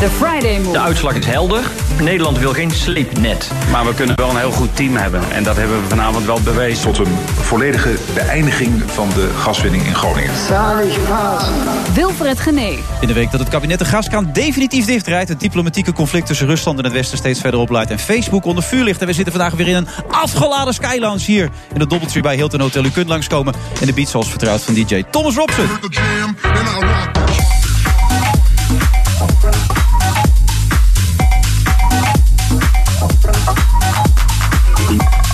The Friday Move. De uitslag is helder. Nederland wil geen sleepnet. Maar we kunnen wel een heel goed team hebben. En dat hebben we vanavond wel bewezen. Tot een volledige beëindiging van de gaswinning in Groningen. Wilfred Genee. In de week dat het kabinet de gaskraan definitief dichtdraait... het diplomatieke conflict tussen Rusland en het Westen steeds verder opleidt... en Facebook onder vuur ligt. En we zitten vandaag weer in een afgeladen Skylounge hier... in het Doubletree bij Hilton Hotel. U kunt langskomen. En de beat zoals vertrouwd van DJ Thomas Robson.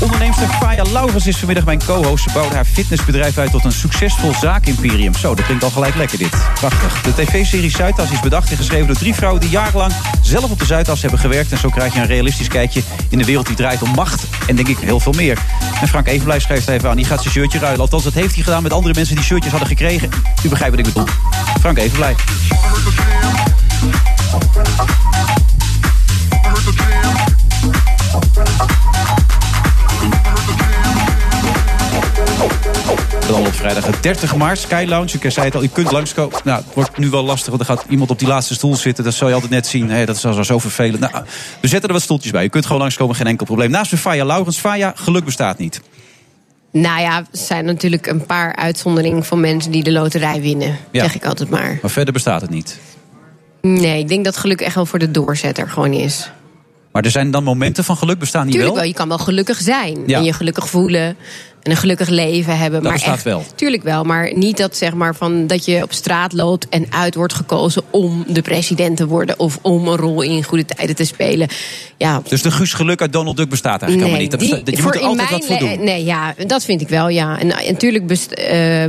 Onderneemster Faya Laurens is vanmiddag mijn co-host. Ze bouwde haar fitnessbedrijf uit tot een succesvol zaakimperium. Zo, dat klinkt al gelijk lekker dit. Prachtig. De tv-serie Zuidas is bedacht en geschreven door drie vrouwen... die jarenlang zelf op de Zuidas hebben gewerkt. En zo krijg je een realistisch kijkje in de wereld die draait om macht. En denk ik heel veel meer. En Frank Evenblij schrijft even aan, die gaat zijn shirtje ruilen. Althans, dat heeft hij gedaan met andere mensen die shirtjes hadden gekregen. U begrijpt wat ik bedoel. Frank Evenblij. Dan op vrijdag de 30 maart, Sky Lounge. Ik zei het al, u kunt langskomen. Nou, het wordt nu wel lastig, want er gaat iemand op die laatste stoel zitten. Dat zal je altijd net zien. Hé, dat is al zo vervelend. Nou, we zetten er wat stoeltjes bij. U kunt gewoon langskomen, geen enkel probleem. Naast me Faya Laurens. Faya, geluk bestaat niet. Nou ja, er zijn natuurlijk een paar uitzonderingen van mensen die de loterij winnen. Ja. Zeg ik altijd maar. Maar verder bestaat het niet. Nee, ik denk dat geluk echt wel voor de doorzetter gewoon is. Maar er zijn dan momenten van geluk bestaan niet Tuurlijk wel? wel, je kan wel gelukkig zijn. Ja. En je gelukkig voelen. En een gelukkig leven hebben. Dat maar bestaat echt, wel. Tuurlijk wel, maar niet dat, zeg maar, van, dat je op straat loopt en uit wordt gekozen om de president te worden. Of om een rol in goede tijden te spelen. Ja, Dus de Guus geluk uit Donald Duck bestaat eigenlijk helemaal niet. Dat die- je moet er altijd wat voor doen. Nee, ja, dat vind ik wel, ja. En, en natuurlijk best, eh,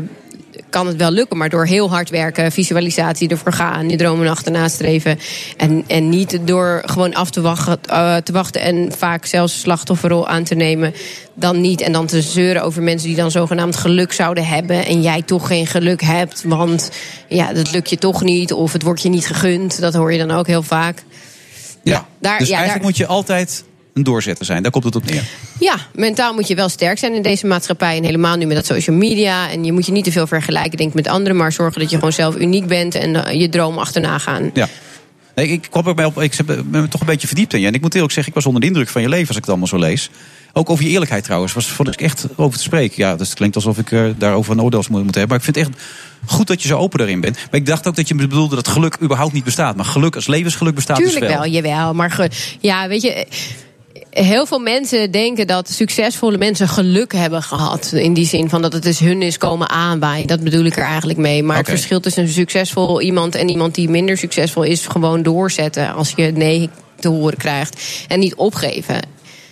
kan het wel lukken, maar door heel hard werken, visualisatie, ervoor gaan, je dromen achterna streven. En, en niet door gewoon af te wachten, eh, te wachten en vaak zelfs slachtofferrol aan te nemen. Dan niet. En dan te zeuren over mensen die dan zogenaamd geluk zouden hebben. En jij toch geen geluk hebt, want ja, dat lukt je toch niet. Of het wordt je niet gegund. Dat hoor je dan ook heel vaak. Ja, daar- dus ja, eigenlijk daar- moet je altijd een doorzetter zijn. Daar komt het op neer. Ja, mentaal moet je wel sterk zijn in deze maatschappij. En helemaal nu met dat social media. En je moet je niet te veel vergelijken, denk ik, met anderen. Maar zorgen dat je gewoon zelf uniek bent en eh, je droom achterna gaan. Ja. Nee, ik kwam er bij op. Ik heb ben me toch een beetje verdiept in je. En ik moet eerlijk zeggen, ik was onder de indruk van je leven als ik het allemaal zo lees. Ook over je eerlijkheid trouwens. Was, vond ik echt over te spreken. Ja, dus het klinkt alsof ik eh, daarover een oordeel moet, moet hebben. Maar ik vind het echt goed dat je zo open daarin bent. Maar ik dacht ook dat je bedoelde dat geluk überhaupt niet bestaat. Maar geluk als levensgeluk bestaat Tuurlijk dus wel. wel, jawel. Maar ja, weet je. Heel veel mensen denken dat succesvolle mensen geluk hebben gehad. In die zin van dat het dus hun is komen aanwaaien. Dat bedoel ik er eigenlijk mee. Maar het verschil tussen een succesvol iemand en iemand die minder succesvol is, gewoon doorzetten als je nee te horen krijgt. En niet opgeven.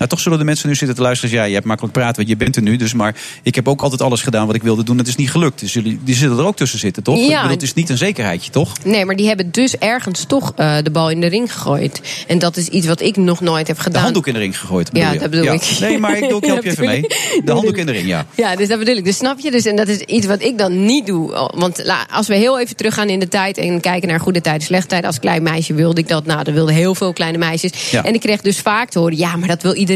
Nou, toch zullen de mensen nu zitten te luisteren. Ja, je hebt makkelijk praten, want je bent er nu. Dus, maar ik heb ook altijd alles gedaan wat ik wilde doen. Het is niet gelukt. Dus jullie die zullen er ook tussen zitten, toch? Ja. Bedoel, het is niet een zekerheidje, toch? Nee, maar die hebben dus ergens toch eh, de bal in de ring gegooid. En dat is iets wat ik nog nooit heb De gedaan. handdoek in de ring gegooid. Ja, je? dat bedoel ik. Nee, maar ik, doe, ik help je even mee. De handdoek in de ring, ja. Ja, dus dat bedoel ik. Dus snap je? Dus, en dat is iets wat ik dan niet doe. Want la- als we heel even teruggaan in de tijd en kijken naar goede tijden, slechte tijden. Als klein meisje wilde ik dat. Nou, dat wilden heel veel kleine meisjes. Ja. En ik kreeg dus vaak te horen: ja, maar dat wil iedereen.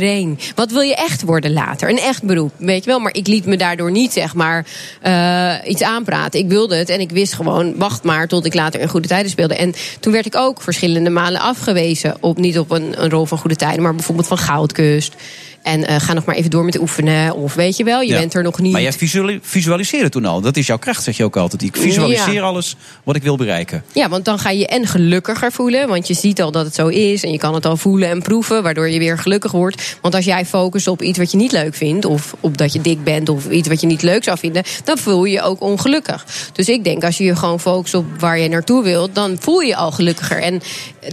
Wat wil je echt worden later? Een echt beroep, weet je wel. Maar ik liet me daardoor niet, zeg maar, eh, iets aanpraten. Ik wilde het en ik wist gewoon: wacht maar tot ik later in goede tijden speelde. En toen werd ik ook verschillende malen afgewezen. Op, niet op een, een rol van goede tijden, maar bijvoorbeeld van Goudkust. En eh, ga nog maar even door met oefenen. Of weet je wel, je Ja. bent er nog niet. Maar jij visuali- visualiseerde toen al. Dat is jouw kracht, zeg je ook altijd. Ik visualiseer Ja. alles wat ik wil bereiken. Ja, want dan ga je en gelukkiger voelen. Want je ziet al dat het zo is. En je kan het al voelen en proeven. Waardoor je weer gelukkig wordt. wordt. Want als jij focust op iets wat je niet leuk vindt, of op dat je dik bent, of iets wat je niet leuk zou vinden, dan voel je je ook ongelukkig. Dus ik denk, als je je gewoon focust op waar je naartoe wilt, dan voel je je al gelukkiger. En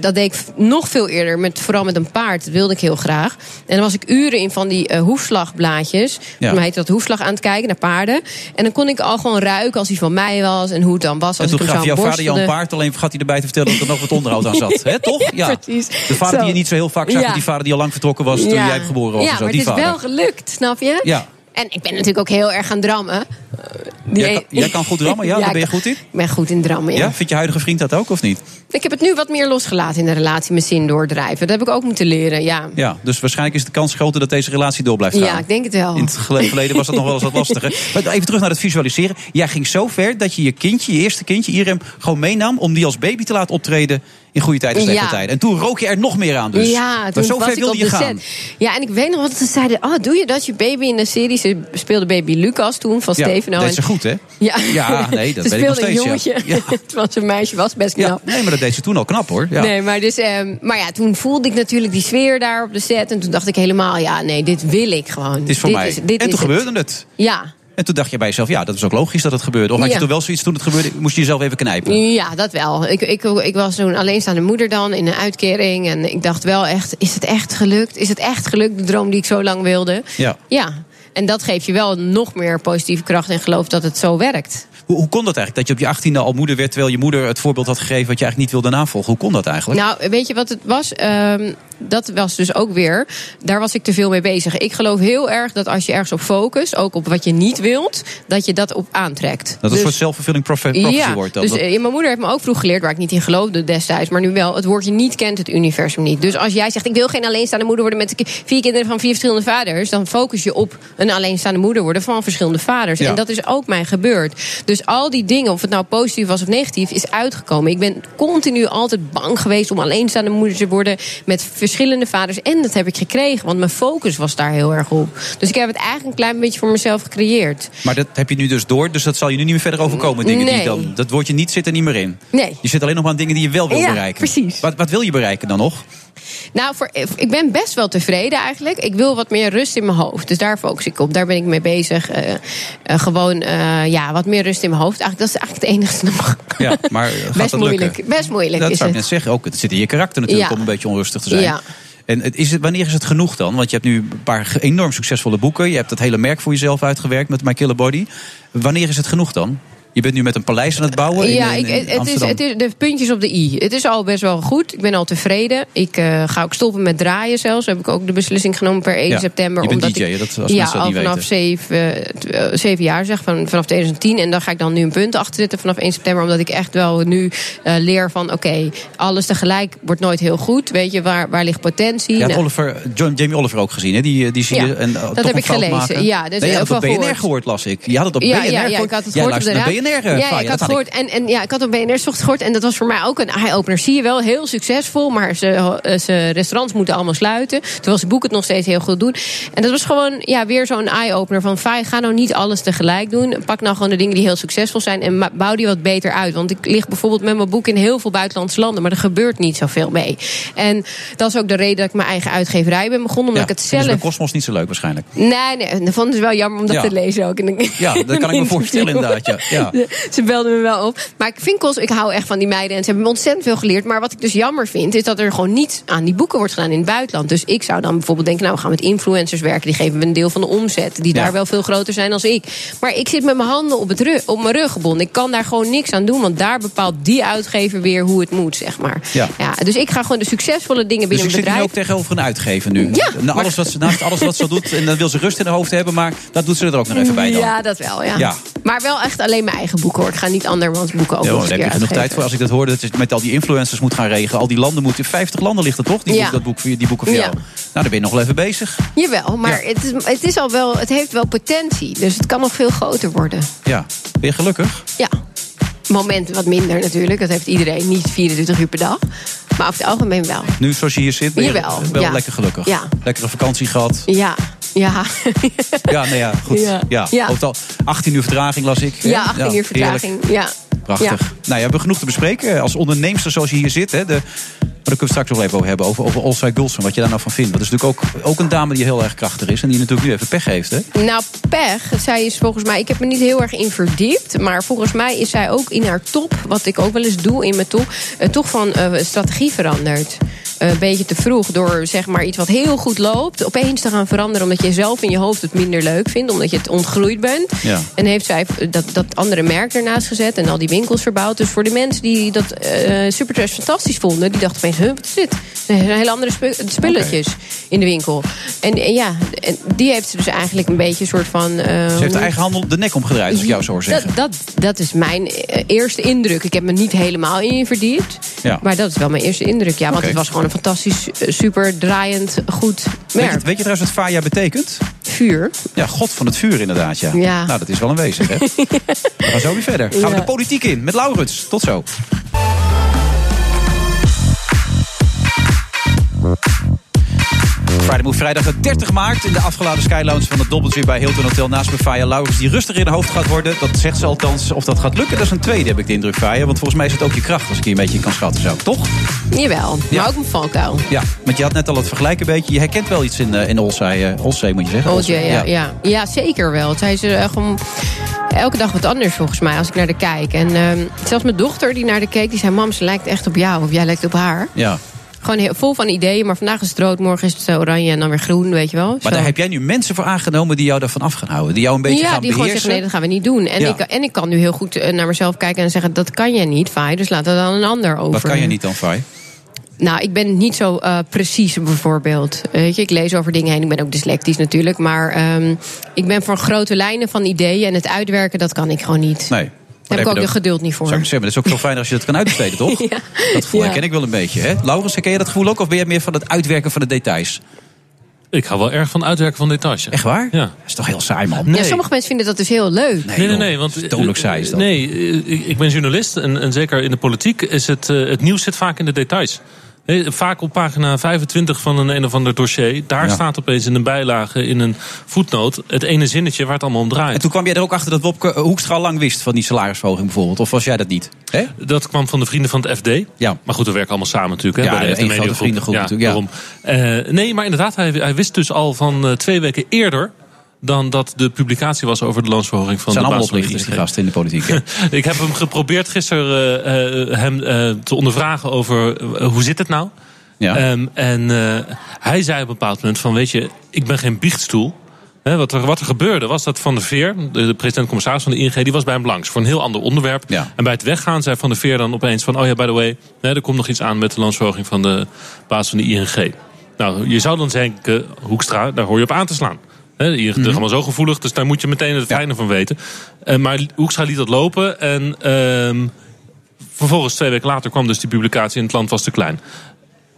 dat deed ik nog veel eerder, met, vooral met een paard. Dat wilde ik heel graag. En dan was ik uren in van die uh, hoefslagblaadjes. Ja. Ja. heet dat hoefslag aan het kijken naar paarden. En dan kon ik al gewoon ruiken als hij van mij was en hoe het dan was. En Als toen ik hem gaf jouw vader jou een paard, alleen vergat hij erbij te vertellen dat er nog wat onderhoud aan zat. Hè, toch? Ja, precies. De vader Zo. die je niet zo heel vaak zag, Ja. die vader die al lang vertrokken was toen jij geboren was. Ja, en zo. maar Die het is vader. wel gelukt, snap je? Ja. En ik ben natuurlijk ook heel erg gaan drammen. Die Jij kan, jij kan goed drammen, ja? Daar ben je goed in? Ik ben goed in drammen, ja. Ja? Vindt je huidige vriend dat ook of niet? Ik heb het nu wat meer losgelaten in de relatie, zin doordrijven. Dat heb ik ook moeten leren, ja. Ja, dus waarschijnlijk is de kans groter dat deze relatie door blijft gaan. Ja, ik denk het wel. In het verleden was dat nog wel eens wat lastiger. Maar even terug naar het visualiseren. Jij ging zo ver dat je je kindje, je eerste kindje, Irem, gewoon meenam... om die als baby te laten optreden in goede tijden en slechte Ja. tijden. En toen rook je er nog meer aan dus. Ja, toen zo was ver wilde op je de gaan. set. Ja, en ik weet nog wat ze zeiden. Oh, doe je dat? Je baby in de serie. Ze speelde baby Lucas toen van Ja, Stefano. deed en- ze goed, hè? Ja, Ja, nee, dat ze weet ik nog speelde een steeds, ja. jongetje. Ja. Terwijl ze een meisje was, best knap. nee, maar dat deed ze toen al knap, hoor. Ja. Nee, maar, dus, ehm, maar ja, toen voelde ik natuurlijk die sfeer daar op de set. En toen dacht ik helemaal, ja, nee, dit wil ik gewoon. Het is voor dit mij. Is, dit en is toen het. gebeurde het. Ja. En toen dacht je bij jezelf, ja, dat is ook logisch dat het gebeurde. Of had je Ja. toen wel zoiets toen het gebeurde, moest je jezelf even knijpen? Ja, dat wel. Ik, ik, ik was zo'n alleenstaande moeder dan in een uitkering. En ik dacht wel echt, is het echt gelukt? Is het echt gelukt, de droom die ik zo lang wilde? Ja. Ja. En dat geeft je wel nog meer positieve kracht en geloof dat het zo werkt. Hoe, hoe kon dat eigenlijk? Dat je op je achttiende al moeder werd, terwijl je moeder het voorbeeld had gegeven wat je eigenlijk niet wilde navolgen. Hoe kon dat eigenlijk? Nou, weet je wat het was? Ehm, dat was dus ook weer. Daar was ik te veel mee bezig. Ik geloof heel erg dat als je ergens op focust, ook op wat je niet wilt, dat je dat op aantrekt. dat het een Dus- soort profe- prophecy ja, wordt dan. dus Dat- eh, mijn moeder heeft me ook vroeg geleerd, waar ik niet in geloofde destijds, maar nu wel. Het woord je niet kent, het universum niet. Dus als jij zegt, ik wil geen alleenstaande moeder worden met vier kinderen van vier verschillende vaders, dan focus je op een alleenstaande moeder worden van verschillende vaders. Ja. En dat is ook mij gebeurd. Dus al die dingen, of het nou positief was of negatief, is uitgekomen. Ik ben continu altijd bang geweest om alleenstaande moeder te worden met verschillende vaders. En dat heb ik gekregen, want mijn focus was daar heel erg op. Dus ik heb het eigenlijk een klein beetje voor mezelf gecreëerd. Maar dat heb je nu dus door, dus dat zal je nu niet meer verder overkomen. Dingen die Nee. dan, dat woordje niet zit er niet meer in. Nee. Je zit alleen nog maar aan dingen die je wel wil Ja, bereiken. precies. Wat, wat wil je bereiken dan nog? Nou, voor, ik ben best wel tevreden eigenlijk. Ik wil wat meer rust in mijn hoofd. Dus daar focus ik op. Daar ben ik mee bezig. Eh, eh, gewoon eh, ja, wat meer rust in mijn hoofd. Eigenlijk, dat is eigenlijk het enige. Ja, maar gaat Best moeilijk. lukken? Best moeilijk Dat is zou ik het. net zeggen. Ook, het zit in je karakter natuurlijk Ja. om een beetje onrustig te zijn. Ja. En het is het, wanneer is het genoeg dan? Want je hebt nu een paar enorm succesvolle boeken. Je hebt dat hele merk voor jezelf uitgewerkt met My Killer Body. Wanneer is het genoeg dan? Je bent nu met een paleis aan het bouwen in, ja, in- ik, in het, is, het is de puntjes op de i. Het is al best wel goed. Ik ben al tevreden. Ik eh, ga ook stoppen met draaien zelfs. Heb ik ook de beslissing genomen per 1 Ja, september. je bent omdat DJ, ik, dat- als ja, dat al vanaf zeven, zeven jaar, zeg, van, vanaf 2010. En dan ga ik dan nu een punt achter zitten vanaf 1 september. Omdat ik echt wel nu eh, leer van... oké, alles tegelijk wordt nooit heel goed. Weet je, waar, waar ligt potentie? Had Nou, Oliver, John, Jamie Oliver ook gezien, hè? Die, die zie je. Ja, en, uh, dat heb ik gelezen. Maken. Ja, dus nee, je had het op BNR gehoord. gehoord, las ik. Je had het op ja, BNR ja, ja, gehoord. ik had het gehoord op de. BNR eh, ja, ik had gehoord. En, en ja, ik had op BNR ochtends gehoord. En dat was voor mij ook een eye-opener. Zie je wel, heel succesvol. Maar ze, eh, ze restaurants moeten allemaal sluiten. Terwijl ze boeken het nog steeds heel goed doen. En dat was gewoon ja, weer zo'n eye-opener. Van ga nou niet alles tegelijk doen. Pak nou gewoon de dingen die heel succesvol zijn. En bouw die wat beter uit. Want ik lig bijvoorbeeld met mijn boek in heel veel buitenlandse landen. Maar er gebeurt niet zoveel mee. En dat is ook de reden dat ik mijn eigen uitgeverij ben begonnen. Omdat Ja, ik het ze zelf... bij Cosmos niet zo leuk waarschijnlijk. Nee, nee, dat vonden ze wel jammer om dat Ja. te lezen ook. Ja, dat kan ik me voorstellen inderdaad. Ja. Ja. Ze belden me wel op. Maar ik vind ik hou echt van die meiden. En ze hebben me ontzettend veel geleerd. Maar wat ik dus jammer vind, is dat er gewoon niet aan die boeken wordt gedaan in het buitenland. Dus ik zou dan bijvoorbeeld denken, nou, we gaan met influencers werken. Die geven we een deel van de omzet. Die Ja. daar wel veel groter zijn dan ik. Maar ik zit met mijn handen op, het rug, op mijn rug gebonden. Ik kan daar gewoon niks aan doen. Want daar bepaalt die uitgever weer hoe het moet, zeg maar. Ja. dus ik ga gewoon de succesvolle dingen Dus binnen ik een zit nu bedrijf. ook tegenover een uitgever nu. Ja, Na alles wat ze, naast alles wat ze doet, en dan wil ze rust in haar hoofd hebben, maar dat doet ze er ook nog even bij dan. Ja, dat wel, ja. Ja. Maar wel echt alleen mijn eigen boeken hoor. Ik ga niet andermans boeken ook Ja, nog daar genoeg tijd voor. Als ik dat hoorde, dat je met al die influencers moet gaan regelen. Al die landen moeten. 50 landen ligt er toch? Die, Ja. boek, dat boek, die boeken voor jou. Nou, dan ben je nog wel even bezig. Jawel, maar het, is, het, is al wel, het heeft wel potentie. Dus het kan nog veel groter worden. Ja. Ben je gelukkig? Ja. Moment wat minder natuurlijk. Dat heeft iedereen. Niet 24 uur per dag. Maar over het algemeen wel. Nu zoals je hier zit, ben je Jawel, wel ja. lekker gelukkig. Ja. Lekkere vakantie gehad. Ja. Ja. Ja, nee, ja, goed. Ja. Ja. Ja. Ook al 18 uur vertraging las ik. Ja, 18 uur heerlijk. vertraging. Ja. Prachtig. Ja. Nou, je hebt genoeg te bespreken. Als onderneemster zoals je hier zit. Hè, de, daar kunnen we het straks nog even over hebben. Over, over Olsay Gulsen, wat je daar nou van vindt. Dat is natuurlijk ook, ook een dame die heel erg krachtig is. En die natuurlijk nu even pech heeft, hè? Nou, pech. Zij is volgens mij, ik heb me niet heel erg in verdiept. Maar volgens mij is zij ook in haar top, wat ik ook wel eens doe in mijn top, eh, toch van eh, strategie veranderd. Eh, een beetje te vroeg door zeg maar iets wat heel goed loopt, opeens te gaan veranderen omdat je zelf in je hoofd het minder leuk vindt, omdat je het ontgroeid bent. Ja. En heeft zij dat, dat andere merk ernaast gezet en al die winkels verbouwd. Dus voor de mensen die dat eh Supertrash fantastisch vonden, die dachten opeens, huh, wat is dit? Er zijn hele andere spu- spulletjes in de winkel. En, en ja, en die heeft ze dus eigenlijk een beetje een soort van. Ze heeft hoe- de eigen handel de nek omgedraaid, als ik jou zo hoor zeggen. dat, dat, dat is mijn eh, eerste indruk. Ik heb me niet helemaal in verdiept. Ja. Maar dat is wel mijn eerste indruk. Ja, want het was gewoon een fantastisch, eh, super draaiend, goed Weet merk. je, weet je trouwens wat Faya betekent? Vuur. Ja, God van het vuur inderdaad, ja. Ja. Nou, dat is wel een wezen, hè? We gaan zo weer verder. Gaan we de politiek in met Laurens. Tot zo. Friday Move vrijdag de 30 maart in de afgeladen Sky Lounge van het Dobbeltje bij Hilton Hotel naast me Faya Laurens die rustiger in de hoofd gaat worden. Dat zegt ze althans. Of dat gaat lukken, dat is een tweede heb ik de indruk Faya. Want volgens mij is het ook je kracht als ik je een beetje kan schatten zo, toch? Jawel, Ja. maar ook mijn valkuil. Ja, want je had net al het vergelijk een beetje. Je herkent wel iets in, eh, in Olzee, Olzee moet je zeggen. Olzee, ja, ja. ja, zeker wel. Zij is gewoon elke dag wat anders volgens mij als ik naar de kijk. En ehm, zelfs mijn dochter die naar de keek, die zei... mam, ze lijkt echt op jou of jij lijkt op haar. Ja. Gewoon heel, vol van ideeën, maar vandaag is het rood, morgen is het eh, oranje en dan weer groen, weet je wel. Maar Zo. daar heb jij nu mensen voor aangenomen die jou daarvan af gaan houden. Die jou een beetje ja, gaan die gewoon beheersen. zeggen, nee, dat gaan we niet doen. En, Ja. ik, en ik kan nu heel goed eh, naar mezelf kijken en zeggen... dat kan je niet, Fai, dus laat er dan een ander over. Wat kan je niet dan, Fai? Nou, ik ben niet zo eh, precies bijvoorbeeld. Weet je, ik lees over dingen heen. Ik ben ook dyslectisch natuurlijk. Maar ehm, ik ben voor grote lijnen van ideeën. En het uitwerken, dat kan ik gewoon niet. Nee. Daar heb ik ook de geduld niet voor. Zou ik zeggen, maar dat is ook veel fijner als je dat kan uitbesteden, toch? Ja. Dat gevoel Ja. herken ik wel een beetje. Hè? Laurens, herken je dat gevoel ook? Of ben je meer van het uitwerken van de details? Ik hou wel erg van uitwerken van details. ja. Echt waar? Ja. Dat is toch heel saai, man? Ja, sommige mensen vinden dat dus heel leuk. Nee, nee, joh. nee. Want, dodelijk saai is dat. Nee, eh, ik ben journalist en, en zeker in de politiek is het, eh, het nieuws zit vaak in de details. Nee, vaak op pagina 25 van een een of ander dossier. Daar Ja. staat opeens in een bijlage, in een voetnoot, het ene zinnetje waar het allemaal om draait. En toen kwam jij er ook achter dat Wopke Hoekstra al lang wist van die salarisverhoging bijvoorbeeld. Of was jij dat niet? Dat kwam van de vrienden van het FD. Ja. Maar goed, we werken allemaal samen natuurlijk. Hè, Ja, bij de grote Mediagroep. vriendengroep natuurlijk, ja. Eh, nee, maar inderdaad, hij, hij wist dus al van eh, twee weken eerder... dan dat de publicatie was over de loonsverhoging van zijn de allemaal baas van de oplichters, die ING. gasten in de politiek. Ik heb hem geprobeerd gisteren eh, eh, hem eh, te ondervragen over hoe zit het nou. Ja. Ehm, en hij zei op een bepaald moment van weet je, ik ben geen biechtstoel. Wat, er, wat er gebeurde was dat Van der Veer, de, de president-commissaris van de ING, die was bij hem langs voor een heel ander onderwerp. Ja. En bij het weggaan zei Van der Veer dan opeens van oh ja, by the way, er komt nog iets aan met de loonsverhoging van de baas van de ING. Nou, je zou dan denken, Hoekstra, daar hoor je op aan te slaan. De ING Mhm. is allemaal zo gevoelig, dus daar moet je meteen het fijne van weten. Eh, maar Hoekstra liet dat lopen en ehm, vervolgens twee weken later kwam dus die publicatie en het land was te klein.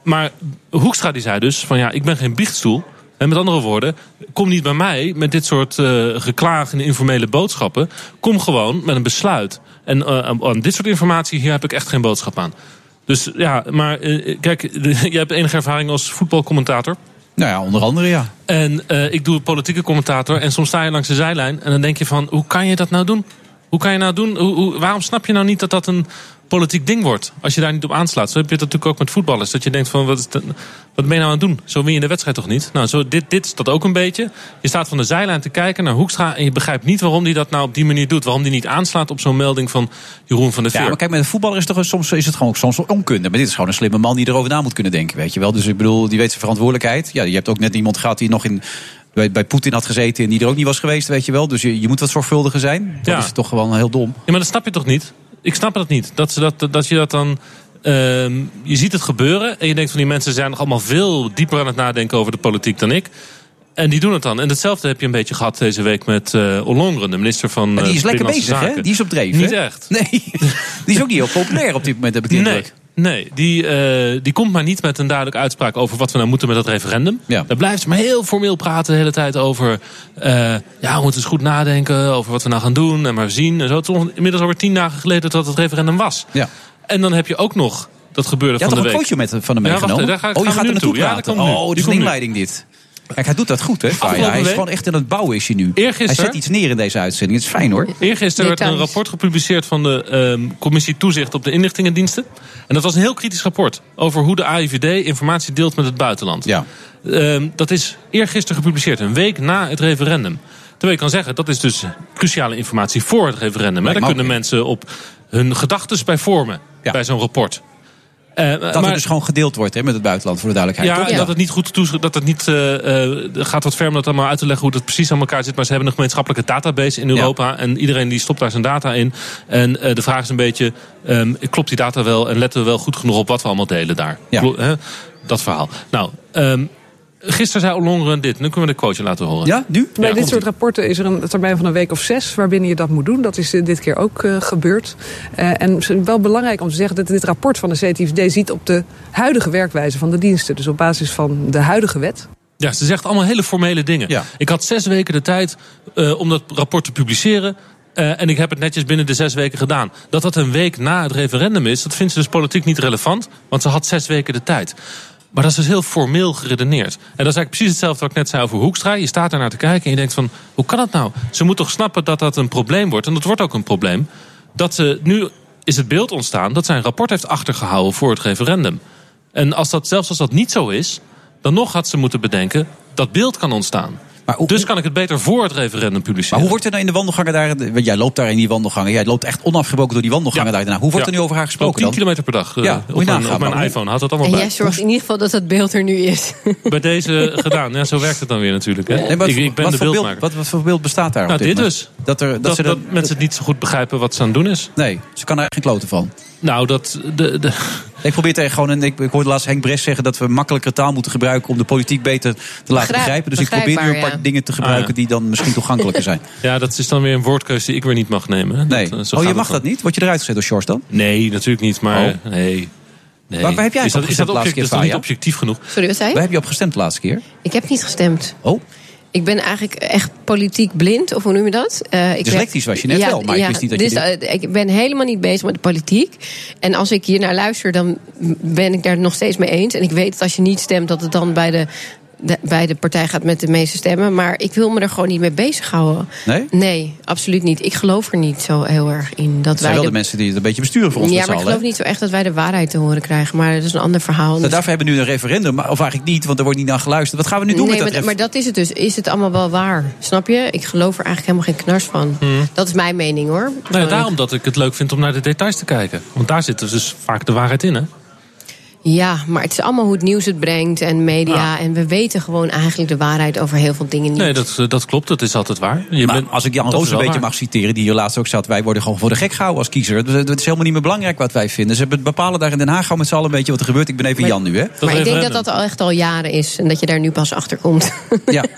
Maar Hoekstra die zei dus van ja, ik ben geen biechtstoel. En met andere woorden, kom niet bij mij met dit soort eh geklaag en informele boodschappen. Kom gewoon met een besluit. En eh, aan- aan dit soort informatie, hier heb ik echt geen boodschap aan. Dus ja, maar eh, kijk, jij hebt enige ervaring als voetbalcommentator. Nou ja, onder andere ja. En eh, ik doe politieke commentator. En soms sta je langs de zijlijn. En dan denk je van, hoe kan je dat nou doen? Hoe kan je nou doen? Hoe, waarom snap je nou niet dat dat een politiek ding wordt? Als je daar niet op aanslaat. Zo heb je het natuurlijk ook met voetballers. Dat je denkt van, wat, is dat- wat ben je nou aan het doen? Zo win je de wedstrijd toch niet? Nou, zo, dit, dit is dat ook een beetje. Je staat van de zijlijn te kijken naar Hoekstra. En je begrijpt niet waarom hij dat nou op die manier doet. Waarom hij niet aanslaat op zo'n melding van Jeroen van der Veer. Ja, maar kijk, met een voetballer is, toch, soms, is het gewoon ook soms onkunde. Maar dit is gewoon een slimme man die erover na moet kunnen denken, weet je wel. Dus ik bedoel, die weet zijn verantwoordelijkheid. Ja, je hebt ook net iemand gehad die nog in, bij, bij Poetin had gezeten... en die er ook niet was geweest, weet je wel. Dus je, je moet wat zorgvuldiger zijn. Dat Ja. is toch gewoon heel dom. Ja, maar dat snap je toch niet? Ik snap dat niet. Dat, ze dat, dat je dat dan. ehm, je ziet het gebeuren en je denkt van die mensen zijn nog allemaal veel dieper aan het nadenken over de politiek dan ik. En die doen het dan. En hetzelfde heb je een beetje gehad deze week met eh Ollongren, de minister van. Maar die eh, is lekker Binnenlandse bezig, hè? Die is op dreef, Niet hè? echt. Nee, die is ook niet heel populair op dit moment, heb ik de Nee. Nee die, eh, die komt maar niet met een duidelijke uitspraak over wat we nou moeten met dat referendum. Ja. Daar blijft ze maar heel formeel praten de hele tijd over. eh, ja, we moeten eens goed nadenken over wat we nou gaan doen en maar zien. En zo. Het is inmiddels alweer tien dagen geleden dat het referendum was. Ja. En dan heb je ook nog dat gebeurde Je had van toch de een week. fotootje met, van hem Ja, meegenomen? wacht, daar ga ik- oh, je gaat er naartoe toe. Ja, praten? nu. oh, dit is een inleiding dit. Kijk, hij doet dat goed, hè? Faya? Hij is gewoon echt aan het bouwen, is hij nu. Eergisteren- Hij zet iets neer in deze uitzending. Het is fijn, hoor. Eergisteren werd er een rapport gepubliceerd van de ehm, Commissie Toezicht op de Inlichtingendiensten. En dat was een heel kritisch rapport over hoe de AIVD informatie deelt met het buitenland. Ja. Ehm, dat is eergisteren gepubliceerd, een week na het referendum. Terwijl je kan zeggen, dat is dus cruciale informatie voor het referendum. Hè? Daar kunnen mensen op hun gedachten bij vormen, Ja. bij zo'n rapport. Eh, Dat maar- er dus gewoon gedeeld wordt hè, met het buitenland, voor de duidelijkheid. ja, dat het niet goed toesch- dat het niet eh, eh, gaat wat ver om dat allemaal uit te leggen hoe dat precies aan elkaar zit. Maar ze hebben een gemeenschappelijke database in Europa en iedereen die stopt daar zijn data in. En eh, de vraag is een beetje, ehm, klopt die data wel en letten we wel goed genoeg op wat we allemaal delen daar? Ja. Dat verhaal. Nou, ehm, gisteren zei Ollongren dit. Nu kunnen we de quoteje laten horen. Ja, nu? Bij dit soort rapporten is er een termijn van een week of zes waarbinnen je dat moet doen. Dat is eh, dit keer ook eh, gebeurd. Eh, en het is wel belangrijk om te zeggen dat dit rapport van de CTVD ziet op de huidige werkwijze van de diensten. Dus op basis van de huidige wet. Ja, ze zegt allemaal hele formele dingen. Ja. Ik had zes weken de tijd eh, om dat rapport te publiceren. Eh, en ik heb het netjes binnen de zes weken gedaan. Dat dat een week na het referendum is, dat vindt ze dus politiek niet relevant. Want ze had zes weken de tijd. Maar dat is dus heel formeel geredeneerd. En dat is eigenlijk precies hetzelfde wat ik net zei over Hoekstra. Je staat daar naar te kijken en je denkt van, hoe kan dat nou? Ze moet toch snappen dat dat een probleem wordt. En dat wordt ook een probleem. Dat ze, nu is het beeld ontstaan dat zij een rapport heeft achtergehouden voor het referendum. En als dat, zelfs als dat niet zo is, dan nog had ze moeten bedenken dat beeld kan ontstaan. Maar hoe- dus kan ik het beter voor het referendum publiceren. Maar hoe wordt er nou in de wandelgangen daar... Want jij loopt daar in die wandelgangen. Jij loopt echt onafgebroken door die wandelgangen Ja. daar. daarna. Hoe wordt Ja. er nu over haar gesproken 10 dan? kilometer per dag eh, Ja, op, mijn, op iPhone. Had het allemaal En bij. jij zorgt in ieder geval dat dat beeld er nu is. Bij deze gedaan. Ja, zo werkt het dan weer natuurlijk. Hè. Nee, maar ik, ik ben wat, de voor beeld, beeldmaker. wat, wat voor beeld bestaat daar? op nou, dit moment? dus. Dat, er, dat, Dat, ze dat, mensen het niet zo goed begrijpen wat ze aan het doen is. Nee, ze kan er eigenlijk geen kloten van. Nou, dat... De, de, Ik probeer tegen gewoon, ik, ik hoorde laatst Henk Bres zeggen dat we makkelijker taal moeten gebruiken om de politiek beter te laten Begrijp- begrijpen. Dus ik probeer nu een paar ja. dingen te gebruiken Ah, ja. die dan misschien toegankelijker zijn. ja, dat is dan weer een woordkeuze die ik weer niet mag nemen. hè. Nee. Dat, eh, oh, je mag dat niet? Word je eruit gezet door Sjors dan? Nee, natuurlijk niet. Maar Oh. nee. nee. Waar- waar heb jij is op dat, is gestemd dat, object, keer, is dat niet objectief genoeg? Sorry, wat zei Waar heb je op gestemd de laatste keer? Ik heb niet gestemd. Oh, Ik ben eigenlijk echt politiek blind, of hoe noem je dat? Eh, ik Dyslectisch was je net wel, maar ik wist niet dat je dus, dit- eh, Ik ben helemaal niet bezig met de politiek. En als ik hier naar luister, dan ben ik daar nog steeds mee eens. En ik weet dat als je niet stemt, dat het dan bij de, de- bij de partij gaat met de meeste stemmen. Maar ik wil me er gewoon niet mee bezighouden. nee? Nee, absoluut niet. Ik geloof er niet zo heel erg in. Dat Dat zijn wij wel de de, mensen die het een beetje besturen voor ons ja, maar ik geloof niet zo echt dat wij de waarheid te horen krijgen. Maar dat is een ander verhaal. Nou, daarvoor hebben we nu een referendum, maar- of eigenlijk niet, want er wordt niet naar geluisterd. Wat gaan we nu doen nee, met dat maar, ref- maar dat is het dus. Is het allemaal wel waar? Snap je? Ik geloof er eigenlijk helemaal geen knars van. Dat is mijn mening hoor. Nou, ja, daarom dat ik het leuk vind om naar de details te kijken. Want daar zit dus vaak de waarheid in, hè? Ja, maar het is allemaal hoe het nieuws het brengt en media. Ja. En we weten gewoon eigenlijk de waarheid over heel veel dingen niet. Nee, dat, eh, dat klopt. Dat is altijd waar. Je Maar bent- als ik Jan Roos een beetje waar. mag citeren, die hier laatst ook zat. Wij worden gewoon voor de gek gehouden als kiezer. Het is helemaal niet meer belangrijk wat wij vinden. Ze bepalen daar in Den Haag gewoon met z'n allen een beetje wat er gebeurt. Ik ben even Maar- Jan nu, hè? maar ik denk dat dat al echt al jaren is. En dat je daar nu pas achter komt. Ja.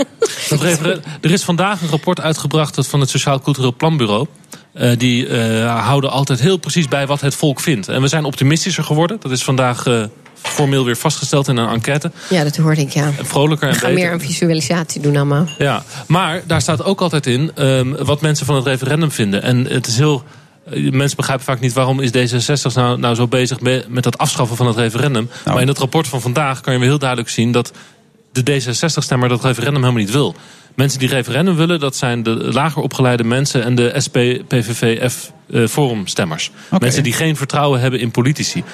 Er is vandaag een rapport uitgebracht van het Sociaal Cultureel Planbureau. Eh, die eh, houden altijd heel precies bij wat het volk vindt. En we zijn optimistischer geworden. Dat is vandaag eh, formeel weer vastgesteld in een enquête. ja, dat hoorde ik, ja. Vrolijker en We gaan beter. meer een visualisatie doen allemaal. Ja, maar daar staat ook altijd in ehm, wat mensen van het referendum vinden. En het is heel. Mensen begrijpen vaak niet waarom is D66 nou, nou zo bezig me- met dat afschaffen van het referendum. Nou. Maar in het rapport van vandaag kan je weer heel duidelijk zien dat de D66-stemmer dat referendum helemaal niet wil. Mensen die referendum willen, dat zijn de lager opgeleide mensen en de SP, PVV, F eh, forumstemmers. Mensen die geen vertrouwen hebben in politici.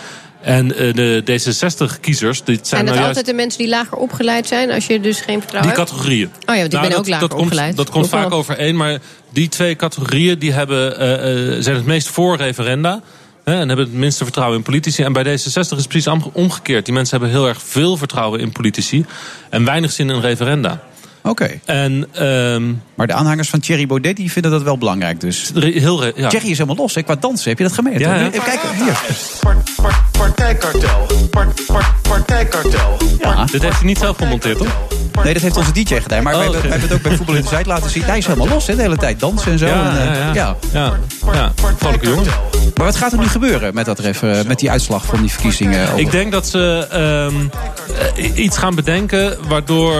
En eh, de D66-kiezers, dit zijn Zijn dat nou juist altijd de mensen die lager opgeleid zijn? Als je dus geen vertrouwen die hebt? categorieën. Oh ja, want ik ben ook lager dat komt, opgeleid. Dat komt Ook wel. vaak overeen, maar die twee categorieën die hebben, eh, eh, zijn het meest voor referenda. Hè, en hebben het minste vertrouwen in politici. En bij D66 is het precies omgekeerd. Die mensen hebben heel erg veel vertrouwen in politici. En weinig zin in referenda. Oké. En ehm, Maar de aanhangers van Thierry Baudet die vinden dat wel belangrijk dus. heel... ja. Thierry is helemaal los hè, qua dansen. Heb je dat gemerkt? Ja, ja. Even kijken, hier. Partijkartel. Part- part- Partijkartel. Ja. Dit heeft hij niet zelf gemonteerd, toch? Nee, dat heeft onze DJ gedaan. Maar Oh, we, hebben, hebben het ook bij Voetbal in de Zuid laten zien. Hij is helemaal los hè, de hele tijd. Dansen en zo. Ja, en, eh, ja, ja. ja. ja. ja. Vrolijke jongen. Maar wat gaat er nu gebeuren met, dat ref, eh, met die uitslag van die verkiezingen? Ik denk dat ze ehm, eh, iets gaan bedenken waardoor eh,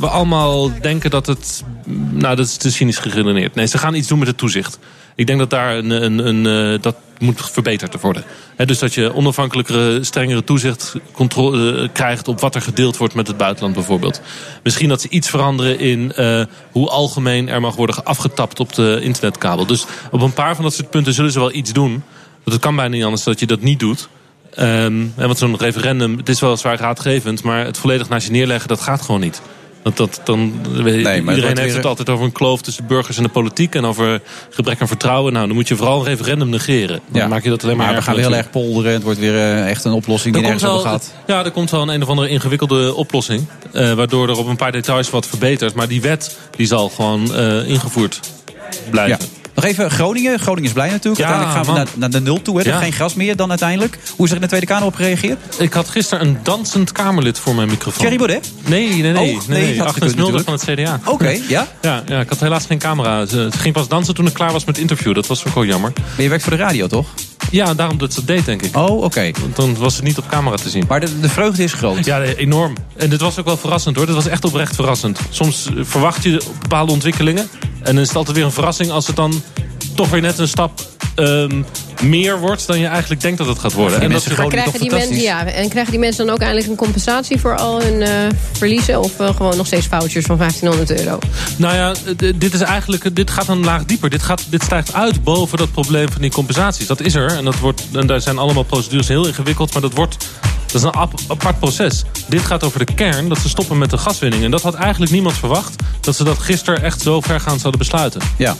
we allemaal denken dat het. Nou, dat is te cynisch geredeneerd. Nee, ze gaan iets doen met het toezicht. Ik denk dat daar een, een, een, eh, dat moet verbeterd worden. Dus dat je onafhankelijkere, strengere toezicht controle, eh, krijgt op wat er gedeeld wordt met het buitenland bijvoorbeeld. Misschien dat ze iets veranderen in eh, hoe algemeen er mag worden afgetapt op de internetkabel. Dus op een paar van dat soort punten zullen ze wel iets doen. Want het kan bijna niet anders dat je dat niet doet. En want zo'n referendum, het is wel zwaar raadgevend, maar het volledig naast je neerleggen, dat gaat gewoon niet. Want dat, dan, iedereen heeft weer- het altijd over een kloof tussen burgers en de politiek en over gebrek aan vertrouwen. Nou, dan moet je vooral een referendum negeren. Dan maak je dat alleen maar, maar we gaan heel erg polderen. Het wordt weer eh, echt een oplossing die Er nergens komt over gaat. ja, er komt wel een, een of andere ingewikkelde oplossing. eh, waardoor er op een paar details wat verbetert. Maar die wet die zal gewoon eh, ingevoerd blijven. Nog even Groningen. Groningen is blij natuurlijk. Ja, uiteindelijk gaan we naar, naar de nul toe. Hè. Er is Ja. geen gas meer dan uiteindelijk. Hoe is er in de Tweede Kamer op gereageerd? Ik had gisteren een dansend Kamerlid voor mijn microfoon. Thierry Baudet? Nee, nee, nee. Oh, nee, nee, nee, Agnes Mulder van het CDA. Oké, ja? ja? Ja, ik had helaas geen camera. Ze ging pas dansen toen ik klaar was met het interview. Dat was ook wel jammer. Maar je werkt voor de radio, toch? Ja, daarom dat ze dat deed, denk ik. Oh, oké. Want dan was het niet op camera te zien. Maar de, de vreugde is groot. Ja, enorm. En dit was ook wel verrassend hoor. Dit was echt oprecht verrassend. Soms eh, verwacht je bepaalde ontwikkelingen. En dan is het altijd weer een verrassing als het dan toch weer net een stap ehm, meer wordt dan je eigenlijk denkt dat het gaat worden. En dat is Maar krijgen die mensen, ja, en krijgen die mensen dan ook eigenlijk een compensatie voor al hun eh, verliezen? Of eh, gewoon nog steeds vouchers van 1500 euro? Nou ja, dit is eigenlijk, dit gaat een laag dieper. Dit, gaat, dit stijgt uit boven dat probleem van die compensaties. Dat is er. En, dat wordt, en daar zijn allemaal procedures heel ingewikkeld. Maar dat wordt. Dat is een ap- apart proces. Dit gaat over de kern, dat ze stoppen met de gaswinning. En dat had eigenlijk niemand verwacht. Dat ze dat gisteren echt zo vergaand zouden besluiten. Ja.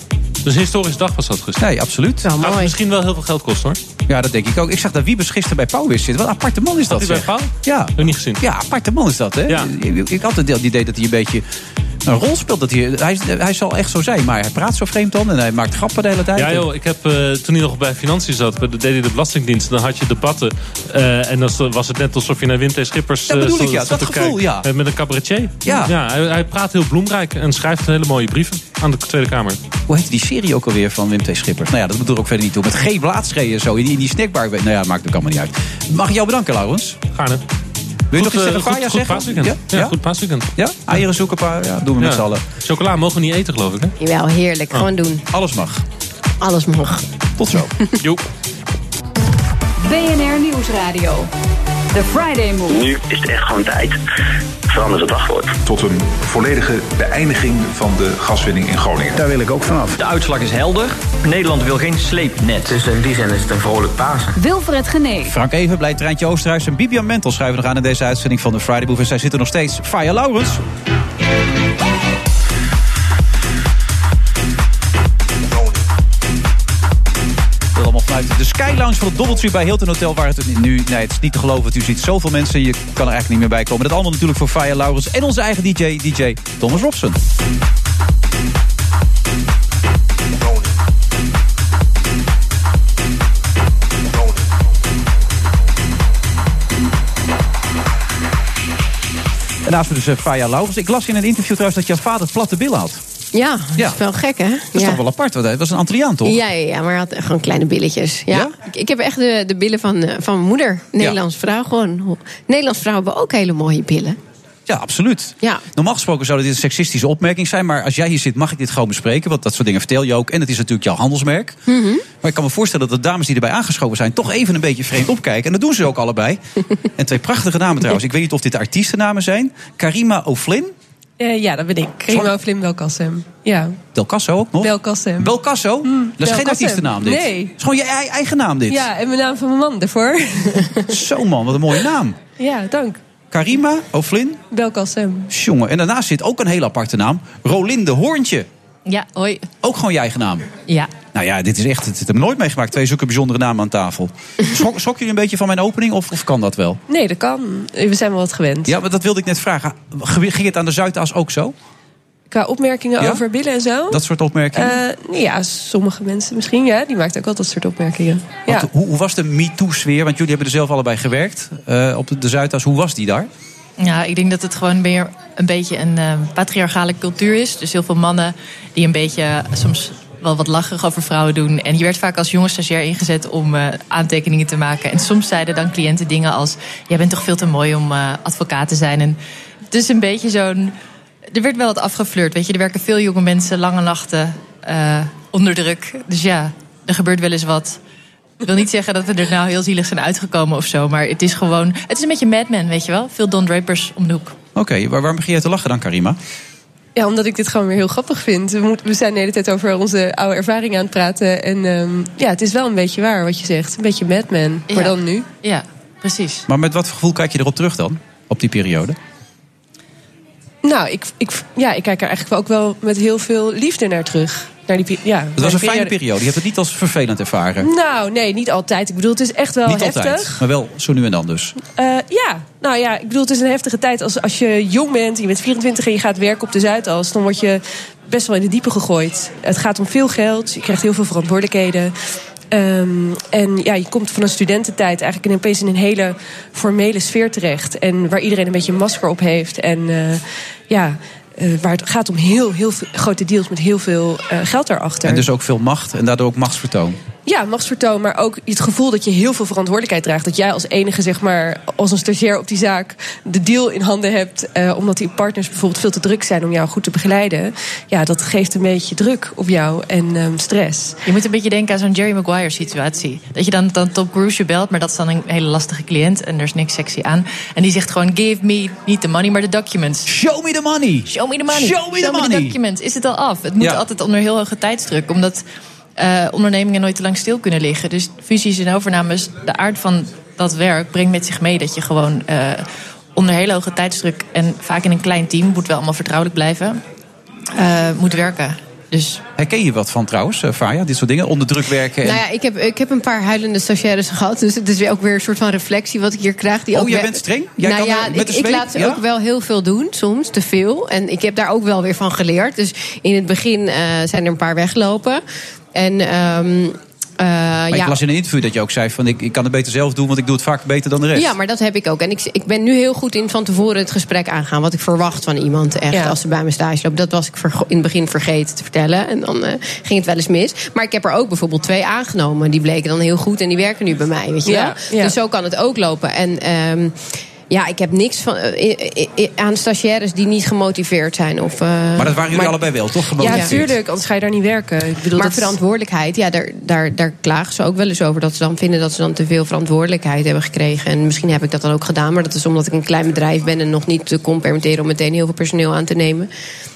Dus een historische dag was dat gisteren. Nee, absoluut. Gaat misschien wel heel veel geld kosten hoor. Ja, dat denk ik ook. Ik zag dat Wiebes gisteren bij Pauw weer zitten. Wat een aparte man is dat, hij bij. Pauw? Ja. Heb ik niet gezien. Ja, aparte man is dat, hè? Ja. Ik, ik had het idee dat hij een beetje een rol speelt. Dat hij, hij, hij zal echt zo zijn, maar hij praat zo vreemd dan. En hij maakt grappen de hele tijd. Ja joh, ik heb eh, toen hij nog bij Financiën zat, bij de, deed hij de Belastingdienst. Dan had je debatten. eh, en dan was het net alsof je naar Wim T. Schippers Dat bedoel eh, ik, ja. Dat gevoel, kijken. ja. Met een cabaretier. Ja. hij, hij praat heel bloemrijk en schrijft hele mooie brieven aan de Tweede Kamer. Hoe heet die serie ook alweer van Wim T. Schippers? Nou ja, dat bedoel ik ook verder niet toe. Met G. Blaadschee en zo. In die, in die snackbar. Nou ja, maakt ook allemaal niet uit. Mag ik jou bedanken, Laurens? Gaarne. Wil je Goed, nog iets eh, tegen goed- zeggen? paasweekend. Ja, goed paasweekend. Ja? Eieren zoeken, paar. Ja, doen we met z'n allen. Chocola mogen we niet eten, geloof ik. Hè? Jawel, heerlijk. Oh. Gewoon doen. Alles mag. Alles mag. Tot zo. Joep. BNR Nieuwsradio. The Friday Move. Nu is het echt gewoon tijd. Verander het wachtwoord. Tot een volledige beëindiging van de gaswinning in Groningen. Daar wil ik ook vanaf. De uitslag is helder. Nederland wil geen sleepnet. Dus in die zin is het een vrolijk Pasen. Wilfred Genee. Frank Even, blij treintje Oosterhuis en Bibian Mentel schrijven nog aan in deze uitzending van de Friday Move. En zij zitten nog steeds. Faya Laurens. De Sky Lounge van het Doubletree bij Hilton Hotel. Waar het nu, nee, het is niet te geloven. U ziet zoveel mensen. Je kan er eigenlijk niet meer bij komen. Dat allemaal natuurlijk voor Faya Laurens en onze eigen DJ, DJ Thomas Robson. En naast me dus eh, Faya Laurens. Ik las in een interview trouwens dat jouw vader platte billen had. Ja, dat Ja. is wel gek, hè? Dat is ja. toch wel apart, hij was een Antilliaan toch? Ja, ja, ja, maar hij had gewoon kleine billetjes. Ja. Ik, ik heb echt de, de billen van, eh, van mijn moeder. Nederlands vrouw gewoon. Nederlands vrouwen hebben ook hele mooie billen. Ja, absoluut. Ja. Normaal gesproken zou dit een seksistische opmerking zijn. Maar als jij hier zit, mag ik dit gewoon bespreken. Want dat soort dingen vertel je ook. En het is natuurlijk jouw handelsmerk. Mhm. Maar ik kan me voorstellen dat de dames die erbij aangeschoven zijn... toch even een beetje vreemd opkijken. En dat doen ze ook allebei. en twee prachtige namen trouwens. Ik weet niet of dit artiestennamen zijn. Karima O'Flynn. Eh, ja, dat ben ik. Rima Flim Belkacem. Ja. Del Casso ook nog? Belkacem. Belcasso? dat is geen Belkacem. artiestennaam dit. Nee. Het is gewoon je ei- eigen naam dit. Ja, en mijn naam van mijn man ervoor. Zo man, wat een mooie naam. ja, dank. Karima O'Flynn. Belkacem. Jongen, en daarnaast zit ook een hele aparte naam. Rolinde Hoorntje. Ja, hoi. Ook gewoon je eigen naam. Ja. Nou ja, dit is echt, dit heb ik nooit meegemaakt. Twee zulke bijzondere namen aan tafel. Schok, schok jullie een beetje van mijn opening of, of kan dat wel? Nee, dat kan. We zijn wel wat gewend. Ja, maar dat wilde ik net vragen. Ging het aan de Zuidas ook zo? Qua opmerkingen Ja? over billen en zo? Dat soort opmerkingen? Eh, ja, sommige mensen misschien, ja. Die maakt ook wel dat soort opmerkingen. Ja. Hoe, hoe was de MeToo-sfeer? Want jullie hebben er zelf allebei gewerkt eh, op de, de Zuidas. Hoe was die daar? Ja, ik denk dat het gewoon meer een beetje een eh, patriarchale cultuur is. Dus heel veel mannen die een beetje eh, soms wel wat lacherig over vrouwen doen. En je werd vaak als jonge stagiair ingezet om eh, aantekeningen te maken. En soms zeiden dan cliënten dingen als... jij bent toch veel te mooi om advocaat te zijn. En het is een beetje zo'n... Er werd wel wat afgeflirt, weet je. Er werken veel jonge mensen lange nachten... onder druk. Dus ja, er gebeurt wel eens wat. Ik wil niet zeggen dat we er nou heel zielig zijn uitgekomen of zo. Maar het is gewoon. Het is een beetje Mad Men, weet je wel? Veel Don Drapers om de hoek. Oké, waar, waarom begin jij te lachen dan, Karima? Ja, omdat ik dit gewoon weer heel grappig vind. We, moeten, we zijn de hele tijd over onze oude ervaringen aan het praten. En ehm, ja, het is wel een beetje waar wat je zegt. Een beetje Mad Men, maar Ja. dan nu. Ja, precies. Maar met wat voor gevoel kijk je erop terug dan? Op die periode? Nou, ik, ik, ja, ik kijk er eigenlijk ook wel met heel veel liefde naar terug. Naar die, ja, Het was een fijne periode. Je hebt het niet als vervelend ervaren. Nou, nee, niet altijd. Ik bedoel, het is echt wel niet heftig. altijd, maar wel zo nu en dan dus. Eh, ja, nou ja, ik bedoel, het is een heftige tijd. Als, als je jong bent, je bent 24 en je gaat werken op de Zuidas... dan word je best wel in de diepe gegooid. Het gaat om veel geld, je krijgt heel veel verantwoordelijkheden. Ehm, en ja, je komt van een studententijd eigenlijk in opeens in een hele formele sfeer terecht. En waar iedereen een beetje een masker op heeft. En eh, ja, eh, waar het gaat om heel, heel grote deals met heel veel eh, geld daarachter. En dus ook veel macht en daardoor ook machtsvertoon. Ja, machtsvertoon, maar ook het gevoel dat je heel veel verantwoordelijkheid draagt. Dat jij als enige, zeg maar, als een stagiair op die zaak de deal in handen hebt. eh, omdat die partners bijvoorbeeld veel te druk zijn om jou goed te begeleiden. Ja, dat geeft een beetje druk op jou en ehm, stress. Je moet een beetje denken aan zo'n Jerry Maguire situatie. Dat je dan, dan Top Cruise je belt, maar dat is dan een hele lastige cliënt. En er is niks sexy aan. En die zegt gewoon, give me, niet the money, maar de documents. Show me the money! Show me the money. Show me the money. documents. Is het al af? Het moet Ja. altijd onder heel hoge tijdsdruk. Omdat eh, ondernemingen nooit te lang stil kunnen liggen. Dus fusies en overnames, de aard van dat werk brengt met zich mee dat je gewoon eh, onder hele hoge tijdsdruk en vaak in een klein team, moet wel allemaal vertrouwelijk blijven, eh, moet werken. Dus Herken je wat van trouwens, eh, Faya? Dit soort dingen, onder druk werken. En... Nou ja, ik heb, ik heb een paar huilende stagiaires gehad. Dus het is weer ook weer een soort van reflectie wat ik hier krijg. Die Oh, ook jij bent streng? Jij nou kan ja, met ik, de ik laat ze Ja? ook wel heel veel doen, soms te veel. En ik heb daar ook wel weer van geleerd. Dus in het begin eh, zijn er een paar weggelopen. En ehm, eh, maar ja. ik las in een interview dat je ook zei van ik, ik kan het beter zelf doen, want ik doe het vaak beter dan de rest. Ja, maar dat heb ik ook. En ik, ik ben nu heel goed in van tevoren het gesprek aangaan. Wat ik verwacht van iemand echt Ja. als ze bij mijn stage loopt. Dat was ik in het begin vergeten te vertellen. En dan eh, ging het wel eens mis. Maar ik heb er ook bijvoorbeeld twee aangenomen. Die bleken dan heel goed en die werken nu bij mij. Weet je Ja, wel? ja. Dus zo kan het ook lopen. En ehm, ja, ik heb niks van, eh, i- i- aan stagiaires die niet gemotiveerd zijn. Of, eh, Maar dat waren jullie allebei wel, toch? Ja, natuurlijk, anders ga je daar niet werken. Ik bedoel, maar dat verantwoordelijkheid, ja, daar, daar, daar klagen ze ook wel eens over. Dat ze dan vinden dat ze dan te veel verantwoordelijkheid hebben gekregen. En misschien heb ik dat dan ook gedaan. Maar dat is omdat ik een klein bedrijf ben en nog niet te kon permitteren om meteen heel veel personeel aan te nemen.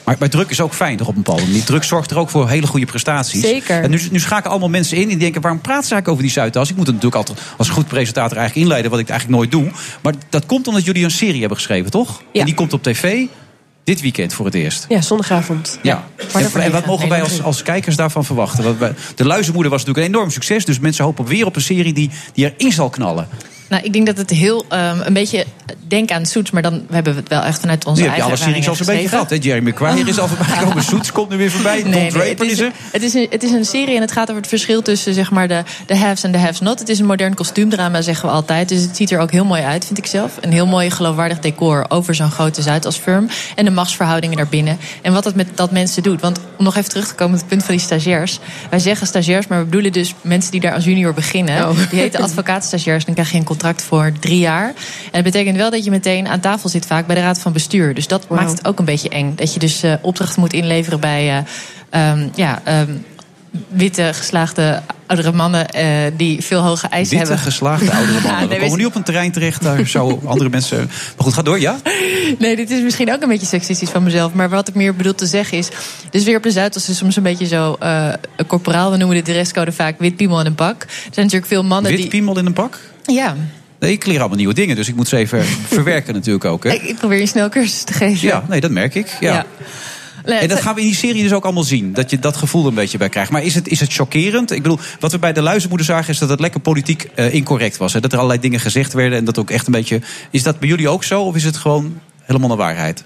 Maar druk is ook fijn, toch op een bepaalde manier. Druk zorgt er ook voor hele goede prestaties. Zeker. En nu, nu schakelen allemaal mensen in die denken... waarom praten ze eigenlijk over die Zuidas? Ik moet het natuurlijk altijd als goed presentator eigenlijk inleiden... wat ik eigenlijk nooit doe. Maar dat komt omdat jullie een serie hebben geschreven, toch? Ja. En die komt op tv dit weekend voor het eerst. Ja, zondagavond. Ja. En, en wat mogen wij als, als kijkers daarvan verwachten? Want de Luizenmoeder was natuurlijk een enorm succes. Dus mensen hopen weer op een serie die, die erin zal knallen. Nou, ik denk dat het heel ehm, een beetje denk aan Soets, maar dan hebben we het wel echt vanuit onze Nu heb je eigen alle series al zo'n beetje gehad. Hè? Jeremy Maguire is al voorbij gekomen. Soets komt nu weer voorbij. Don Nee, nee, Draper het, is is, er. het, is een, het is een serie en het gaat over het verschil tussen zeg maar, de, de haves en de haves not. Het is een modern kostuumdrama, zeggen we altijd. Dus het ziet er ook heel mooi uit, vind ik zelf. Een heel mooi geloofwaardig decor over zo'n grote Zuidasfirm. En de machtsverhoudingen daarbinnen. En wat dat met dat mensen doet. Want om nog even terug te komen op het punt van die stagiairs. Wij zeggen stagiairs, maar we bedoelen dus mensen die daar als junior beginnen. Oh. Die heten advocaatstagiairs. Dan krijg je een contract voor drie jaar. En dat betekent wel dat je meteen aan tafel zit vaak bij de raad van bestuur. Dus dat maakt het ook een beetje eng. Dat je dus eh, opdrachten moet inleveren bij eh, ehm, ja, ehm, witte geslaagde oudere mannen eh, die veel hoge eisen Witte, hebben. geslaagde oudere mannen. nee, We komen nu op een terrein terecht, daar zo andere mensen... Maar goed, ga door, ja? Nee, dit is misschien ook een beetje seksistisch van mezelf. Maar wat ik meer bedoel te zeggen is... Dus weer op de Zuidas is soms een beetje zo uh, corporaal. We noemen de dresscode vaak wit piemel in een pak. Er zijn natuurlijk veel mannen Wit die... piemel in een pak? Ja. Nee, ik leer allemaal nieuwe dingen, dus ik moet ze even verwerken natuurlijk ook. Hè? Ik, probeer je snel cursus te geven. Ja, nee, dat merk ik. Ja. En dat gaan we in die serie dus ook allemaal zien. Dat je dat gevoel er een beetje bij krijgt. Maar is het, is het chockerend? Ik bedoel, wat we bij de luizenmoeder zagen... is dat het lekker politiek eh, incorrect was. Hè? Dat er allerlei dingen gezegd werden. En dat ook echt een beetje... Is dat bij jullie ook zo? Of is het gewoon helemaal de waarheid?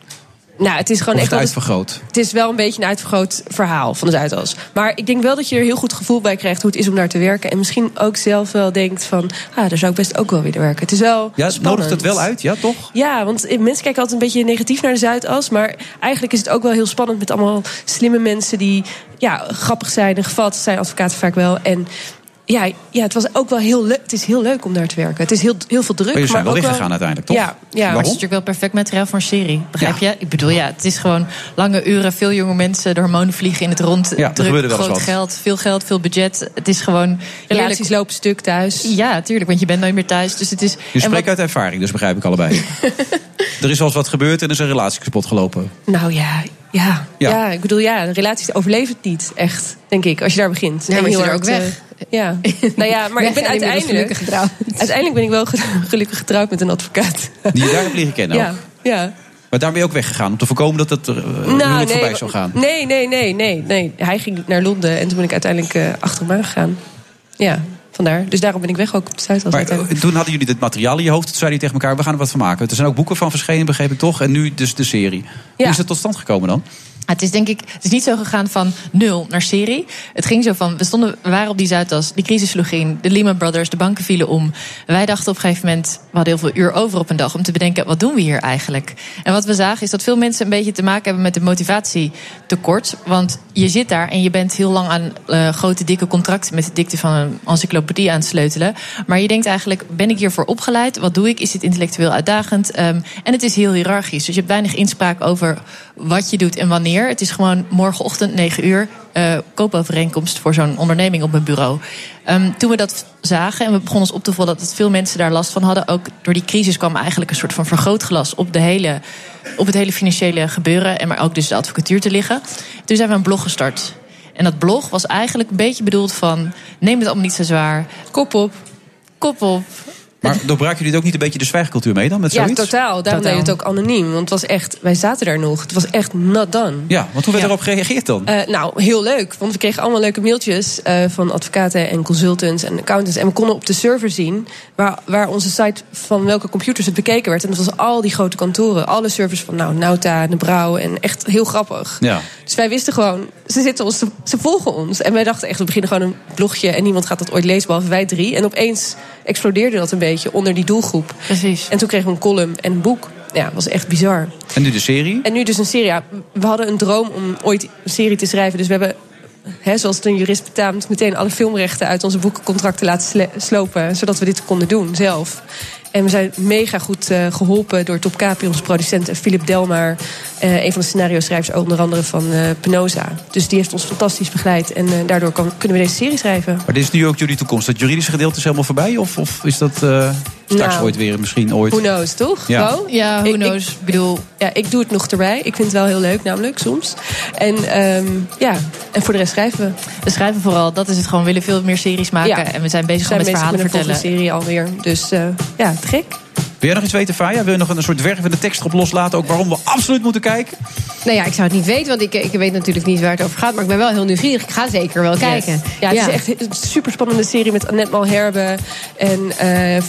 Nou, het is gewoon Of echt het uitvergroot? Het is wel een beetje een uitvergroot verhaal van de Zuidas. Maar ik denk wel dat je er heel goed gevoel bij krijgt hoe het is om daar te werken. En misschien ook zelf wel denkt van, ah, daar zou ik best ook wel willen werken. Het is wel Ja, spannend. nodigt het wel uit, ja, toch? Ja, want mensen kijken altijd een beetje negatief naar de Zuidas. Maar eigenlijk is het ook wel heel spannend met allemaal slimme mensen die ja, grappig zijn en gevat zijn advocaten vaak wel. En ja, ja, het was ook wel heel leuk. Het is heel leuk om daar te werken. Het is heel, heel veel druk. Maar je zijn wel weggegaan uiteindelijk, toch? Ja, ja. Maar het is natuurlijk wel perfect materiaal voor een serie. Begrijp je? Ik bedoel, ja, het is gewoon lange uren, veel jonge mensen, de hormonen vliegen in het rond. Ja, er druk, gebeurde wel eens groot wat. geld, veel geld, veel budget. Het is gewoon. Relaties lopen stuk thuis. Ja, tuurlijk, want je bent nooit meer thuis. Dus het is. Je spreekt wat- uit ervaring, dus begrijp ik allebei. er is wel eens wat gebeurd en er is een relatie kapot gelopen. Nou ja, ja, Ja. ja. ik bedoel, ja, relaties overleven het niet, echt, denk ik, als je daar begint. Ja, En maar is heel er ook weg. Ja, nou ja, maar ik ben uiteindelijk gelukkig getrouwd. Uiteindelijk ben ik wel ge- gelukkig getrouwd met een advocaat. Die je daar hebt leren kennen Ja, ook. ja. Maar daar ben je ook weggegaan om te voorkomen dat het er uh, Nou, nee, voorbij zou gaan. Nee, nee, nee, nee, nee. Hij ging naar Londen en toen ben ik uiteindelijk eh, achter hem aangegaan. Ja, vandaar. Dus daarom ben ik weg ook op de Zuidas. Maar uiteindelijk. eh, toen hadden jullie dit materiaal in je hoofd. Toen zeiden jullie tegen elkaar, we gaan er wat van maken. Er zijn ook boeken van verschenen, begreep ik toch? En nu dus de serie. Hoe is het tot stand gekomen dan? Het is denk ik, het is niet zo gegaan van nul naar serie. Het ging zo van, we, stonden, we waren op die Zuidas, die crisis sloeg in, de Lehman Brothers, de banken vielen om. Wij dachten op een gegeven moment, we hadden heel veel uur over op een dag om te bedenken, wat doen we hier eigenlijk? En wat we zagen is dat veel mensen een beetje te maken hebben met de motivatietekort. Want je zit daar en je bent heel lang aan eh, grote dikke contracten met de dikte van een encyclopedie aan het sleutelen. Maar je denkt eigenlijk, ben ik hiervoor opgeleid? Wat doe ik? Is dit intellectueel uitdagend? Ehm, en het is heel hiërarchisch. Dus je hebt weinig inspraak over wat je doet en wanneer. Het is gewoon morgenochtend 9 uur eh, koopovereenkomst voor zo'n onderneming op een bureau. Ehm, toen we dat zagen en we begonnen ons op te vallen dat veel mensen daar last van hadden. Ook door die crisis kwam eigenlijk een soort van vergrootglas op, de hele, op het hele financiële gebeuren. En maar ook dus de advocatuur te liggen. Toen zijn we een blog gestart. En dat blog was eigenlijk een beetje bedoeld van... neem het allemaal niet zo zwaar. Kop op. Kop op. Maar doorbraken jullie het ook niet een beetje de zwijgcultuur mee dan? Met Ja, zoiets? totaal. Daarom deed je het ook anoniem. Want het was echt, wij zaten daar nog. Het was echt not done. Ja, want hoe werd Ja. erop gereageerd dan? Eh, nou, heel leuk. Want we kregen allemaal leuke mailtjes eh, van advocaten en consultants en accountants. En we konden op de server zien waar, waar onze site van welke computers het bekeken werd. En dat was al die grote kantoren. Alle servers van nou, Nauta, De Brouw. En echt heel grappig. Ja. Dus wij wisten gewoon, ze, zitten ons, ze volgen ons. En wij dachten echt, we beginnen gewoon een blogje en niemand gaat dat ooit lezen, behalve wij drie. En opeens explodeerde dat een beetje onder die doelgroep. Precies. En toen kregen we een column en een boek. Ja, dat was echt bizar. En nu de serie? En nu dus een serie. Ja, we hadden een droom om ooit een serie te schrijven. Dus we hebben, hè, zoals het een jurist betaamt, meteen alle filmrechten uit onze boekencontracten laten slopen. Zodat we dit konden doen zelf. En we zijn mega goed eh, geholpen door Top Capri, onze producent, en Philip Delmar, eh, een van de scenario-schrijvers, onder andere van eh, Penosa. Dus die heeft ons fantastisch begeleid. En daardoor kan, kunnen we deze serie schrijven. Maar dit is nu ook jullie toekomst. Dat juridische gedeelte is helemaal voorbij? Of, of is dat straks Nou, ooit weer misschien ooit? Who knows, toch? Ja. Bo? Ja, who Ik- knows. Ik bedoel... Ja, ik doe het nog erbij. Ik vind het wel heel leuk, namelijk, soms. En ehm, ja, en voor de rest schrijven we. We schrijven vooral, dat is het gewoon, we willen veel meer series maken. Ja. En we zijn bezig zijn om met bezig verhalen met een vertellen. volgende serie alweer. Dus eh, ja, te gek. Wil jij nog iets weten, Faya? Wil je nog een soort wervende tekst erop loslaten? Ook waarom we absoluut moeten kijken? Nou ja, ik zou het niet weten, want ik, ik weet natuurlijk niet waar het over gaat. Maar ik ben wel heel nieuwsgierig. Ik ga zeker wel kijken. Ja, het is echt een super spannende serie met Annette Malherbe en eh eh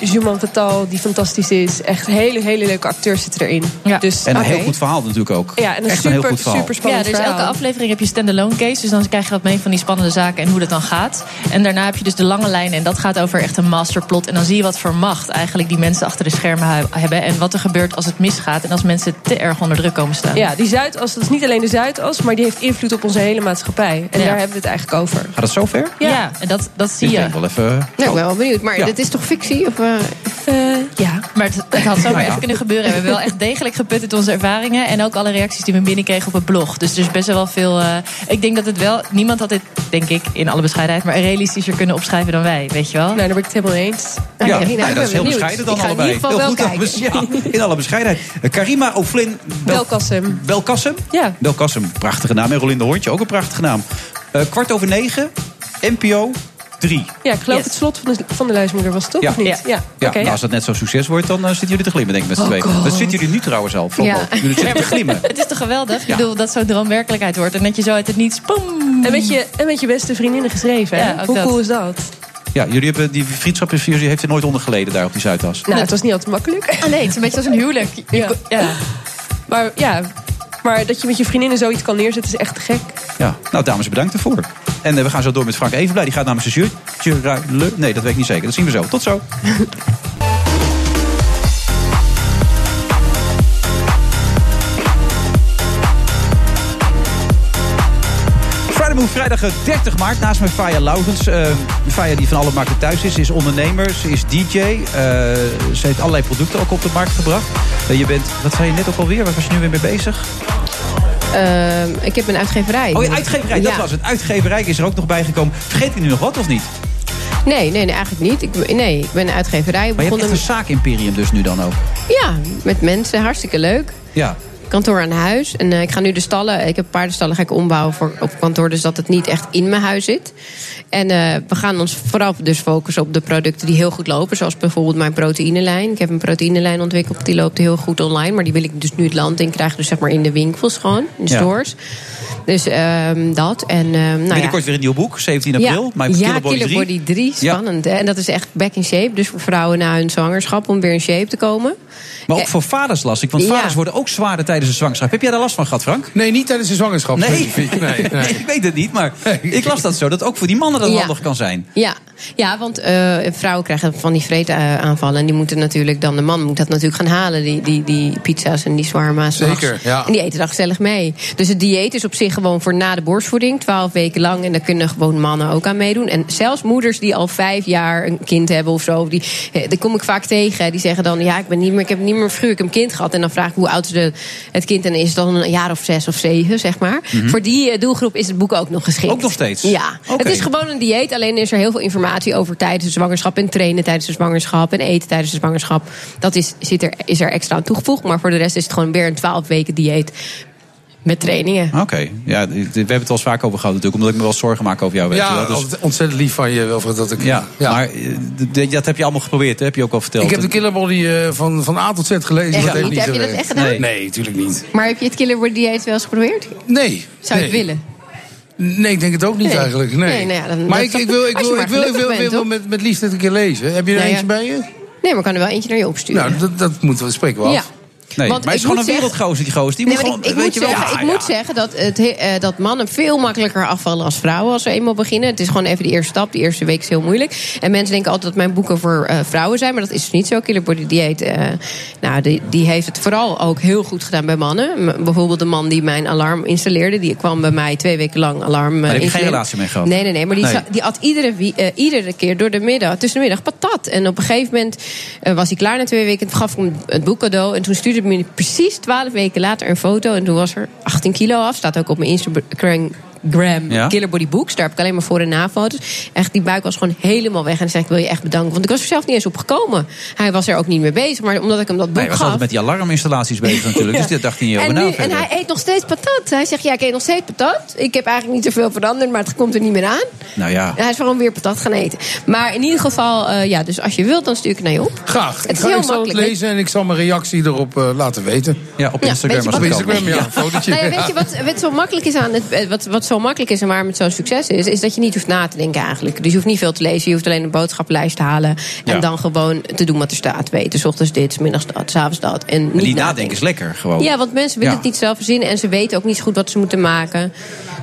Juman Fatal, die fantastisch is. Echt hele, hele leuke acteurs zitten erin. Dus, En een heel goed verhaal natuurlijk ook. Ja, en een Echt super, een heel goed verhaal. super spannend ja, dus elke aflevering heb je standalone case. Dus dan krijg je wat mee van die spannende zaken en hoe dat dan gaat. En daarna heb je dus de lange lijn. En dat gaat over echt een masterplot. En dan zie je wat voor macht eigenlijk die mensen achter de schermen hebben. En wat er gebeurt als het misgaat. En als mensen te erg onder druk komen staan. Ja, die Zuidas, dat is niet alleen de Zuidas, maar die heeft invloed op onze hele maatschappij. En Ja. daar hebben we het eigenlijk over. Gaat het zo ver? Ja, en dat, dat zie Ik je. denk wel even... Nou, ik ben wel benieuwd. Maar Ja. dit is toch fictie? Of, eh, ja. Maar het, het had zomaar Nou ja. even kunnen gebeuren. En we hebben wel echt degelijk geput uit onze ervaringen. En ook alle reacties die we binnenkregen op het blog. Dus er is best wel veel... eh, ik denk dat het wel... Niemand had dit, denk ik, in alle bescheidenheid... maar realistischer kunnen opschrijven dan wij, weet je wel? Nou, daar ben ik het helemaal eens. Ja, nou, ik dat is heel bescheiden dan In allebei. ieder geval heel wel goed, kijken. Ja, in alle bescheidenheid. Eh, Karima O'Flynn... Belkassem. Belkassem? Ja. Belkassem, prachtige naam. En Rolinde Hondje, ook een prachtige naam. Eh, kwart over negen, NPO 3. Ja, ik geloof Yes. het slot van de, van de luismoeder was het toch? Ja. Of niet? Ja. Ja, nou, als dat net zo'n succes wordt, dan eh, zitten jullie te glimmen, denk ik, met z'n Oh, tweeën. Dat zitten jullie nu trouwens al. Ja. Jullie zitten te glimmen. Het is toch geweldig? Ja. Ik bedoel, dat zo'n droom werkelijkheid wordt. En dat je zo uit het niets... Boom, En met, je, en met je beste vriendinnen geschreven, hè? Hoe dat. cool is dat? Ja, jullie hebben die vriendschap is- jullie heeft er nooit onder geleden daar op die Zuidas. Nou, het was niet altijd makkelijk. Ah, nee, het is een beetje als een huwelijk. Ja. ja. Maar ja, maar dat je met je vriendinnen zoiets kan neerzetten is echt te gek. Ja. Nou, dames, bedankt ervoor. En eh, we gaan zo door met Frank Evenblij. Die gaat namens de jury- Nee, dat weet ik niet zeker. Dat zien we zo. Tot zo. Move, vrijdag eh, 30 maart. Naast mij Faya Laurens. Eh Faya die van alle markten thuis is. Ze is ondernemer, ze is DJ. eh, ze heeft allerlei producten ook op de markt gebracht. Eh, je bent, wat zei je net ook alweer? Waar was je nu weer mee bezig? Ehm, ik heb een uitgeverij. Oh, je uitgeverij, dat Ja. was het. Uitgeverij is er ook nog bijgekomen. Vergeet ik nu nog wat of niet? Nee, nee, nee, eigenlijk niet. Ik, nee, ik ben een uitgeverij Maar je hebt echt een zaakimperium dus nu dan ook. Ja, met mensen. Hartstikke leuk. Ja. Kantoor aan huis. En eh, ik ga nu de stallen, ik heb paardenstallen ga ik ombouwen voor, op kantoor. Dus dat het niet echt in mijn huis zit. En eh, we gaan ons vooral dus focussen op de producten die heel goed lopen. Zoals bijvoorbeeld mijn proteïnelijn. Ik heb een proteïnelijn ontwikkeld, die loopt heel goed online. Maar die wil ik dus nu het land in krijgen. Dus zeg maar in de winkels gewoon, in de Ja. stores. Dus ehm, dat. En, ehm, nou ja. Binnenkort weer een nieuw boek, 17 april. Ja, Killer Body 3. Killer Body 3. Ja. Spannend. Hè? En dat is echt back in shape. Dus voor vrouwen na hun zwangerschap om weer in shape te komen. Maar ook voor vaders las ik. Want Ja. vaders worden ook zwaarder tijdens de zwangerschap. Heb jij daar last van gehad, Frank? Nee, niet tijdens de zwangerschap. Nee. specifiek. Nee, nee. Nee, ik weet het niet. Maar ik las dat zo. Dat ook voor die mannen dat Ja. handig kan zijn. Ja, ja want eh, vrouwen krijgen van die vreetaanvallen. En die moeten natuurlijk dan, de man moet dat natuurlijk gaan halen. Die, die, die pizza's en die zwarma's. Zeker, ja. En die eten dan gezellig mee. Dus het dieet is op zich gewoon voor na de borstvoeding. Twaalf weken lang. En daar kunnen gewoon mannen ook aan meedoen. En zelfs moeders die al vijf jaar een kind hebben of zo. Die, eh, die kom ik vaak tegen. Die zeggen dan, ja, ik, ben niet meer, ik heb niet meer figuur, ik heb een kind gehad. En dan vraag ik hoe oud is de, het kind. En is het dan een jaar of zes of zeven, zeg maar. Mhm. Voor die eh, doelgroep is het boek ook nog geschikt. Ook nog steeds? Ja. Het is gewoon een dieet. Alleen is er heel veel informatie over tijdens de zwangerschap. En trainen tijdens de zwangerschap. En eten tijdens de zwangerschap. Dat is, zit er, is er extra aan toegevoegd. Maar voor de rest is het gewoon weer een 12 weken dieet. Met trainingen. Oké, ja, we hebben het wel eens vaak over gehad natuurlijk. Omdat ik me wel zorgen maak over jou. Weet je Ja, wel. Dus- ontzettend lief van je, Wilfred, dat ik... ja, maar eh, dat heb je allemaal geprobeerd, hè? heb je ook al verteld. Ik heb de Killerbody eh, van, van A tot Z gelezen. Echt niet? Heb je dat echt gedaan? Nee, nee, natuurlijk niet. Maar heb je het Killer Body dieet wel eens geprobeerd? Nee. Zou je nee. het willen? Nee, ik denk het ook niet Nee. eigenlijk. Nee. Nee, nou ja, dan- maar ik, ik wil, ik wil, ik wil, ik wil, ik wil bent, met, met liefde een keer lezen. Heb je er Nou ja. eentje bij je? Nee, maar ik kan er wel eentje naar je opsturen. Nou, dat, dat moeten we, spreken we af. Ja. Nee, Want maar hij is gewoon een wereldgozer, die gozer. Die Nee, moet gewoon, ik, ik weet moet je wel. zeggen, ik moet zeggen dat, het, he- eh, dat mannen veel makkelijker afvallen als vrouwen als ze eenmaal beginnen. Het is gewoon even de eerste stap. Die eerste week is heel moeilijk. En mensen denken altijd dat mijn boeken voor eh, vrouwen zijn. Maar dat is dus niet zo. Killer Body Dieet, eh, nou, die, die heeft het vooral ook heel goed gedaan bij mannen. M- bijvoorbeeld de man die mijn alarm installeerde. Die kwam bij mij twee weken lang alarm daar heb je geen relatie mee gehad? Nee, nee, nee. Maar die, Nee. die at iedere, iedere keer door de middag, tussen de middag patat. En op een gegeven moment was hij klaar na twee weken. Toen gaf ik hem het boek cadeau. En toen stuurde hij me precies twaalf weken later een foto. En toen was er 18 kilo af. Staat ook op mijn Instagram. Gram, Ja. Killer Body Books. Daar heb ik alleen maar voor- en na-foto's. Echt, die buik was gewoon helemaal weg. En dan zei ik, wil je echt bedanken. Want ik was er zelf niet eens op gekomen. Hij was er ook niet mee bezig. Maar omdat ik hem dat boek Nee, hij was altijd met die alarminstallaties bezig natuurlijk. Ja. Dus daar dacht hij niet over en, na nu, en hij eet nog steeds patat. Hij zegt, ja, ik eet nog steeds patat. Ik heb eigenlijk niet zoveel veranderd, maar het komt er niet meer aan. Nou ja. En hij is gewoon weer patat gaan eten. Maar in ieder geval, eh, ja, dus als je wilt, dan stuur ik het naar je op. Graag. Het Ik is ga heel ik zal het makkelijk. lezen en ik zal mijn reactie erop eh, laten weten. Ja, op Ja, Instagram je was Op. Instagram, ja, een fotootje. Nou ja, weet je wat, wat zo makkelijk is aan het, wat, wat zo makkelijk is en waarom het zo'n succes is, is dat je niet hoeft na te denken eigenlijk. Dus je hoeft niet veel te lezen, je hoeft alleen een boodschappenlijst te halen en Ja. dan gewoon te doen wat er staat. Weten, s ochtends dit, s middags dat, s avonds dat. En niet En die nadenken. nadenken is lekker gewoon. Ja, want mensen willen Ja. het niet zelf verzinnen en ze weten ook niet zo goed wat ze moeten maken.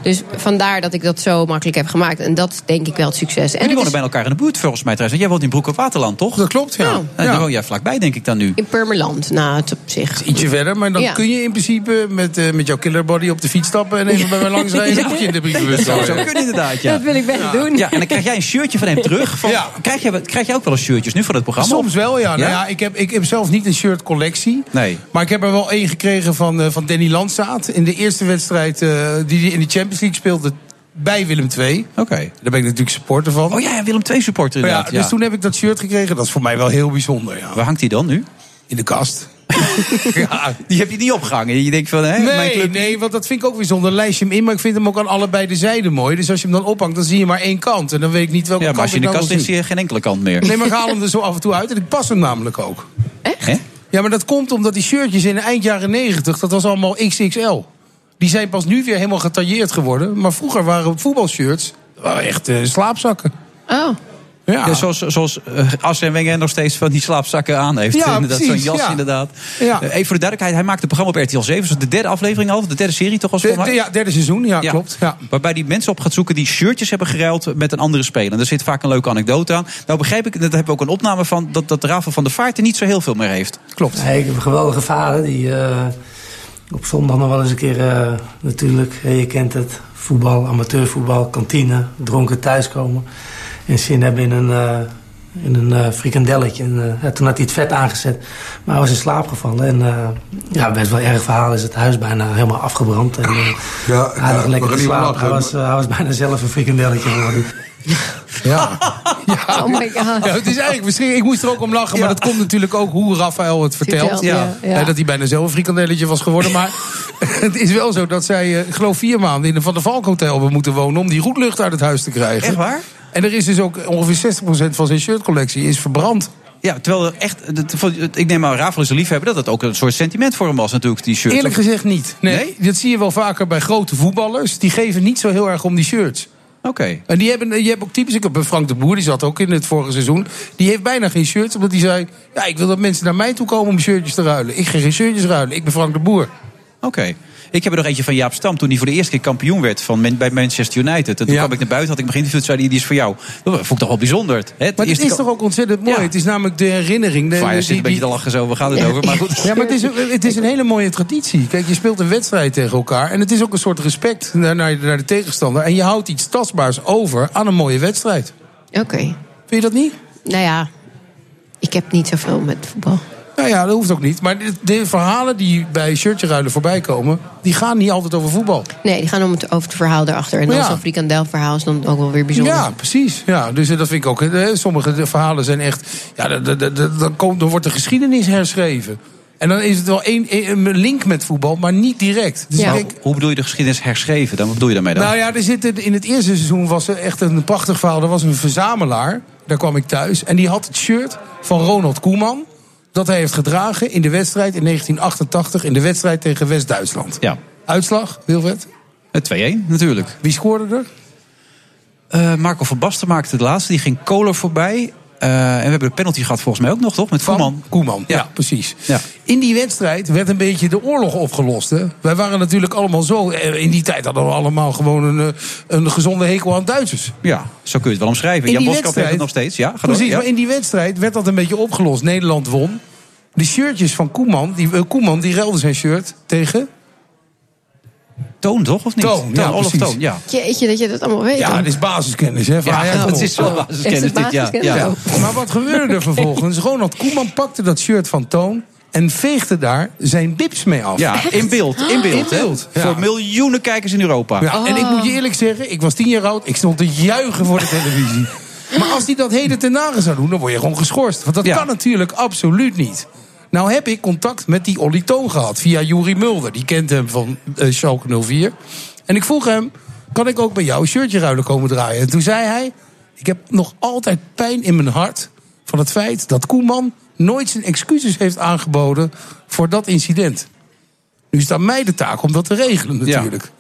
Dus vandaar dat ik dat zo makkelijk heb gemaakt. En dat denk ik wel het succes. En die wonen is bij elkaar in de buurt volgens mij trouwens. Want jij woont in Broek op Waterland, toch? Dat klopt, ja. Oh. Nou, daar woon jij vlakbij denk ik dan nu. in Purmerland, nou, het op zich. Ietsje verder, maar dan Ja. kun je in principe met, eh, met jouw killerbody op de fiets stappen en even bij mij langs rijden. Je in de brievenbus Dat zou zo gooien. kunnen inderdaad, ja. Dat wil ik best doen. Ja, en dan krijg jij een shirtje van hem terug. Van, Ja. krijg, jij, krijg jij ook wel eens shirtjes nu voor het programma? Soms wel, ja. Nou Ja? ja ik, heb, ik heb zelf niet een shirtcollectie. Nee. Maar ik heb er wel één gekregen van, eh, van Danny Landzaat. In de eerste wedstrijd eh, die hij in de Champions League speelde bij Willem II. Oké. Daar ben ik natuurlijk supporter van. Oh ja, Willem II supporter ja, inderdaad. dus ja. toen heb ik dat shirt gekregen. Dat is voor mij wel heel bijzonder. Ja. Waar hangt hij dan nu? In de kast. ja. Die heb je niet opgehangen. Je denkt van, hè, mijn Nee, club... nee, want dat vind ik ook bijzonder. Lijst je hem in, maar ik vind hem ook aan allebei de zijden mooi. Dus als je hem dan ophangt, dan zie je maar één kant. En dan weet ik niet welke Ja, maar als kant je in de kast nou ligt, wil zie je geen enkele kant meer. Nee, maar ik haal hem er zo af en toe uit. En ik pas hem namelijk ook. Hè? Ja, maar dat komt omdat die shirtjes in de eind jaren 90, dat was allemaal XXL. Die zijn pas nu weer helemaal getailleerd geworden. Maar vroeger waren voetbalshirts waren echt eh, slaapzakken. Oh. Ja. Ja, zoals zoals uh, Arsène Wenger nog steeds van die slaapzakken aan heeft. Ja, inderdaad, zo'n jas ja. inderdaad. Ja. Eh, even voor de duidelijkheid, hij maakte het programma op RTL 7. Dat is de derde aflevering al, de derde serie toch als De- de- ja, derde seizoen, ja, klopt. Ja. Waarbij die mensen op gaat zoeken die shirtjes hebben geruild met een andere speler. En daar zit vaak een leuke anekdote aan. Nou begrijp ik, dat hebben we ook een opname van, dat, dat Rafael van der Vaart er niet zo heel veel meer heeft. Klopt. Ik heb een geweldige vader. Die, eh, Op zondag nog wel eens een keer eh, natuurlijk, eh, je kent het, voetbal, amateurvoetbal, kantine, dronken thuiskomen. En zin hebben in een, eh, in een eh, frikandelletje. En, eh, ja, toen had hij het vet aangezet, maar hij was in slaap gevallen. En eh, ja, best wel erg verhaal is het huis bijna helemaal afgebrand. En, eh, Ja, hij lag ja, lekker lachen. Hij was, hij was bijna zelf een frikandelletje geworden. Ja. Oh my god. Ja, het is eigenlijk verschrikkelijk. Ik moest er ook om lachen, maar dat komt natuurlijk ook hoe Rafael het vertelt. Ja, ja. Dat hij bijna zelf een frikandelletje was geworden. Maar het is wel zo dat zij, eh, ik geloof vier maanden in een Van der Valk hotel hebben moeten wonen... om die roetlucht uit het huis te krijgen. Echt waar? En er is dus ook ongeveer 60% van zijn shirtcollectie is verbrand. Ja, terwijl er echt. Ik neem aan, Rafael is een liefhebber, dat het ook een soort sentiment voor hem was, natuurlijk, die shirt. Eerlijk gezegd niet. Nee, Dat zie je wel vaker bij grote voetballers. Die geven niet zo heel erg om die shirts. Oké. En die hebben, je hebt ook typisch, ik heb Frank de Boer, die zat ook in het vorige seizoen. Die heeft bijna geen shirts, omdat hij zei... Ja, ik wil dat mensen naar mij toe komen om shirtjes te ruilen. Ik ga geen shirtjes ruilen, ik ben Frank de Boer. Oké. Ik heb er nog eentje van Jaap Stam toen hij voor de eerste keer kampioen werd van, bij Manchester United. En toen kwam ik naar buiten, had ik me geïnterviewd, zei hij, die is voor jou. Dat vond ik toch wel bijzonder. Hè? Maar het is toch ook ontzettend mooi. Het is namelijk de herinnering. De, Fire die- zit een beetje te lachen zo, waar gaat het over? Maar goed. Ja, maar het is, het is een hele mooie traditie. Kijk, je speelt een wedstrijd tegen elkaar. En het is ook een soort respect naar, naar, naar de tegenstander. En je houdt iets tastbaars over aan een mooie wedstrijd. Oké. Vind je dat niet? Nou ja, ik heb niet zoveel met voetbal. Nou ja, dat hoeft ook niet. Maar de, de verhalen die bij shirtje ruilen voorbij komen... die gaan niet altijd over voetbal. Nee, die gaan om het, over het verhaal erachter. En dan Ja. zo'n frikandelverhaal is dan ook wel weer bijzonder. Ja, precies. Ja, dus eh, dat vind ik ook. Sommige verhalen zijn echt. Ja, da- da- da- da- dan, komt, dan wordt de geschiedenis herschreven. En dan is het wel één, een link met voetbal, maar niet direct. Dus kijk, Hoe bedoel je de geschiedenis herschreven? Dan, wat bedoel je daarmee dan? nou ja, er zitten, in het eerste seizoen was er echt een prachtig verhaal. Er was een verzamelaar, daar kwam ik thuis. En die had het shirt van Ronald Koeman. Dat hij heeft gedragen in de wedstrijd in 1988. In de wedstrijd tegen West-Duitsland. Ja. Uitslag, Wilfred? Het 2-1 natuurlijk. Wie scoorde er? Eh, Marco van Basten maakte de laatste. Die ging Kohler voorbij. Eh, en we hebben de penalty gehad volgens mij ook nog, toch? Met Koeman. Koeman, ja, precies. Ja. In die wedstrijd werd een beetje de oorlog opgelost. Hè? Wij waren natuurlijk allemaal zo. eh, In die tijd hadden we allemaal gewoon een, een gezonde hekel aan Duitsers. Ja, zo kun je het wel omschrijven. In Jan Boskamp heeft het nog steeds. Ja, Precies, door. Ja. maar in die wedstrijd werd dat een beetje opgelost. Nederland won. De shirtjes van Koeman, die, eh, Koeman die ruilde zijn shirt tegen... Toon, toch? Of niet? Toon, ja, Olaf. Toon, ja. Jeetje, dat je dat allemaal weet. Ja, dit is basiskennis, hè? Van Ja, dat is wel Oh. basiskennis Is het dit, ja. ja. Oh. Maar wat gebeurde er vervolgens? Ronald Koeman pakte dat shirt van Toon... en veegde daar zijn bips mee af. Ja, in beeld. In beeld, In hè? beeld, ja. Voor miljoenen kijkers in Europa. Ja, En ik moet je eerlijk zeggen, ik was tien jaar oud. Ik stond te juichen voor de televisie. Maar als hij dat heden ten dagen zou doen, dan word je gewoon geschorst. Want dat Ja. kan natuurlijk absoluut niet. Nou heb ik contact met die Olly Toon gehad via Juri Mulder. Die kent hem van eh Schalke 04. En ik vroeg hem, kan ik ook bij jou een shirtje ruilen komen draaien? En toen zei hij, ik heb nog altijd pijn in mijn hart... van het feit dat Koeman nooit zijn excuses heeft aangeboden... voor dat incident. Nu is het aan mij de taak om dat te regelen natuurlijk.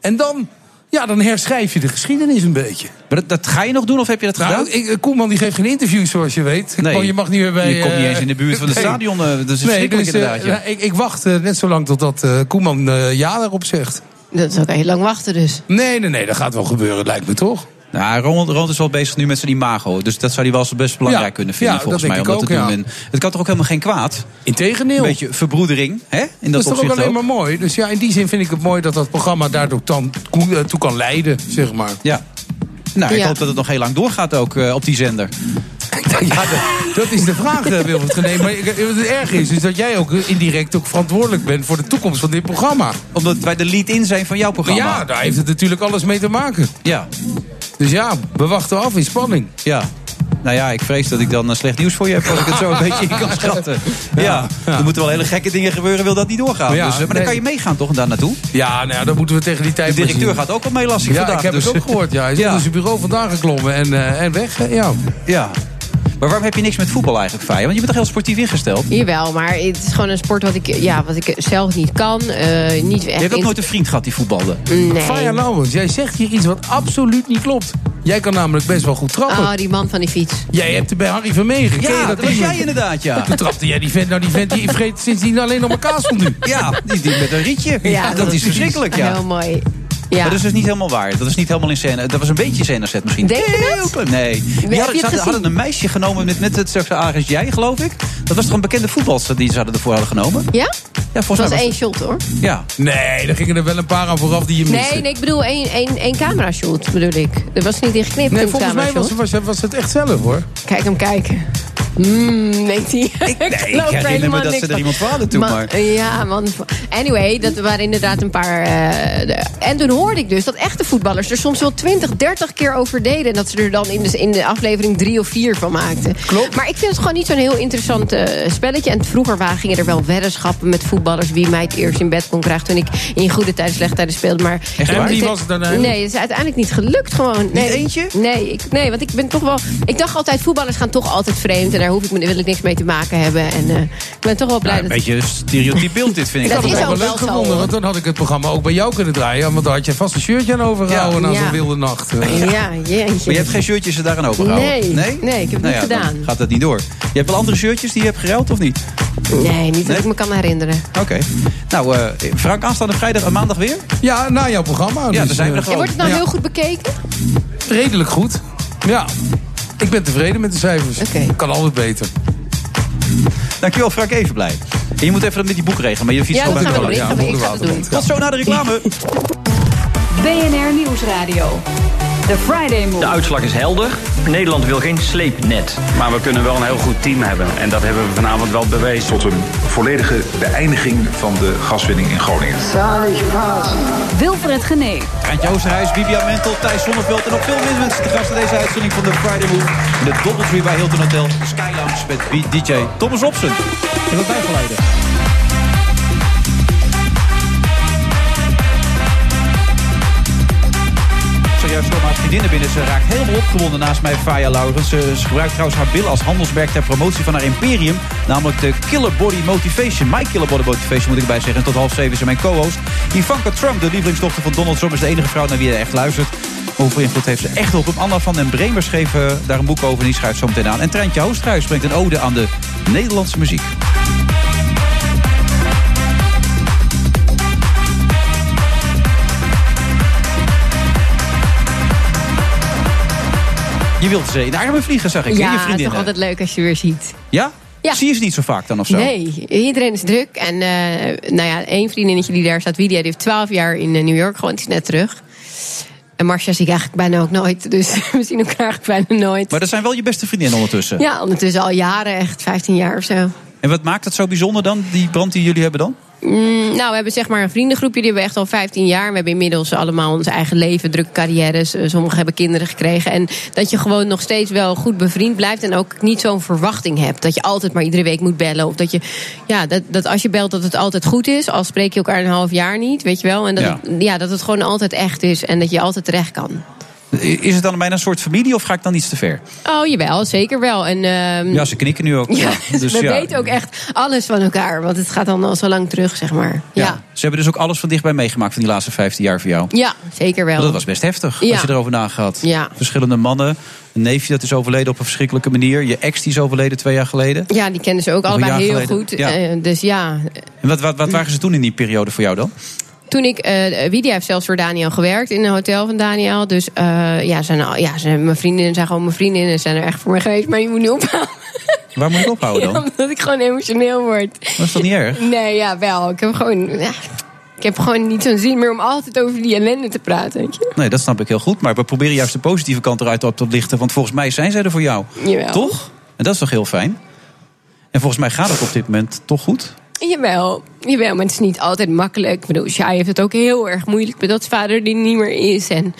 En dan, ja, dan herschrijf je de geschiedenis een beetje. Maar dat, dat ga je nog doen of heb je dat Nou, gedaan? ik, Koeman die geeft geen interviews zoals je weet. Nee. Je mag niet meer bij... Je komt niet eh, eens in de buurt van het nee. stadion. eh, Dat is Nee, verschrikkelijk dus, eh, inderdaad. Ja. nou, ik, ik wacht eh, net zo lang totdat eh Koeman eh, ja daarop zegt. Dat is ook heel lang wachten dus. Nee, nee, nee, dat gaat wel gebeuren, lijkt me toch? Nou, Ronald, Ronald is wel bezig nu met zijn imago. Dus dat zou hij wel eens best belangrijk Ja, kunnen vinden, ja, volgens dat mij. denk Om dat te doen. ja. En het kan toch ook helemaal geen kwaad? Integendeel. Een beetje verbroedering, hè? In dat, dat is toch ook alleen ook. maar mooi. Dus ja, in die zin vind ik het mooi dat dat programma daardoor dan toe, eh, kan leiden, zeg maar. Ja. Nou, ik Ja. hoop dat het nog heel lang doorgaat ook eh, op die zender. Ja, dat, dat is de vraag, eh, Wilfried Gené. Maar wat het erg is, is dat jij ook indirect ook verantwoordelijk bent voor de toekomst van dit programma. Omdat wij de lead-in zijn van jouw programma. Ja, daar heeft het natuurlijk alles mee te maken. Ja. Dus ja, we wachten af in spanning. Ja. Nou ja, ik vrees dat ik dan eh, slecht nieuws voor je heb als ik het zo een beetje in kan schatten. Ja, er moeten wel hele gekke dingen gebeuren, wil dat niet doorgaan. Ja, dus, eh, maar dan kan je meegaan toch daar naartoe? Ja, nou ja, dan moeten we tegen die De tijd maar directeur gaat ook al mee, las ik Ja, vandaag. ik heb dus, het ook gehoord. Ja. Hij is Ja. onder zijn bureau vandaan geklommen en, eh, en weg. Ja. Ja. Maar waarom heb je niks met voetbal eigenlijk, Faya? Want je bent toch heel sportief ingesteld? Jawel, maar het is gewoon een sport wat ik, ja, wat ik zelf niet kan. eh, niet echt Je hebt ook nooit een vriend gehad die voetbalde. Nee. Faya Lauwens, jij zegt hier iets wat absoluut niet klopt. Jij kan namelijk best wel goed trappen. Oh, die man van die fiets. Jij hebt er bij Harry. Ken je Ja, dat was niet? jij inderdaad, ja. Toen trapte jij die vent. Nou, die vent die vreet sindsdien alleen nog maar kaas van nu. Ja, die, die met een rietje. Ja, dat, is verschrikkelijk, ja. Heel mooi. Ja. Maar dat is dus niet helemaal waar. Dat is niet helemaal in scène. Dat was een beetje scène set misschien. Denk je klein. Nee. Die je hadden, het ze hadden, hadden een meisje genomen met net hetzelfde aard als jij, geloof ik. Dat was toch een bekende voetbalster die ze hadden ervoor hadden genomen? Ja? Ja, volgens Het was één shot hoor. Ja. Nee, er gingen er wel een paar aan vooraf die je miste. Nee, nee, ik bedoel één, één, één camera shot bedoel ik. Er was niet in geknipt. Nee, volgens mij was, was, was het echt zelf hoor. Kijk hem kijken. Mmm, denkt hij. Ik, Nee, ik herinner me dat ze er iemand voor hadden toen, maar... Ja, man. Anyway, dat waren inderdaad een paar... eh, de- en toen hoorde ik dus dat echte voetballers er soms wel 20, 30 keer over deden. En dat ze er dan in de, in de aflevering drie of vier van maakten. Klopt. Maar ik vind het gewoon niet zo'n heel interessant eh, spelletje. En vroeger waren, gingen er wel weddenschappen met voetballers... wie mij het eerst in bed kon krijgen toen ik in goede tijden, slechte tijden speelde. Maar Echt waar? En wie was het dan eigenlijk? Nee, het is uiteindelijk niet gelukt gewoon. Nee, eentje? Nee, ik, nee, want ik ben toch wel... Ik dacht altijd, voetballers gaan toch altijd vreemd. En daar hoef ik, me- wil ik niks mee te maken hebben. En eh, ik ben toch wel blij Nou, een dat... beetje een stereotyp beeld dit, vind ik. Dat Ik is had het ook wel wel leuk gevonden, want dan had ik het programma ook bij jou kunnen draaien. Want dan had je vast een shirtje aan overgehouden Ja. na Ja. zo'n wilde nacht. Ja, jeetje. Maar je hebt geen shirtjes er daaraan overgehouden? Nee, nee? nee, ik heb het Nou niet ja, dan gedaan. gaat dat niet door. Je hebt wel andere shirtjes die je hebt geruild, of niet? Nee, niet dat ik me kan herinneren. Oké. Nou, eh, Frank, aanstaande vrijdag en maandag weer? Ja, na jouw programma. Ja, dus, daar zijn we er eh, wordt het nou Ja. heel goed bekeken? Redelijk goed. Ja. Ik ben tevreden met de cijfers. Kan altijd beter. Dankjewel, Frank Evenblij. En je moet even met die boek regelen, maar je fiets Ja, gewoon dat bij gaan we me doen. Ik ga- ik ga het doen. Tot zo naar de reclame. BNR Nieuwsradio. The Friday Move. De uitslag is helder. Nederland wil geen sleepnet. Maar we kunnen wel een heel goed team hebben. En dat hebben we vanavond wel bewezen. Tot een volledige beëindiging van de gaswinning in Groningen. Wilfred Genee. Antje Oosterhuis, Vivian Mentel, Thijs Zonneveld en nog veel meer mensen te gast in deze uitzending van de Friday Move. In de Doubletree bij Hilton Hotel, Sky Lounge met DJ Thomas Robson. En wat bijgeluiden. Binnen. Ze raakt helemaal opgewonden naast mij, Faya Laurens. Ze, gebruikt trouwens haar billen als handelsmerk ter promotie van haar imperium. Namelijk de Killer Body Motivation. My Killer Body Motivation moet ik erbij zeggen. En tot half zeven is mijn co-host. Ivanka Trump, de lievelingsdochter van Donald Trump, is de enige vrouw naar wie hij echt luistert. Hoeveel invloed heeft ze echt op hem? Anna van den Bremer schreef eh, daar een boek over die schrijft zo meteen aan. En Treintje Oosterhuis brengt een ode aan de Nederlandse muziek. Je wilt ze in de armen vliegen, zag ik. je Ja, het is toch altijd leuk als je weer ziet. Ja? Ja. Zie je ze niet zo vaak dan of zo? Nee, iedereen is druk. En eh, nou ja, één vriendinnetje die daar staat, Widia, die heeft 12 jaar in eh, New York gewoond. Die is net terug. En Marcia zie ik eigenlijk bijna ook nooit. Dus we zien elkaar eigenlijk bijna nooit. Maar dat zijn wel je beste vriendinnen ondertussen. Ja, ondertussen al jaren, echt 15 jaar of zo. En wat maakt het zo bijzonder dan, die brand die jullie hebben dan? Mm, nou, we hebben zeg maar een vriendengroepje, die hebben we echt al 15 jaar. We hebben inmiddels allemaal ons eigen leven, drukke carrières. Eh, Sommigen hebben kinderen gekregen. En dat je gewoon nog steeds wel goed bevriend blijft. En ook niet zo'n verwachting hebt. Dat je altijd maar iedere week moet bellen. Of dat je, ja, dat, dat als je belt dat het altijd goed is. Al spreek je elkaar een half jaar niet, weet je wel. En dat, Ja. Het, ja, dat het gewoon altijd echt is. En dat je altijd terecht kan. Is het dan bijna een soort familie of ga ik dan iets te ver? Oh, jawel, zeker wel. En, ehm, Ja, ze knikken nu ook. Ja, dus we ja. weten ook echt alles van elkaar. Want het gaat dan al zo lang terug, zeg maar. Ja, Ze hebben dus ook alles van dichtbij meegemaakt van die laatste 15 jaar voor jou. ja zeker wel. Dat was best heftig, als je erover nagehad. Ja. Verschillende mannen. Een neefje dat is overleden op een verschrikkelijke manier. Je ex die is overleden twee jaar geleden. Ja, die kennen ze ook allebei heel geleden. goed. Ja. Eh, dus ja, En wat, wat, wat waren ze toen in die periode voor jou dan? Toen ik, eh Widia heeft zelfs voor Daniel gewerkt in een hotel van Daniel. Dus eh, ja, zijn, ja zijn, mijn vriendinnen zijn gewoon mijn vriendinnen. Zijn er echt voor me geweest, maar je moet niet ophouden. Waar moet ik ophouden dan? Ja, omdat ik gewoon emotioneel word. Dat is toch niet erg? Nee, ja, wel. Ik heb gewoon, ja, ik heb gewoon niet zo'n zin meer om altijd over die ellende te praten. Weet je? Nee, dat snap ik heel goed. Maar we proberen juist de positieve kant eruit op te lichten. Want volgens mij zijn zij er voor jou. Jawel. Toch? En dat is toch heel fijn? En volgens mij gaat het op dit moment toch goed? Jawel, jawel, maar het is niet altijd makkelijk. Ik bedoel, Shai heeft het ook heel erg moeilijk met dat vader die niet meer is. En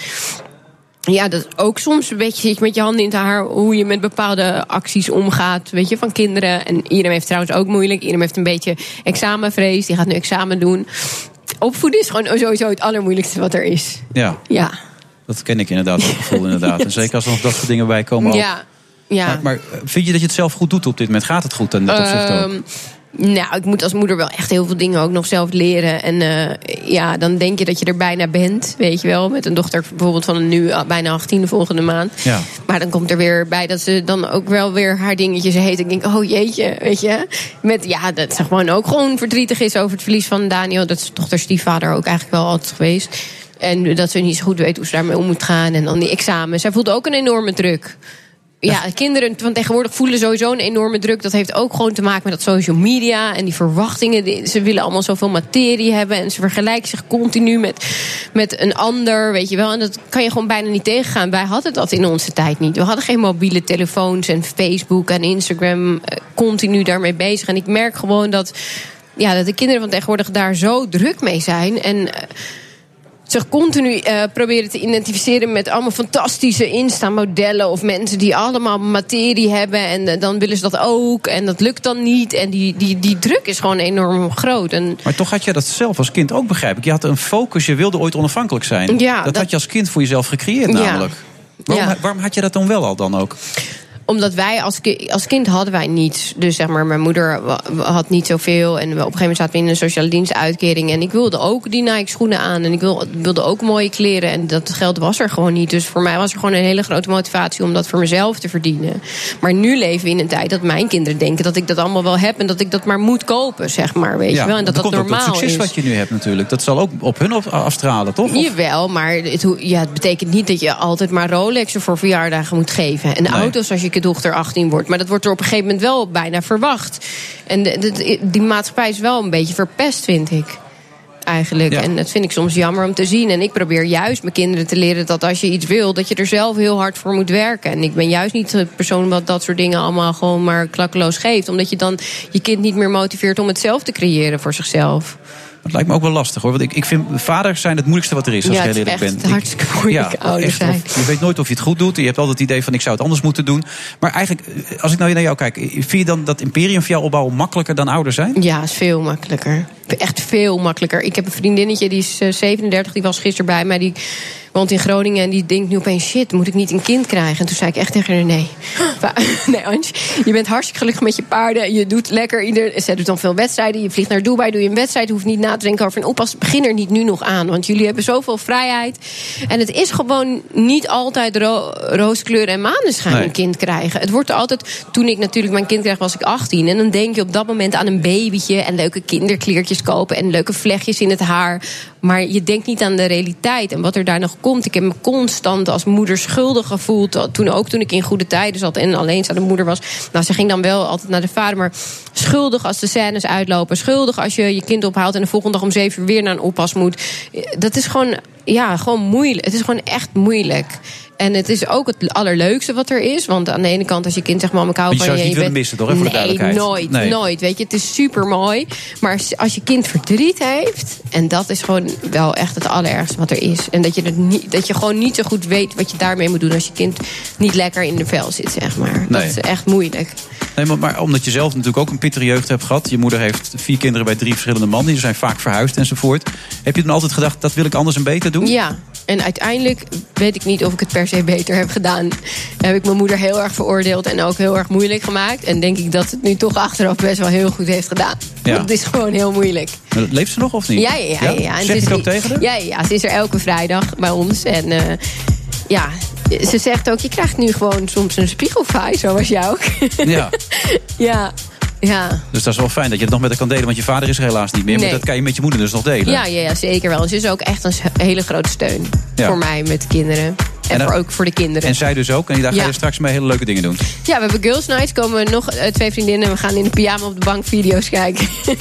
ja, dat is ook soms een beetje zit met je handen in het haar hoe je met bepaalde acties omgaat, weet je, van kinderen. En Irem heeft trouwens ook moeilijk. Irem heeft een beetje examenvrees, die gaat nu examen doen. Opvoeden is gewoon sowieso het allermoeilijkste wat er is. Ja, Ja, dat ken ik inderdaad, dat gevoel inderdaad. En zeker als er nog dat soort dingen bij komen ook. ja, ja. Maar, maar vind je dat je het zelf goed doet op dit moment? Gaat het goed in dat opzicht ook? Ehm, Nou, ik moet als moeder wel echt heel veel dingen ook nog zelf leren. En eh, ja, dan denk je dat je er bijna bent, weet je wel. Met een dochter bijvoorbeeld van nu ah, bijna 18 de volgende maand. Ja. Maar dan komt er weer bij dat ze dan ook wel weer haar dingetjes heet. Ik denk, oh jeetje, weet je. Met, ja, dat ze gewoon ook gewoon verdrietig is over het verlies van Daniel. Dat is toch haar stiefvader ook eigenlijk wel altijd geweest. En dat ze niet zo goed weet hoe ze daarmee om moet gaan. En dan die examens. Zij voelt ook een enorme druk. Ja, kinderen van tegenwoordig voelen sowieso een enorme druk. Dat heeft ook gewoon te maken met dat social media en die verwachtingen. Ze willen allemaal zoveel materie hebben en ze vergelijken zich continu met, met een ander, weet je wel. En dat kan je gewoon bijna niet tegengaan. Wij hadden dat in onze tijd niet. We hadden geen mobiele telefoons en Facebook en Instagram eh, continu daarmee bezig. En ik merk gewoon dat, ja, dat de kinderen van tegenwoordig daar zo druk mee zijn. En eh, zich continu eh, proberen te identificeren met allemaal fantastische Insta-modellen of mensen die allemaal materie hebben en eh, dan willen ze dat ook en dat lukt dan niet en die, die, die druk is gewoon enorm groot. En Maar toch had je dat zelf als kind ook, begrijp ik. Je had een focus, je wilde ooit onafhankelijk zijn. Ja, dat, dat- had je als kind voor jezelf gecreëerd Ja. namelijk. Waarom, Ja. waarom had je dat dan wel al dan ook? Omdat wij als, ki- als kind hadden wij niets. Dus zeg maar, mijn moeder had niet zoveel. En op een gegeven moment zaten we in een sociale dienstuitkering. En ik wilde ook die Nike schoenen aan. En ik wil- wilde ook mooie kleren. En dat geld was er gewoon niet. Dus voor mij was er gewoon een hele grote motivatie om dat voor mezelf te verdienen. Maar nu leven we in een tijd dat mijn kinderen denken dat ik dat allemaal wel heb. En dat ik dat maar moet kopen, zeg maar. Weet je wel. En dat dat, ook normaal het succes is. wat je nu hebt natuurlijk. Dat zal ook op hun afstralen, toch? Of- Jawel, maar het, ja, het betekent niet dat je altijd maar Rolexen voor verjaardagen moet geven. En Nee. auto's als je dochter 18 wordt. Maar dat wordt er op een gegeven moment wel bijna verwacht. En de- de- die maatschappij is wel een beetje verpest, vind ik. Eigenlijk. Ja. En dat vind ik soms jammer om te zien. En ik probeer juist mijn kinderen te leren dat als je iets wil, dat je er zelf heel hard voor moet werken. En ik ben juist niet de persoon wat dat soort dingen allemaal gewoon maar klakkeloos geeft. Omdat je dan je kind niet meer motiveert om het zelf te creëren voor zichzelf. Dat lijkt me ook wel lastig hoor. Want ik, ik vind vaders zijn het moeilijkste wat er is, als Ja, ik het heel eerlijk ben. hartstikke moeilijk ja, ouders echt, zijn. of je weet nooit of je het goed doet. Je hebt altijd het idee van ik zou het anders moeten doen. Maar eigenlijk, eh, als ik nou naar jou kijk, vind je dan dat imperium voor jou opbouwen makkelijker dan ouder zijn? Ja, is veel makkelijker. Echt veel makkelijker. Ik heb een vriendinnetje, die is eh, 37, die was gisteren bij mij. Die woont in Groningen en die denkt nu opeens... shit, moet ik niet een kind krijgen? En toen zei ik echt tegen haar, nee. Nee, Ange, je bent hartstikke gelukkig met je paarden. Je doet lekker, ieder, ze doet dan veel wedstrijden. Je vliegt naar Dubai, doe je een wedstrijd. Hoeft niet na te denken over een oppas. Begin er niet nu nog aan, want jullie hebben zoveel vrijheid. En het is gewoon niet altijd ro rooskleur en maneschijn Nee. een kind krijgen. Het wordt er altijd... Toen ik natuurlijk mijn kind kreeg, was ik 18. En dan denk je op dat moment aan een babytje... en leuke kinderkleertjes kopen en leuke vlechtjes in het haar. Maar je denkt niet aan de realiteit en wat er daar nog komt. Ik heb me constant als moeder schuldig gevoeld. Toen, ook toen ik in goede tijden zat en alleenstaande moeder was. Nou, ze ging dan wel altijd naar de vader. Maar schuldig als de scènes uitlopen. Schuldig als je je kind ophaalt en de volgende dag om zeven uur weer naar een oppas moet. Dat is gewoon, ja, gewoon moeilijk. Het is gewoon echt moeilijk. En het is ook het allerleukste wat er is. Want aan de ene kant, als je kind zegt: Mam, ik hou Maar je van zou je. het en niet je willen bent- missen, toch? Voor de nee, duidelijkheid. nooit, Nee. nooit. Weet je, het is super mooi. Maar als- je kind verdriet heeft. En dat is gewoon wel echt het allerergste wat er is. En dat je, het niet, dat je gewoon niet zo goed weet wat je daarmee moet doen. Als je kind niet lekker in de vel zit, zeg maar. Dat is echt moeilijk. Nee, maar, maar omdat je zelf natuurlijk ook een pittige jeugd hebt gehad. Je moeder heeft vier kinderen bij drie verschillende mannen. Die zijn vaak verhuisd enzovoort. Heb je dan altijd gedacht, dat wil ik anders en beter doen? Ja, en uiteindelijk weet ik niet of ik het per se beter heb gedaan. Heb ik mijn moeder heel erg veroordeeld en ook heel erg moeilijk gemaakt. En denk ik dat het nu toch achteraf best wel heel goed heeft gedaan. Ja. Want het is gewoon heel moeilijk. Leeft ze nog of niet? Ja, ja, ja. ja. En Zeg je ook tegen haar? Ja, ja, ze is er elke vrijdag bij ons. En eh, ja, ze zegt ook, je krijgt nu gewoon soms een spiegelvaai, zoals jij ook. Ja. ja, ja. Dus dat is wel fijn dat je het nog met haar kan delen. Want je vader is er helaas niet meer. Maar Nee. dat kan je met je moeder dus nog delen. Ja, ja, ja, zeker wel. En ze is ook echt een hele grote steun Ja. voor mij met de kinderen. En, En voor, ook voor de kinderen. En zij dus ook. En daar ga Ja. je straks mee hele leuke dingen doen. Ja, we hebben Girls Nights. Komen nog eh, twee vriendinnen. We gaan in de pyjama op de bank video's kijken.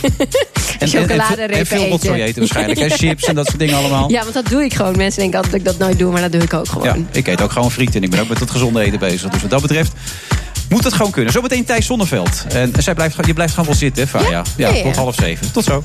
En, en, en, veel- en veel rotzooi eten waarschijnlijk. hè? Chips en dat soort dingen allemaal. Ja, want dat doe ik gewoon. Mensen denken altijd dat ik dat nooit doe, maar dat doe ik ook gewoon. Ja, ik eet ook gewoon friet en ik ben ook met het gezonde eten bezig. Dus wat dat betreft moet het gewoon kunnen. Zometeen Thijs Zonneveld. En zij blijft, je blijft gewoon wel zitten, Faya? Ja, Ja, ja. tot half zeven. Tot zo.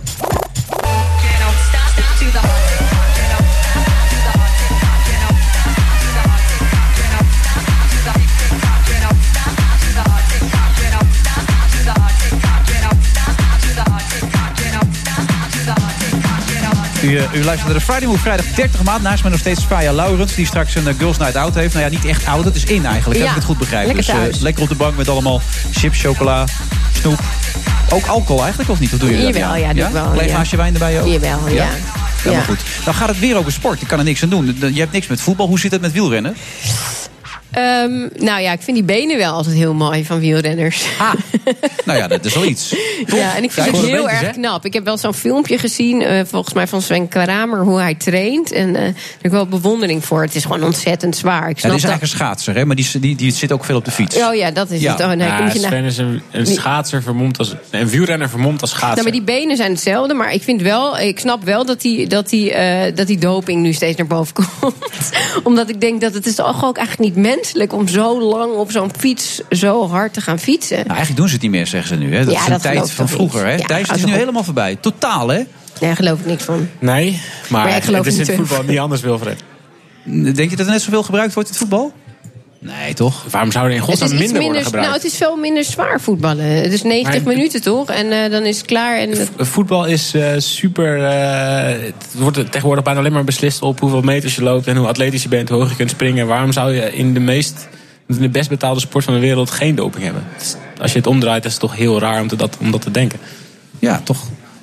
U, eh, u luistert naar de Friday Move vrijdag 30 maand. Naast mij nog steeds Faya Laurens, die straks een eh, Girls Night Out heeft. Nou ja, niet echt oud, het is in eigenlijk. Ja, Heb ik het goed begrijpen? lekker dus eh, lekker op de bank met allemaal chips, chocola, snoep. Ook alcohol eigenlijk, of niet? Of doe je dat? Jawel, ja, ik wel, Klein ja. glaasje wijn erbij ook? Jawel, ja. Ja, maar Ja. goed. Dan gaat het weer over sport. Ik kan er niks aan doen. Je hebt niks met voetbal. Hoe zit het met wielrennen? Ehm, nou ja, ik vind die benen wel altijd heel mooi van wielrenners. Nou ja, dat is wel iets. Ja, en ik vind Ja, het heel beentjes, erg knap. Ik heb wel zo'n filmpje gezien, eh, volgens mij van Sven Kramer, hoe hij traint. En eh, daar heb ik wel bewondering voor. Het is gewoon ontzettend zwaar. Ik Ja, snap dat is dat. eigenlijk een schaatser, hè? maar die, die, die zit ook veel op de fiets. Oh ja, dat is Ja. het. Oh, nee, Ja, na- Sven is een, schaatser vermomd als... Een wielrenner vermomd als schaatser. Nou, maar die benen zijn hetzelfde, maar ik vind wel, ik snap wel dat die, dat die, eh, dat die doping nu steeds naar boven komt. Omdat ik denk dat het is toch ook eigenlijk niet menselijk om zo lang op zo'n fiets zo hard te gaan fietsen. Nou, eigenlijk doen ze het niet meer, zeggen ze nu. Hè? Dat Ja, is een dat geloof tijd ik van vroeger. Hè? Ja, Thijs, is nu op. helemaal voorbij. Totaal, hè? Nee, daar geloof ik niks van. Nee, maar, Maar ik geloof het is in het voetbal niet anders, Wilfred. Denk je dat er net zoveel gebruikt wordt in het voetbal? Nee, toch? Waarom zou er in godsnaam iets minder worden minder, gebruikt? nou, het is veel minder zwaar voetballen. Het is 90 Maar- minuten toch? En eh, dan is het klaar. En het- Voetbal is eh, super. eh, het wordt tegenwoordig bijna alleen maar beslist op hoeveel meters je loopt en hoe atletisch je bent, hoe hoog je kunt springen. Waarom zou je in de meest. in de best betaalde sport van de wereld geen doping hebben? Als je het omdraait, is het toch heel raar om, te dat, om dat te denken. Ja, toch.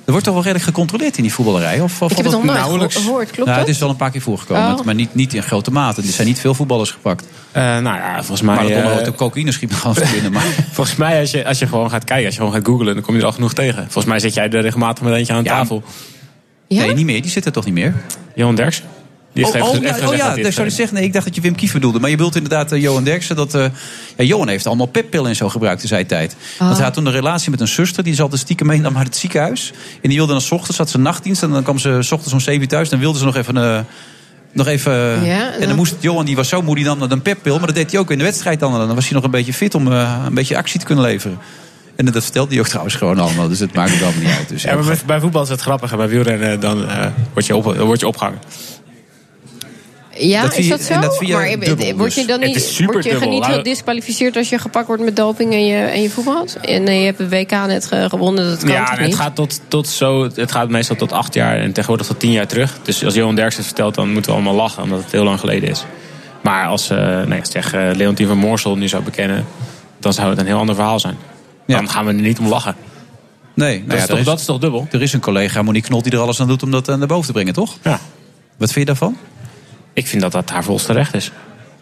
Er wordt toch wel redelijk gecontroleerd in die voetballerij? Of, of ik heb het nog nooit geho- gehoord, klopt nou, het is wel een paar keer voorgekomen, Oh. maar niet, niet in grote mate. Er zijn niet veel voetballers gepakt. nou ja, volgens mij. Maar dat eh, ook cocaïne schiet nog gewoon binnen. Maar Volgens mij, als je, als je gewoon gaat kijken, als je gewoon gaat googlen, dan kom je er al genoeg tegen. Volgens mij zit jij er regelmatig met eentje aan tafel. Nee, niet meer. Die zit er toch niet meer? Johan Derksen. Die heeft oh, oh, gezegd oh dat ja, dat het zou ik deed. zeggen. Nee, ik dacht dat je Wim Kief bedoelde. Maar je bedoelt inderdaad eh, Johan Derksen. Dat, eh, ja, Johan heeft allemaal peppillen en zo gebruikt in zijn tijd. Oh. Want hij had toen een relatie met een zuster. Die zat stiekem meenam naar het ziekenhuis. En die wilde dan s ochtends, had ze nachtdienst. En dan kwam ze s ochtends om 7 uur thuis. Dan wilde ze nog even... eh, nog even Ja, en dan moest Johan, die was zo moe, die nam dan een peppil. Maar dat deed hij ook in de wedstrijd dan. Dan was hij nog een beetje fit om eh, een beetje actie te kunnen leveren. En dat vertelde hij ook trouwens gewoon allemaal. Dus het maakt het allemaal niet uit. Dus Ja, maar bij, voetbal is het grappig. En bij wielrennen dan eh, word, je op, word je opgehangen. Ja, dat is via- dat zo? dat maar dubbel word je dus. dan niet, is word je niet Laten- gedisqualificeerd als je gepakt wordt met doping en je, en je voetbalt? En eh, je hebt het WK net ge- gewonnen, dat kan ja, toch het gaat, tot, tot zo, het gaat meestal tot acht jaar en tegenwoordig tot tien jaar terug. Dus als Johan Derksen het vertelt, dan moeten we allemaal lachen, omdat het heel lang geleden is. Maar als, eh nee, als zeg, eh, Leontien van Moorsel nu zou bekennen, dan zou het een heel ander verhaal zijn. Dan gaan we er niet om lachen. Nee, nou Dat is ja, toch- er dat is toch dubbel? Er is een collega, Monique Knot, die er alles aan doet om dat naar boven te brengen, toch? Ja. Wat vind je daarvan? Ik vind dat dat haar volste recht is.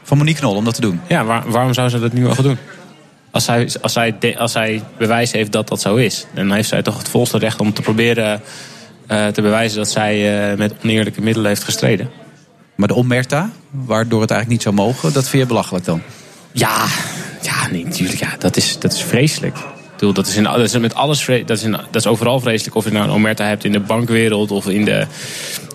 Van Monique Knol om dat te doen? Ja, waar- waarom zou ze dat nu mogen doen? Als zij, als, zij de- als zij bewijs heeft dat dat zo is, dan heeft zij toch het volste recht om te proberen eh, te bewijzen dat zij eh, met oneerlijke middelen heeft gestreden. Maar de omerta, waardoor het eigenlijk niet zou mogen, dat vind je belachelijk dan? Ja, ja nee, natuurlijk. Ja, dat, is, dat is vreselijk. Ik bedoel, dat, is in, dat is met alles vre- dat, is in, dat is overal vreselijk. Of je nou een omerta hebt in de bankwereld of in de,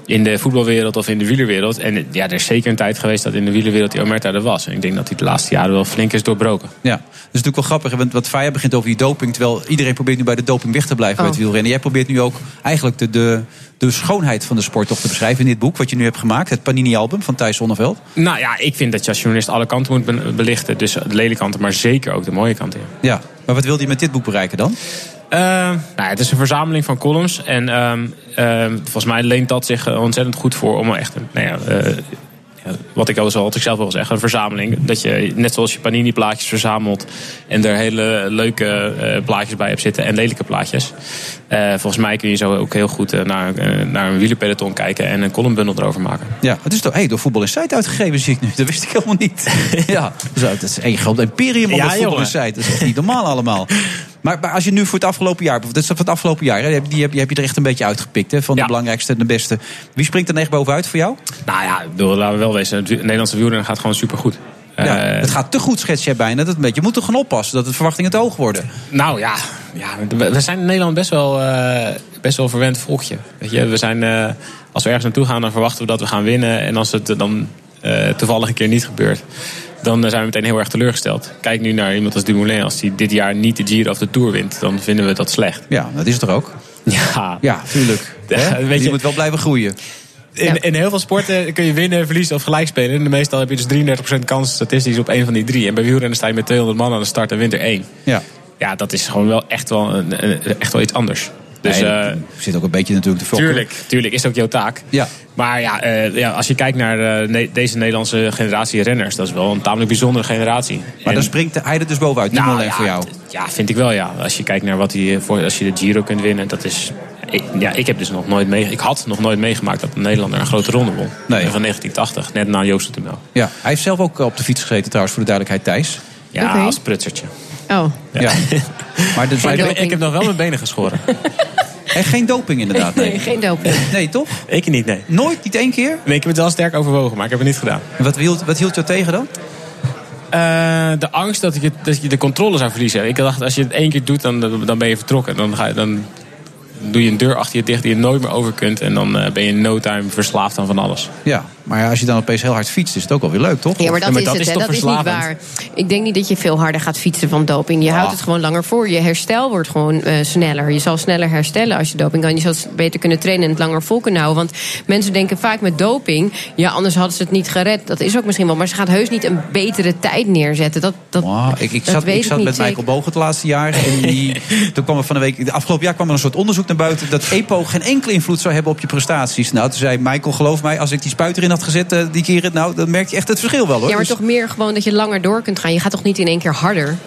in de voetbalwereld of in de wielerwereld. En ja, er is zeker een tijd geweest dat in de wielerwereld die omerta er was. En ik denk dat die de laatste jaren wel flink is doorbroken. Ja, dat is natuurlijk wel grappig. Want wat Faya begint over die doping. Terwijl iedereen probeert nu bij de doping weg te blijven bij het Oh. wielrennen. Jij probeert nu ook eigenlijk de, de, de schoonheid van de sport toch te beschrijven in dit boek. Wat je nu hebt gemaakt. Het Panini-album van Thijs Zonneveld. Nou ja, ik vind dat je als journalist alle kanten moet be- belichten. Dus de lelijke kanten, maar zeker ook de mooie kanten. Ja. Ja, maar wat wilde je met dit boek bereiken dan? Eh, nou ja, het is een verzameling van columns. En ehm, ehm, volgens mij leent dat zich eh, ontzettend goed voor om echt een. Nou ja, eh, wat ik al wat ik zelf wil zeggen, een verzameling. Dat je net zoals je panini plaatjes verzamelt en er hele leuke eh, plaatjes bij hebt zitten en lelijke plaatjes. Volgens mij kun je zo ook heel goed naar, naar een wielerpeloton kijken en een columnbundel erover maken. Ja, het is toch hey, door Voetbal Insight uitgegeven, zie ik nu. Dat wist ik helemaal niet. ja, dus dat is een groot imperium op Ja, Voetbal. Insight. Dat is echt niet normaal allemaal. Maar, maar als je nu voor het afgelopen jaar, dat is van het afgelopen jaar, hè, die heb, die heb, je er echt een beetje uitgepikt. Hè, van de belangrijkste en de beste. Wie springt er echt bovenuit voor jou? Nou ja, bedoel, laten we wel wezen, het Nederlandse wielrennen gaat gewoon supergoed. Ja, Eh, het gaat te goed, schets jij bijna. Dat het een beetje, je moet er gewoon oppassen dat de verwachtingen te hoog worden. Nou ja, ja we zijn in Nederland best wel, eh, best wel verwend volkje. Weet je, we zijn, eh, als we ergens naartoe gaan, dan verwachten we dat we gaan winnen. En als het dan toevallig een keer niet gebeurt, dan eh, zijn we meteen heel erg teleurgesteld. Kijk nu naar iemand als Dumoulin. Als hij dit jaar niet de Giro of de Tour wint, dan vinden we dat slecht. Ja, dat is het er ook. Ja, Ja, tuurlijk. Ja, Hè? weet je, je- moet wel blijven groeien. In, in heel veel sporten kun je winnen, verliezen of gelijk spelen. En meestal heb je dus 33% kans statistisch op één van die drie. En bij wielrennen sta je met 200 man aan de start en wint er één. Ja. Ja, dat is gewoon wel echt wel, een- echt wel iets anders. Dus, Nee, eh, er zit ook een beetje natuurlijk te fokken. Tuurlijk, tuurlijk is ook jouw taak. Ja. Maar ja, eh, ja, als je kijkt naar eh, ne- deze Nederlandse generatie renners, dat is wel een tamelijk bijzondere generatie. Maar dan springt hij er dus bovenuit, niet Nou, alleen ja, voor jou. Ja, vind ik wel, ja. Als je kijkt naar wat hij voor, als je de Giro kunt winnen, dat is. Ik, ja, ik heb dus nog nooit mee, ik had nog nooit meegemaakt dat een Nederlander een grote ronde won. Nee. Van 1980, net na Joost de Mel. Ja, hij heeft zelf ook op de fiets gezeten trouwens, voor de duidelijkheid, Thijs. Ja, als prutsertje. Oh. Ja. maar dus Maar ik, heb nog wel mijn benen geschoren. En geen doping inderdaad, nee. Nee, geen doping. Nee, toch? ik niet, nee. Nooit? Niet één keer? Nee, ik heb het wel sterk overwogen, maar ik heb het niet gedaan. En Wat hield, wat hield jou tegen dan? Eh, de angst dat, ik het, dat je de controle zou verliezen. Ik dacht, als je het één keer doet, dan, dan ben je vertrokken. Dan, ga je, dan doe je een deur achter je dicht die je nooit meer over kunt. En dan eh, ben je in no time verslaafd aan van alles. Ja, maar ja, als je dan opeens heel hard fietst, is het ook wel weer leuk, toch? Ja, maar dat Ja, maar is dat het. is hè. toch dat is niet waar. Ik denk niet dat je veel harder gaat fietsen van doping. Je houdt het gewoon langer voor. Je herstel wordt gewoon eh, sneller. Je zal sneller herstellen als je doping kan. Je zal beter kunnen trainen en het langer vol kunnen houden. Want mensen denken vaak met doping... ja, anders hadden ze het niet gered. Dat is ook misschien wel. Maar ze gaat heus niet een betere tijd neerzetten. Dat, dat, Ah, ik, ik dat zat, weet ik zat niet met zeker. Michael Boog het laatste jaar. En die, toen kwam er van de week, de afgelopen jaar kwam er een soort onderzoek naar buiten. dat EPO geen enkele invloed zou hebben op je prestaties. Nou, toen zei Michael, geloof mij, als ik die spuit erin had gezet eh, die keren. nou, dan merk je echt het verschil wel hoor. Ja, maar Dus- toch meer gewoon dat je langer door kunt gaan. Je gaat toch niet in één keer harder?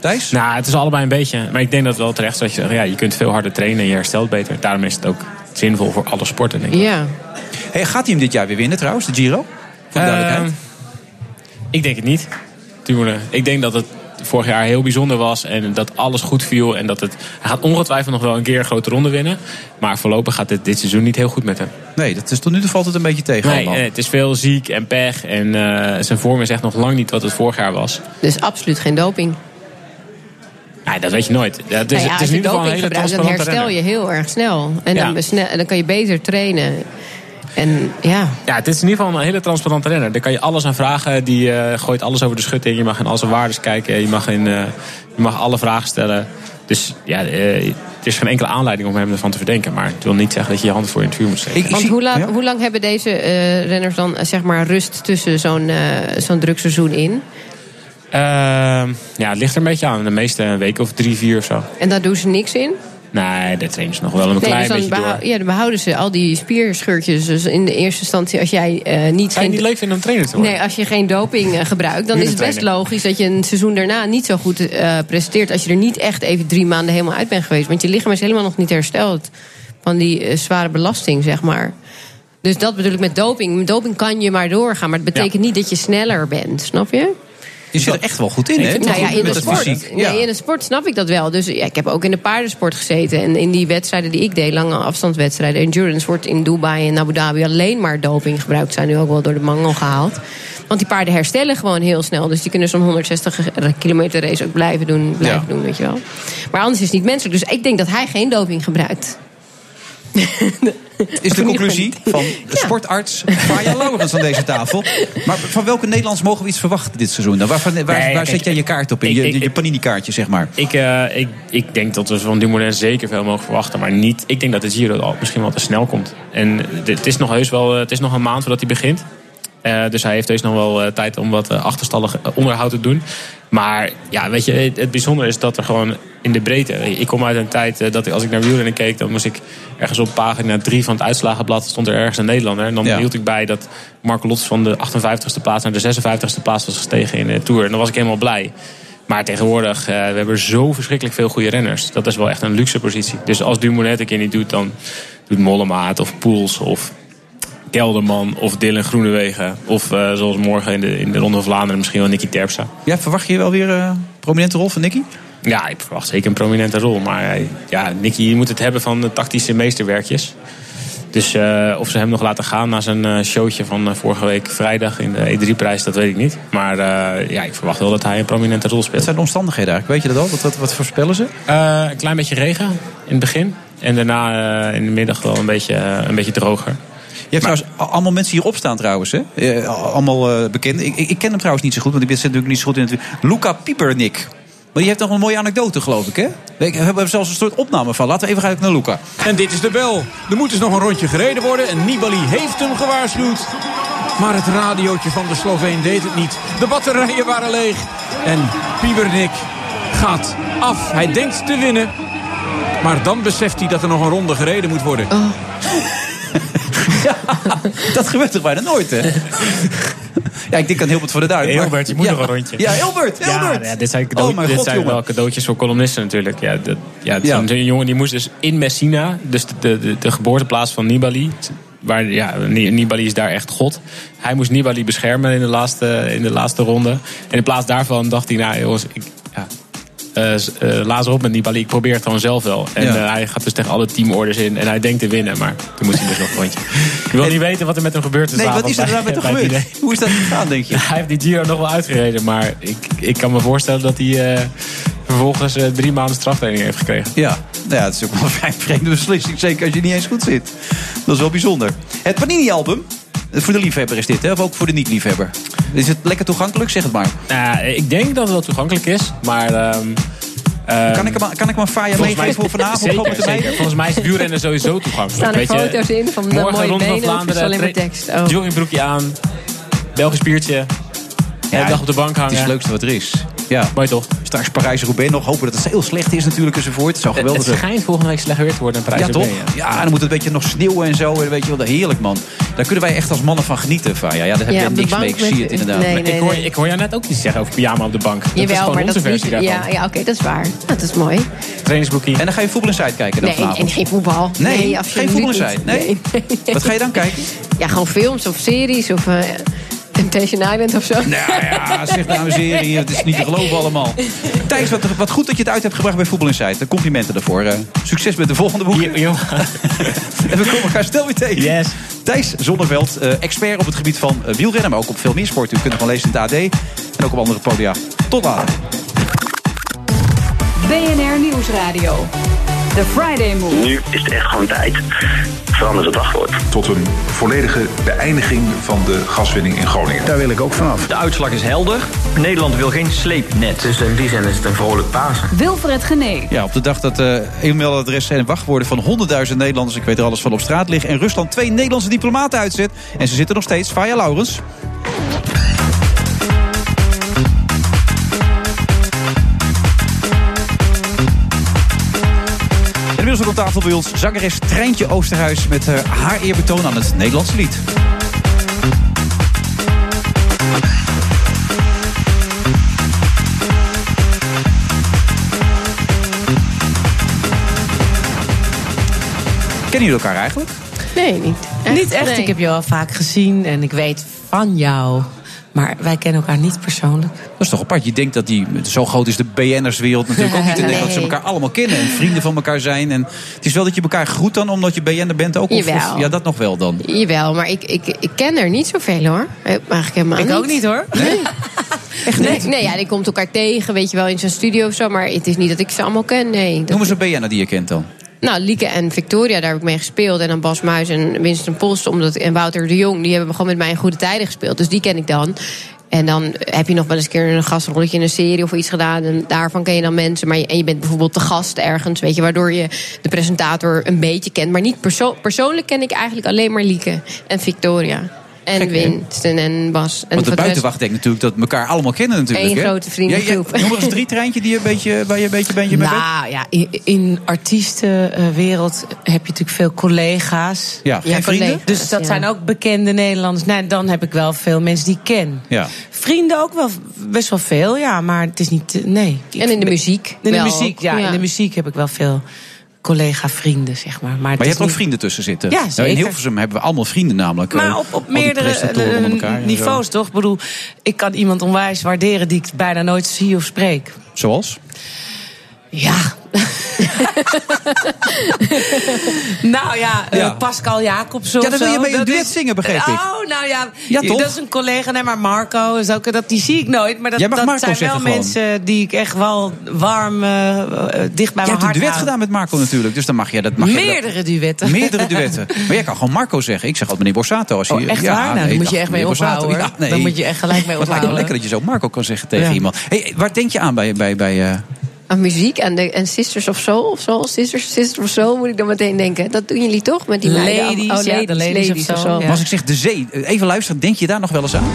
Thijs? Nou, het is allebei een beetje. Maar ik denk dat het wel terecht is dat je zegt, ja, je kunt veel harder trainen en je herstelt beter. Daarom is het ook zinvol voor alle sporten, denk ik. Ja. Hey, gaat hij hem dit jaar weer winnen trouwens, de Giro? Voor de duidelijkheid. Ehm, ik denk het niet. Ik denk dat het vorig jaar heel bijzonder was en dat alles goed viel. En dat het, hij gaat ongetwijfeld nog wel een keer een grote ronde winnen. Maar voorlopig gaat het dit seizoen niet heel goed met hem. Nee, dat is, tot nu toe valt het een beetje tegen Nee, allemaal. eh, het is veel ziek en pech. En eh, zijn vorm is echt nog lang niet wat het vorig jaar was. Dus absoluut geen doping. Ja, dat weet je nooit. Ja, het is, Nou ja, het is als je geval een doping gebruikt, dan herstel je heel erg snel. En Ja. en dan kan je beter trainen. En ja, Ja, het is in ieder geval een hele transparante renner. Daar kan je alles aan vragen. Die eh, gooit alles over de schutting. Je mag in al zijn waardes kijken. Je mag, in, eh, je mag alle vragen stellen. Dus ja, eh, er is geen enkele aanleiding om hem ervan te verdenken. Maar het wil niet zeggen dat je je hand voor in het vuur moet steken. want hoe lang, hoe lang hebben deze eh, renners dan zeg maar rust tussen zo'n zo'n drugseizoen in? Ehm, ja, het ligt er een beetje aan. De meeste een week of drie, vier of zo. En daar doen ze niks in? Nee, daar trainen ze nog wel een Nee, klein dus beetje door. ja, dan behouden ze al die spierscheurtjes. Dus in de eerste instantie, als jij eh, niet... Zou je niet leuk vinden om trainer te worden? Nee, als je geen doping eh, gebruikt, dan is het best logisch dat je een seizoen daarna niet zo goed eh presteert. Als je er niet echt even drie maanden helemaal uit bent geweest. Want je lichaam is helemaal nog niet hersteld van die zware belasting, zeg maar. Dus dat bedoel ik met doping. Met doping kan je maar doorgaan, maar het betekent niet dat je sneller bent, snap je? Je zit er echt wel goed in, hè? Nou ja, in de sport. Nee, in de sport snap ik dat wel. Dus ja, ik heb ook in de paardensport gezeten. En in die wedstrijden die ik deed, lange afstandswedstrijden, endurance, wordt in Dubai en Abu Dhabi alleen maar doping gebruikt. Zijn nu ook wel door de mangel gehaald. Want die paarden herstellen gewoon heel snel. Dus die kunnen zo'n 160 kilometer race ook blijven doen, blijven Ja. doen, weet je wel. Maar anders is het niet menselijk. Dus ik denk dat hij geen doping gebruikt. Is de conclusie van de sportarts Faja Laurens aan deze tafel. Maar van welke Nederlands mogen we iets verwachten dit seizoen? Dan? Waar, waar, waar Nee, zet jij je kaart op in? ik- Je, je panini-kaartje, zeg maar. Ik, eh, ik, ik denk dat we van Dumoulin zeker veel mogen verwachten. Maar niet, ik denk dat de Giro al misschien wel te snel komt. En het is nog heus wel, eh, het is nog een maand voordat hij begint. Eh, dus hij heeft heus nog wel eh, tijd om wat eh, achterstallig onderhoud te doen. Maar ja, weet je, het, het bijzondere is dat er gewoon in de breedte... Ik kom uit een tijd dat ik, als ik naar wielrennen keek... dan moest ik ergens op pagina 3 van het uitslagenblad... stond er ergens een Nederlander. En dan Ja. hield ik bij dat Marco Lots van de 58ste plaats... naar de 56ste plaats was gestegen in de Tour. En dan was ik helemaal blij. Maar tegenwoordig, we hebben zo verschrikkelijk veel goede renners. Dat is wel echt een luxe positie. Dus als Dumoulin het een keer niet doet, dan doet Mollema het of Poels of Kelderman of Dylan Groenewegen. Of eh, zoals morgen in de, in de Ronde van Vlaanderen misschien wel Nicky Terpstra. Ja, verwacht je wel weer eh, een prominente rol van Nicky? Ja, ik verwacht zeker een prominente rol. Maar eh, ja, Nicky moet het hebben van de tactische meesterwerkjes. Dus eh, of ze hem nog laten gaan na zijn eh, showtje van eh, vorige week vrijdag in de E3-prijs, dat weet ik niet. Maar eh, ja, ik verwacht wel dat hij een prominente rol speelt. Wat zijn de omstandigheden eigenlijk? Weet je dat al? Wat, wat, wat voorspellen ze? Eh, een klein beetje regen in het begin. En daarna eh, in de middag wel een beetje, eh, een beetje droger. Je hebt trouwens allemaal mensen hier opstaan trouwens, hè? Eh, allemaal eh, bekend. Ik, ik, ik ken hem trouwens niet zo goed, want ik zit natuurlijk niet zo goed in het... Luca Piepernik. Maar die heeft nog een mooie anekdote, geloof ik, hè? We hebben er zelfs een soort opname van. Laten we even gaan naar Luca. En dit is de bel. Er moet dus nog een rondje gereden worden. En Nibali heeft hem gewaarschuwd. Maar het radiootje van de Sloveen deed het niet. De batterijen waren leeg. En Piebernik gaat af. Hij denkt te winnen. Maar dan beseft hij dat er nog een ronde gereden moet worden. Dat gebeurt toch bijna nooit, hè? Ja, ik denk aan Hilbert voor de Duin. maar- Hilbert, je moet ja. nog een rondje. Ja, Hilbert, Ja, Hilbert. ja, dit zijn, cadeau- Oh dit god, zijn wel cadeautjes voor columnisten natuurlijk. Ja, dat, ja, Ja. Zo'n jongen die moest dus in Messina, dus de, de, de, de geboorteplaats van Nibali. Waar, ja, Ni- Nibali is daar echt god. Hij moest Nibali beschermen in de laatste, in de laatste ronde. En in plaats daarvan dacht hij, nou jongens, ik, ja, eh, eh, laat op met Nibali, ik probeer het gewoon zelf wel. En Ja. eh, hij gaat dus tegen alle teamorders in en hij denkt te winnen. Maar toen moest hij dus nog een rondje. Ik wil niet weten wat er met hem gebeurd is. Nee, wat is er daar met hem gebeurd? Hoe is dat gegaan, denk je? Hij heeft die Giro nog wel uitgereden, maar ik, ik kan me voorstellen dat hij vervolgens drie maanden straftraining heeft gekregen. Ja, nou ja, het is ook wel een vrij vreemde beslissing. Zeker als je niet eens goed zit. Dat is wel bijzonder. Het Panini-album. Voor de liefhebber is dit, hè? Of ook voor de niet-liefhebber? Is het lekker toegankelijk? Zeg het maar. Nou, ik denk dat het wel toegankelijk is, maar... ehm, ehm, Kan ik hem, kan ik hem een faya volgens mij- meegeven voor vanavond? Zeker, Gewoon met de zeker. Volgens mij is wielrennen sowieso toegankelijk. staan er Weet je, foto's in van de morgen mooie Ronde van benen is het alleen maar tra- tekst? Oh. Joggingbroekje aan, Belgisch biertje, hele dag op de bank hangen. Het is het leukste wat er is. Ja. Mooi toch? Straks Parijs-Roubaix nog. Hopen dat het heel slecht is natuurlijk enzovoort. Het zou Het, geweldig het zijn. schijnt volgende week slecht weer te worden in Parijs. Ja, toch? Ja, dan moet het een beetje nog sneeuwen en zo. En weet je wel, heerlijk man. Daar kunnen wij echt als mannen van genieten. Van. Ja, ja, daar heb Ja, je de niks mee. bank Ik zie met- het inderdaad. nee, Maar nee, ik, hoor, ik hoor jou net ook iets zeggen over pyjama op de bank. dat is Jawel, gewoon maar onze dat is versie niet... daarvan. Ja, ja oké, dat is waar. Dat is mooi. Trainingsbroekie. En dan ga je voetbal Inside kijken dan Nee, en geen voetbal. Nee, Nee, geen voetbal. Inside. Nee? Wat ga je dan kijken? Ja, gewoon films of series of eh, Temptation Island of zo. Nou ja, zeg nou een serie. Het is niet te geloven allemaal. Thijs, wat, wat goed dat je het uit hebt gebracht bij Voetbal Insight. Complimenten daarvoor. Eh, succes met de volgende boek. en we komen elkaar snel weer tegen. Yes. Thijs Zonneveld, eh, expert op het gebied van eh, wielrennen, maar ook op veel meer sporten. U kunt het gewoon lezen in het AD en ook op andere podia. Tot later. BNR Nieuwsradio. The Friday Move. Nu is het echt gewoon tijd. Verander het wachtwoord. Tot een volledige beëindiging van de gaswinning in Groningen. Daar wil ik ook vanaf. De uitslag is helder. Nederland wil geen sleepnet. Dus in die zin is het een vrolijk Pasen. Wilfred Genee. Ja, op de dag dat eh e-mailadressen en wachtwoorden van 100.000 Nederlanders, ik weet er alles van, op straat liggen en Rusland twee Nederlandse diplomaten uitzet. En ze zitten nog steeds. Faya Laurens. En inmiddels ook op tafel bij ons zangeres Treintje Oosterhuis met eh, haar eerbetoon aan het Nederlandse lied. Kennen jullie elkaar eigenlijk? Nee, niet echt. Niet echt. Nee. Ik heb je al vaak gezien en ik weet van jou. Maar wij kennen elkaar niet persoonlijk. Dat is toch apart. Je denkt dat die, zo groot is de BN'erswereld natuurlijk ook niet. En dat ze elkaar allemaal kennen en vrienden van elkaar zijn. En het is wel dat je elkaar groet dan, omdat je BN'er bent ook. Of, ja, dat nog wel dan. Jawel, maar ik, ik, ik ken er niet zoveel hoor. Eh, Eigenlijk helemaal Ik niet. ook niet hoor. Nee. Echt nee, nee, ja, die komt elkaar tegen, weet je wel, in zijn studio of zo. Maar het is niet dat ik ze allemaal ken, nee. Dat- Noem eens een BN'er die je kent dan. Nou, Lieke en Victoria, daar heb ik mee gespeeld. En dan Bas Muis en Winston Post omdat, en Wouter de Jong... die hebben gewoon met mij in goede tijden gespeeld. Dus die ken ik dan. En dan heb je nog wel eens een keer een gastrolletje in een serie of iets gedaan. En daarvan ken je dan mensen. Maar je, en je bent bijvoorbeeld te gast ergens, weet je... waardoor je de presentator een beetje kent. Maar niet perso persoonlijk ken ik eigenlijk alleen maar Lieke en Victoria. En Gek? Winston en Bas. En Want de buitenwacht denkt natuurlijk dat we elkaar allemaal kennen natuurlijk. Eén grote vriendengroep. Ja, ja, noem maar eens drie treintje die je een beetje, waar je een beetje, beetje mee bent. Nou ja, in, in artiestenwereld heb je natuurlijk veel collega's. Ja, geen vrienden? collega's, Dus dat ja. zijn ook bekende Nederlanders. Nou, dan heb ik wel veel mensen die ik ken. Ja. Vrienden ook wel best wel veel, ja, maar het is niet. eh, Nee. En in de muziek In de wel muziek, ja. In de muziek heb ik wel veel collega-vrienden, zeg maar. Maar, Maar je hebt ook vrienden tussen zitten. Ja, Nou, in. Hilversum hebben we allemaal vrienden namelijk. Maar eh, op, meerdere eh, elkaar niveaus, toch? Ik bedoel, ik kan iemand onwijs waarderen die ik bijna nooit zie of spreek. Zoals? Ja. nou ja, Ja. Pascal Jacobsen Ja, dan wil je mee een duet is- zingen, begreep ik. Oh, nou ja. Ja, toch? Dat is een collega. Nee, maar Marco is ook... Dat, die zie ik nooit. Maar dat, Jij mag dat Marco zijn wel gewoon. mensen die ik echt wel warm eh, eh, dicht bij Je mijn hebt een hart duet hou. gedaan met Marco natuurlijk. Dus dan mag je dat. Mag je dat- Meerdere duetten. Meerdere duetten. Maar jij kan gewoon Marco zeggen. Ik zeg altijd meneer Borsato. Als je, Oh, echt waar? Nou, daar moet je echt mee ophouden. Ja, nee. Dan moet je echt gelijk mee Wat lijkt me ophouden. lekker dat je zo Marco kan zeggen tegen Ja. iemand. Hey, waar denk je aan bij... bij, bij eh, Aan muziek en, de, en Sisters of Soul of Soul. Sisters, Sisters of Soul moet ik dan meteen denken. Dat doen jullie toch met die meiden? Ladies, Oh, ja, de Ladies of Soul, ja. Maar als ik zeg de zee, eh, even luisteren. Denk je daar nog wel eens aan?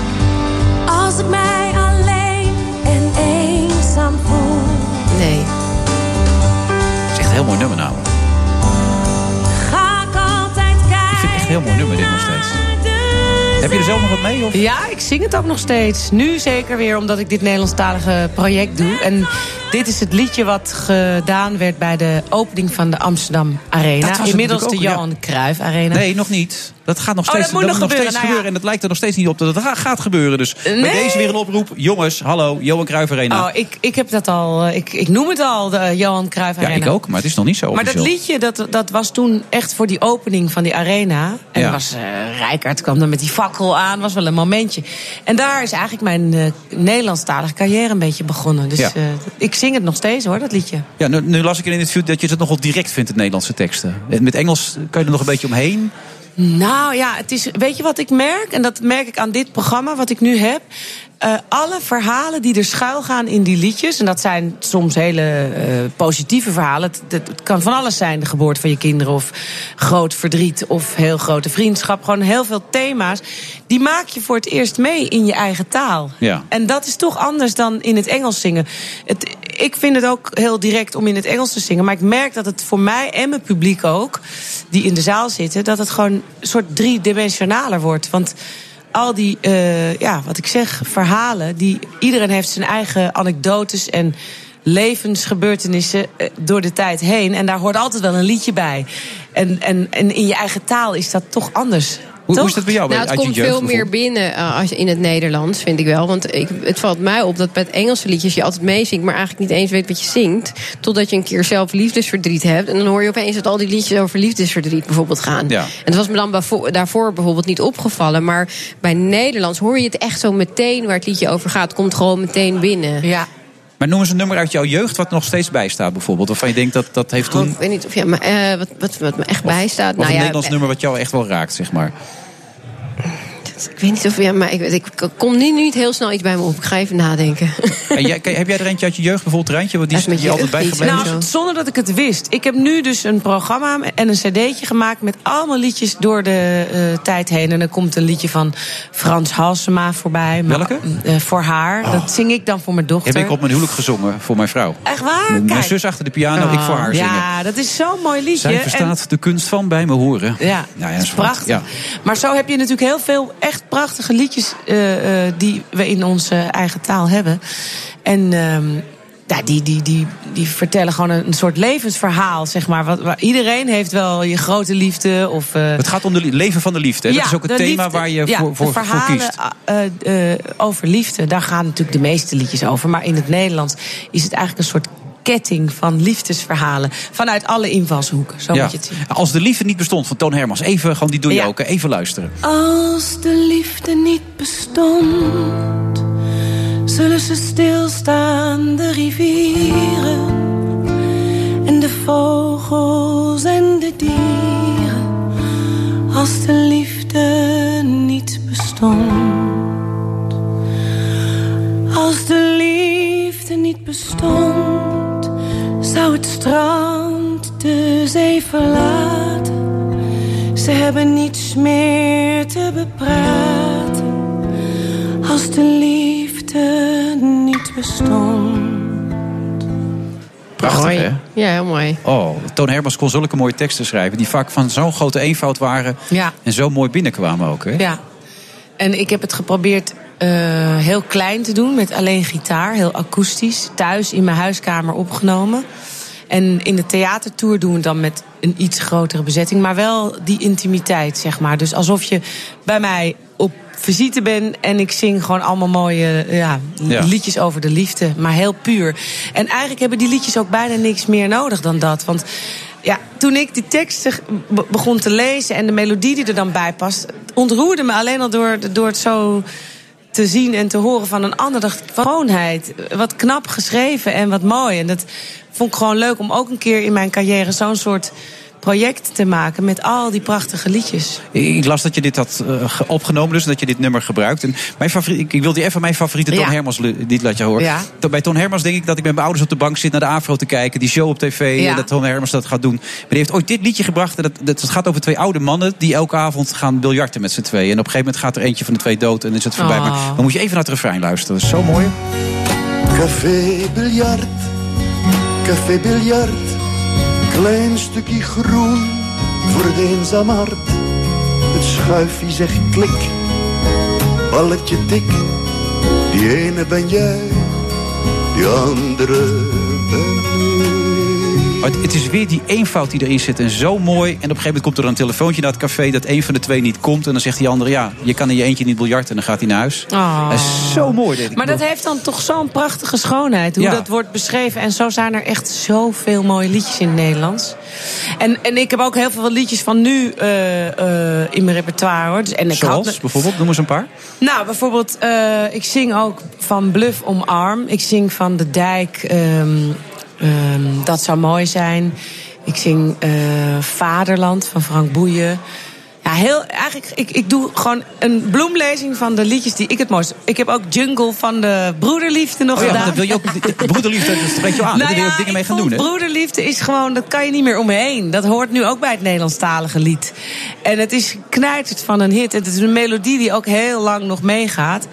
Als ik mij alleen en eenzaam voel. Nee. Het is echt helemaal mooi nummer namelijk. Ga ik altijd kijken. Ik vind het echt een heel mooi nummer dit nog steeds. Heb je er zelf nog wat mee? Of? Ja, ik zing het ook nog steeds. Nu zeker weer omdat ik dit Nederlandstalige project doe. En dit is het liedje wat gedaan werd bij de opening van de Amsterdam Arena. Inmiddels de ja. Johan Cruijff Arena. Nee, nog niet. Dat gaat nog Oh, steeds, dat moet nog nog gebeuren. steeds Nou ja. gebeuren. En het lijkt er nog steeds niet op dat het ga- gaat gebeuren. Dus bij Nee. deze weer een oproep. Jongens, hallo, Johan Cruijff Arena. Oh, ik, ik heb dat al. eh, Ik, ik noem het al, de Johan Cruijff ja, Arena. ik ook, maar het is nog niet zo Maar dat liedje, dat, dat was toen echt voor die opening van die arena. En Ja. was, eh Rijkaard kwam dan met die fakkel aan, was wel een momentje. En daar is eigenlijk mijn eh Nederlandstalige carrière een beetje begonnen. Dus Ja. ik zing het nog steeds hoor, dat liedje. Ja, nu, nu las ik in een interview dat je het nogal direct vindt, het Nederlandse teksten. En Met Engels kan je er nog een beetje omheen. Nou ja, het is, weet je wat ik merk? En dat merk ik aan dit programma wat ik nu heb. Eh, alle verhalen die er schuil gaan in die liedjes. En dat zijn soms hele eh, positieve verhalen. Het, het- het kan van alles zijn. De geboorte van je kinderen. Of groot verdriet. Of heel grote vriendschap. Gewoon heel veel thema's. Die maak je voor het eerst mee in je eigen taal. Ja. En dat is toch anders dan in het Engels zingen. Het, ik vind het ook heel direct om in het Engels te zingen. Maar ik merk dat het voor mij en mijn publiek ook, die in de zaal zitten, dat het gewoon een soort driedimensionaler wordt. Want al die, eh, ja, wat ik zeg, verhalen, die, iedereen heeft zijn eigen anekdotes en levensgebeurtenissen eh, door de tijd heen. En daar hoort altijd wel een liedje bij. En, en, en in je eigen taal is dat toch anders. Hoe, hoe is dat bij jou? Nou, het uit je komt jeugd veel meer binnen eh, als in het Nederlands, vind ik wel. Want ik, het valt mij op dat bij het Engelse liedjes je altijd meezingt... maar eigenlijk niet eens weet wat je zingt. Totdat je een keer zelf liefdesverdriet hebt. En dan hoor je opeens dat al die liedjes over liefdesverdriet bijvoorbeeld gaan. Ja. En dat was me dan daarvoor bijvoorbeeld niet opgevallen. Maar bij Nederlands hoor je het echt zo meteen waar het liedje over gaat. Komt gewoon meteen binnen. Ja. Maar noem eens een nummer uit jouw jeugd wat nog steeds bijstaat bijvoorbeeld. Waarvan je denkt dat dat heeft toen... Oh, ik weet niet of ja, maar, eh, wat, wat, wat me echt bijstaat. Of nou een ja, Nederlands nummer wat jou echt wel raakt, zeg maar. Ik weet niet of ja, maar ik, ik, kom nu niet heel snel iets bij me op. Ik ga even nadenken. En jij, heb jij er eentje uit je jeugd, bijvoorbeeld Rijntje, wat die is je altijd bijgebleven? Nou, zonder dat ik het wist. Ik heb nu dus een programma en een cd'tje gemaakt... met allemaal liedjes door de eh, tijd heen. En er komt een liedje van Frans Halsema voorbij. Maar, Welke? eh, voor haar. Dat zing ik dan voor mijn dochter. Heb ik op mijn huwelijk gezongen voor mijn vrouw. Echt waar? Mijn Kijk. zus achter de piano, ik voor haar zingen. Ja, dat is zo'n mooi liedje. Zij En- verstaat de kunst van bij me horen. Ja, ja, dat is prachtig. Ja. Maar zo heb je natuurlijk heel veel echt prachtige liedjes eh, eh, die we in onze eigen taal hebben. En ehm, ja, die, die, die, die vertellen gewoon een, soort levensverhaal, zeg maar. Wat, waar iedereen heeft wel je grote liefde. Of, eh, Het gaat om het leven van de liefde. hè? ja, dat is ook het thema liefde. waar je Ja, voor, voor, voor kiest. over liefde, daar gaan natuurlijk de meeste liedjes over. Maar in het Nederlands is het eigenlijk een soort ketting van liefdesverhalen. Vanuit alle invalshoeken, zo Ja. moet je het zien. Als de liefde niet bestond van Toon Hermans. Even, gewoon die doe je Ja. ook. Even luisteren. Als de liefde niet bestond, zullen ze stilstaan, de rivieren en de vogels en de dieren. Als de liefde niet bestond, als de liefde niet bestond, zou het strand de zee verlaten. Ze hebben niets meer te bepraten als de liefde niet bestond. Prachtig, Mooi. hè? Ja, heel mooi. Oh, Toon Hermans kon zulke mooie teksten schrijven... die vaak van zo'n grote eenvoud waren... Ja. en zo mooi binnenkwamen ook, hè? Ja. En ik heb het geprobeerd heel klein te doen met alleen gitaar, heel akoestisch, thuis in mijn huiskamer opgenomen. En in de theatertour doen we dan met een iets grotere bezetting, maar wel die intimiteit, zeg maar. Dus alsof je bij mij op visite bent en ik zing gewoon allemaal mooie ja, Ja. liedjes over de liefde, maar heel puur. En eigenlijk hebben die liedjes ook bijna niks meer nodig dan dat. Want ja, toen ik die teksten be- begon te lezen en de melodie die er dan bij past, ontroerde me alleen al door, door het zo te zien en te horen van een ander. Dacht ik, schoonheid, wat knap geschreven en wat mooi. En dat vond ik gewoon leuk om ook een keer in mijn carrière zo'n soort project te maken met al die prachtige liedjes. Ik las dat je dit had eh, ge- opgenomen, dus dat je dit nummer gebruikt. En mijn favoriet, ik, ik wilde even mijn favoriete Toon Ja. Hermans li- lied laten horen. Ja. Bij Toon Hermans denk ik dat ik met mijn ouders op de bank zit naar de AVRO te kijken. Die show op tv, Ja. dat Toon Hermans dat gaat doen. Maar die heeft ooit dit liedje gebracht. En dat, dat, het gaat over twee oude mannen die elke avond gaan biljarten met z'n tweeën. En op een gegeven moment gaat er eentje van de twee dood en is het voorbij. Oh. Maar dan moet je even naar het refrein luisteren. Dat is zo mooi. Café biljart, café biljart, Klein stukje groen voor het eenzame hart. Het schuifje zegt klik, balletje tik. Die ene ben jij, die andere ben Maar het, het is weer die eenvoud die erin zit en zo mooi. En op een gegeven moment komt er een telefoontje naar het café... dat een van de twee niet komt. En dan zegt die andere, ja, je kan in je eentje niet biljarten. En dan gaat hij naar huis. Oh. Dat is zo mooi. Dit. Maar dat heeft dan toch zo'n prachtige schoonheid, hoe Ja. dat wordt beschreven. En zo zijn er echt zoveel mooie liedjes in het Nederlands. En, en ik heb ook heel veel liedjes van nu eh, eh, in mijn repertoire hoor. Dus, en ik had, Zoals, bijvoorbeeld, noem eens een paar. nou, bijvoorbeeld, eh, ik zing ook van Bluff Omarm. Ik zing van De Dijk, ehm, ehm, Dat zou mooi zijn. Ik zing eh, Vaderland van Frank Boeien. Ja, heel, eigenlijk, ik, ik doe gewoon een bloemlezing van de liedjes die ik het mooist... Ik heb ook Jungle van de Broederliefde nog Oh ja, gedaan. dat wil je ook, broederliefde, dat spreekt je aan. Nou Daar wil je ja, ook dingen mee gaan doen, hè? Broederliefde is gewoon, dat kan je niet meer omheen. Dat hoort nu ook bij het Nederlandstalige lied. En het is knijterd van een hit. Het is een melodie die ook heel lang nog meegaat.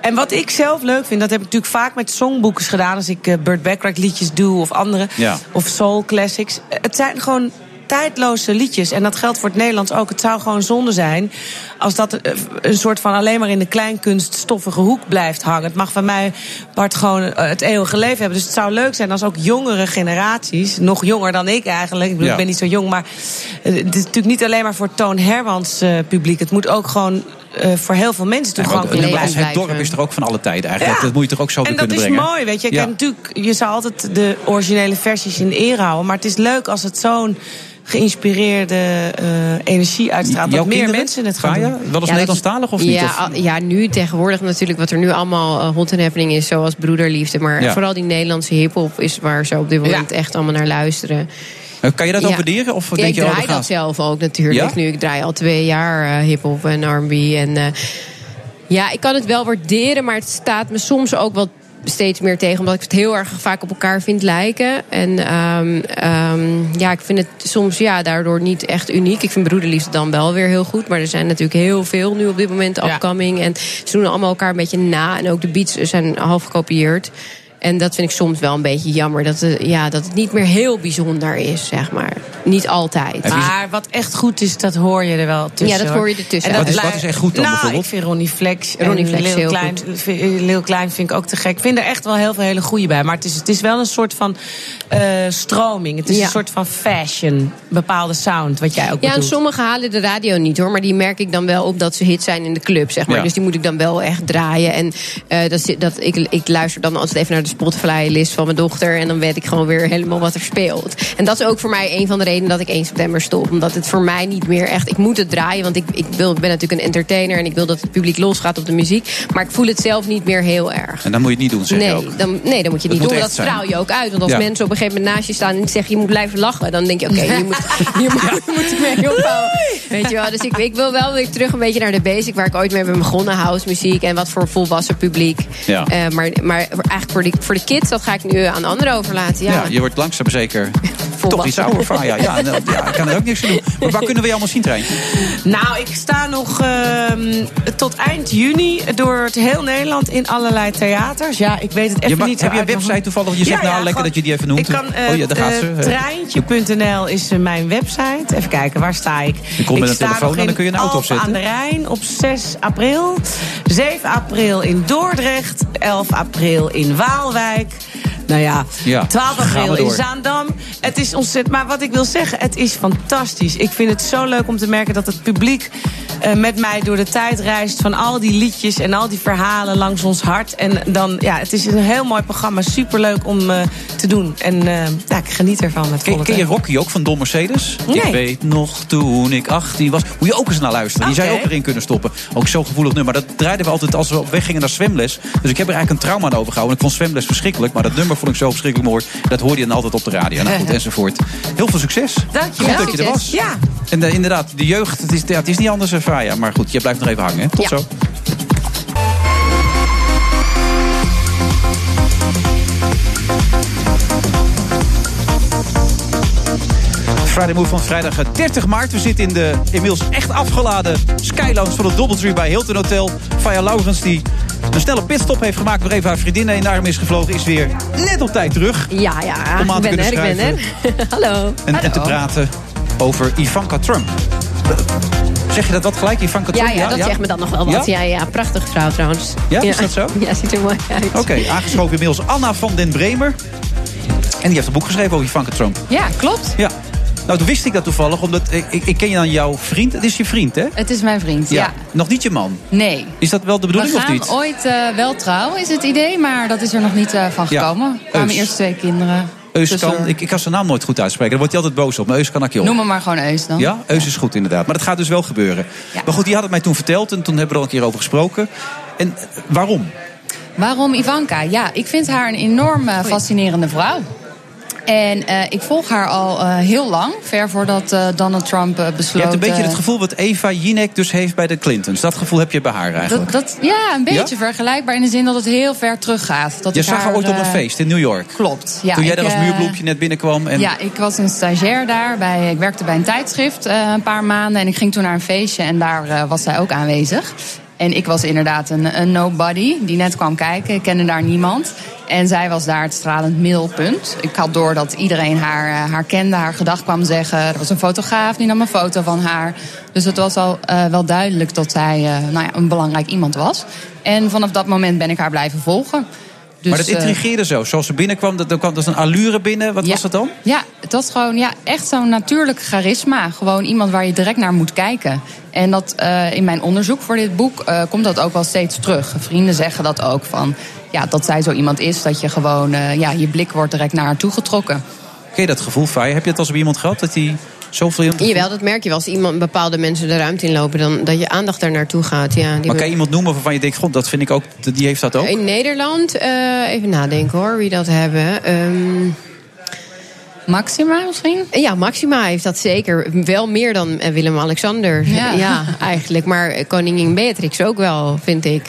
En wat ik zelf leuk vind, dat heb ik natuurlijk vaak met songboekers gedaan. Als ik eh, Burt Bacharach liedjes doe of andere. Ja. Of soul classics. Het zijn gewoon tijdloze liedjes. En dat geldt voor het Nederlands ook. Het zou gewoon zonde zijn als dat eh, een soort van alleen maar in de kleinkunst stoffige hoek blijft hangen. Het mag van mij, Bart, gewoon eh, het eeuwige leven hebben. Dus het zou leuk zijn als ook jongere generaties, nog jonger dan ik eigenlijk, ik, bedoel, Ja. ik ben niet zo jong, maar eh, het is natuurlijk niet alleen maar voor Toon Hermans publiek. Het moet ook gewoon voor heel veel mensen toegankelijk het, blijven. het dorp is er ook van alle tijden eigenlijk. Ja. Dat moet je toch ook zo En weer dat kunnen is brengen. mooi, weet je. Ja. Natuurlijk, je zou altijd de originele versies in ere houden. Maar het is leuk als het zo'n geïnspireerde eh, energie uitstraalt. Jouw Dat meer kinderen, mensen het gaan doen. wel eens Nederlandstalig of niet? Ja, Of- al- ja, nu tegenwoordig natuurlijk wat er nu allemaal eh, hot and happening is, zoals broederliefde. Maar Ja. vooral die Nederlandse hip-hop is waar ze op dit moment echt allemaal naar luisteren. Eh, Kan je dat Ja. ook waarderen? Of Ja, denk ik je, oh, draai dat zelf ook natuurlijk Ja? nu. Ik draai al twee jaar eh, hip-hop en RB. En eh, ja, ik kan het wel waarderen, maar het staat me soms ook wel steeds meer tegen, omdat ik het heel erg vaak op elkaar vind lijken. En ehm, ehm, ja, ik vind het soms ja, daardoor niet echt uniek. Ik vind Broederliefde dan wel weer heel goed, maar er zijn natuurlijk heel veel nu op dit moment upcoming. En ze doen allemaal elkaar een beetje na. En ook de beats zijn half gekopieerd. En dat vind ik soms wel een beetje jammer. Dat, het, ja, dat het niet meer heel bijzonder is, zeg maar. Niet altijd. Maar wat echt goed is, dat hoor je er wel tussen. Ja, dat hoor je ertussen. En dat Wat wat is echt goed dan nou, bijvoorbeeld? ik vind Ronnie Flex Ronnie Flex Lil Klein, vind- Lil Klein vind ik ook te gek. Ik vind er echt wel heel veel hele goede bij. Maar het is, het is wel een soort van eh, stroming. Het is Ja. een soort van fashion. Bepaalde sound, wat jij ook Ja, en sommigen halen de radio niet hoor. Maar die merk ik dan wel op dat ze hit zijn in de club, zeg maar. Ja. Dus die moet ik dan wel echt draaien. En eh, dat, zit- dat, ik, ik luister dan altijd even naar de Spotify-list van mijn dochter. En dan weet ik gewoon weer helemaal wat er speelt. En dat is ook voor mij een van de redenen dat ik 1 september stop. Omdat het voor mij niet meer echt... Ik moet het draaien, want ik, ik, wil, ik ben natuurlijk een entertainer. En ik wil dat het publiek losgaat op de muziek. Maar ik voel het zelf niet meer heel erg. En dan moet je het niet doen, zeg je Nee ook. dan, nee, dan moet je het niet moet doen. Dat straal je ook uit. Want als Ja. mensen op een gegeven moment naast je staan en zeggen je moet blijven lachen, dan denk je: oké, hier moet, hier moet, moet ik mee ophouden. Weet je wel? Dus ik, ik wil wel weer terug een beetje naar de basic waar ik ooit mee ben begonnen: house muziek en wat voor volwassen publiek. Ja. Eh, maar, maar eigenlijk voor de, voor de kids, dat ga ik nu aan anderen overlaten. Ja. Ja, je wordt langzaam zeker toch iets ouder van. Ja, ja, nou, ja, ik kan er ook niks aan doen. Maar waar kunnen we je allemaal zien, Trein? Nou, ik sta nog ehm, tot eind juni door het heel Nederland in allerlei theaters. Ja, ik weet het even mag- niet. heb je een website toevallig? Je zegt nou lekker gewoon- dat je die even noemt. Ik kan, eh, Oh ja, daar gaat ze. eh, treintje.nl is eh, mijn website. Even kijken, waar sta ik? Je komt ik met een sta telefoon en dan kun je een auto opzetten. aan de Rijn op 6 april. 7 april in Dordrecht. 11 april in Waalwijk. Nou ja, Ja, 12 gaan we april in. Zaandam. Het is ontzettend. Maar wat ik wil zeggen, het is fantastisch. Ik vind het zo leuk om te merken dat het publiek eh, met mij door de tijd reist. Van al die liedjes en al die verhalen langs ons hart. En dan, ja, het is een heel mooi programma. Superleuk om eh, te doen. En eh, ja, ik geniet ervan met Ken, ken je. Rocky ook van Don Mercedes? Nee. Ik weet nog toen ik 18 was. Moet je ook eens naar luisteren. Die zou je ook erin kunnen stoppen. Ook zo'n gevoelig nummer. Dat draaiden we altijd als we op weg gingen naar zwemles. Dus ik heb er eigenlijk een trauma aan overgehouden. Ik vond zwemles verschrikkelijk. Maar dat nummer vond ik zo verschrikkelijk mooi. Dat hoorde je dan altijd op de radio. Nou goed, enzovoort. Heel veel succes. Dankjewel. Goed dat je er was. Ja. En eh, inderdaad, de jeugd, het is, ja, het is niet anders, uh, Faya. Maar goed, je blijft nog even hangen. Hè? Tot Ja. zo. Friday Move van vrijdag eh, 30 maart. We zitten in de inmiddels echt afgeladen Skylounge van het Doubletree bij Hilton Hotel. Faya Laurens die een snelle pitstop heeft gemaakt... waar even haar vriendin heen naar hem is gevlogen... is weer net op tijd terug. Ja, ja, Om aan ik te ben er, kunnen ik ben er. Hallo. En, en te praten over Ivanka Trump. Zeg je dat wat gelijk, Ivanka Ja, Trump? ja, dat zegt me dan nog wel wat. Ja, ja, prachtige vrouw trouwens. Ja, is dat zo? Ja, ziet er mooi uit. Oké, aangeschoven inmiddels Anna van den Bremer. En die heeft een boek geschreven over Ivanka Trump. Ja, klopt. Ja. Nou, toen wist ik dat toevallig, omdat ik, ik, ken je dan jouw vriend. Het is je vriend, hè? Het is mijn vriend, ja. Nog niet je man. Nee. Is dat wel de bedoeling We of gaan niet? ooit eh, wel trouwen, is het idee. Maar dat is er nog niet eh, van Ja. gekomen. Er kwamen Eus. eerst twee kinderen. Ik, ik kan zijn naam nooit goed uitspreken. Daar wordt hij altijd boos op. Maar Eus kan ik je op. Noem hem maar gewoon Eus dan. Ja, Eus is goed inderdaad. Maar dat gaat dus wel gebeuren. Maar goed, die had het mij toen verteld en toen hebben we er al een keer over gesproken. En eh, waarom? Waarom Ivanka? Ja, ik vind haar een enorm fascinerende vrouw. En eh, ik volg haar al eh, heel lang, ver voordat eh, Donald Trump besloot... Je hebt een beetje het gevoel wat Eva Jinek dus heeft bij de Clintons. Dat gevoel heb je bij haar eigenlijk. dat, dat, ja, een beetje Ja? vergelijkbaar in de zin dat het heel ver teruggaat. Dat je zag haar ooit op een feest in New York. Klopt. Ja, toen jij daar als muurbloempje net binnenkwam. En... Ja, ik was een stagiair daar. Bij, ik werkte bij een tijdschrift een paar maanden. En ik ging toen naar een feestje en daar was zij ook aanwezig. En ik was inderdaad een, nobody die net kwam kijken. Ik kende daar niemand. En zij was daar het stralend middelpunt. Ik had door dat iedereen haar, eh, haar kende, haar gedag kwam zeggen. Er was een fotograaf die nam een foto van haar. Dus het was al eh, wel duidelijk dat zij eh, nou ja, een belangrijk iemand was. En vanaf dat moment ben ik haar blijven volgen. Dus, maar dat eh, intrigeerde zo. Zoals ze binnenkwam, dat, er kwam dus een allure binnen. Wat Ja. was dat dan? Ja, het was gewoon ja, echt zo'n natuurlijk charisma. Gewoon iemand waar je direct naar moet kijken. En dat eh, in mijn onderzoek voor dit boek eh, komt dat ook wel steeds terug. Vrienden zeggen dat ook van ja, dat zij zo iemand is dat je gewoon ja, je blik wordt direct naar haar toegetrokken. Ken je dat gevoel, Faya? Heb je het als bij iemand gehad dat hij zoveel... Jawel, dat merk je wel. Als iemand bepaalde mensen de ruimte inlopen, dan dat je aandacht daar naartoe gaat. Ja, die Maar kan je iemand noemen waarvan je denkt, god, dat vind ik ook, die heeft dat ook? In Nederland, eh, even nadenken hoor, wie dat hebben. Ehm, Maxima misschien? Ja, Maxima heeft dat zeker. Wel meer dan eh, Willem-Alexander. Ja. Ja. eigenlijk. Maar eh, koningin Beatrix ook wel, vind ik.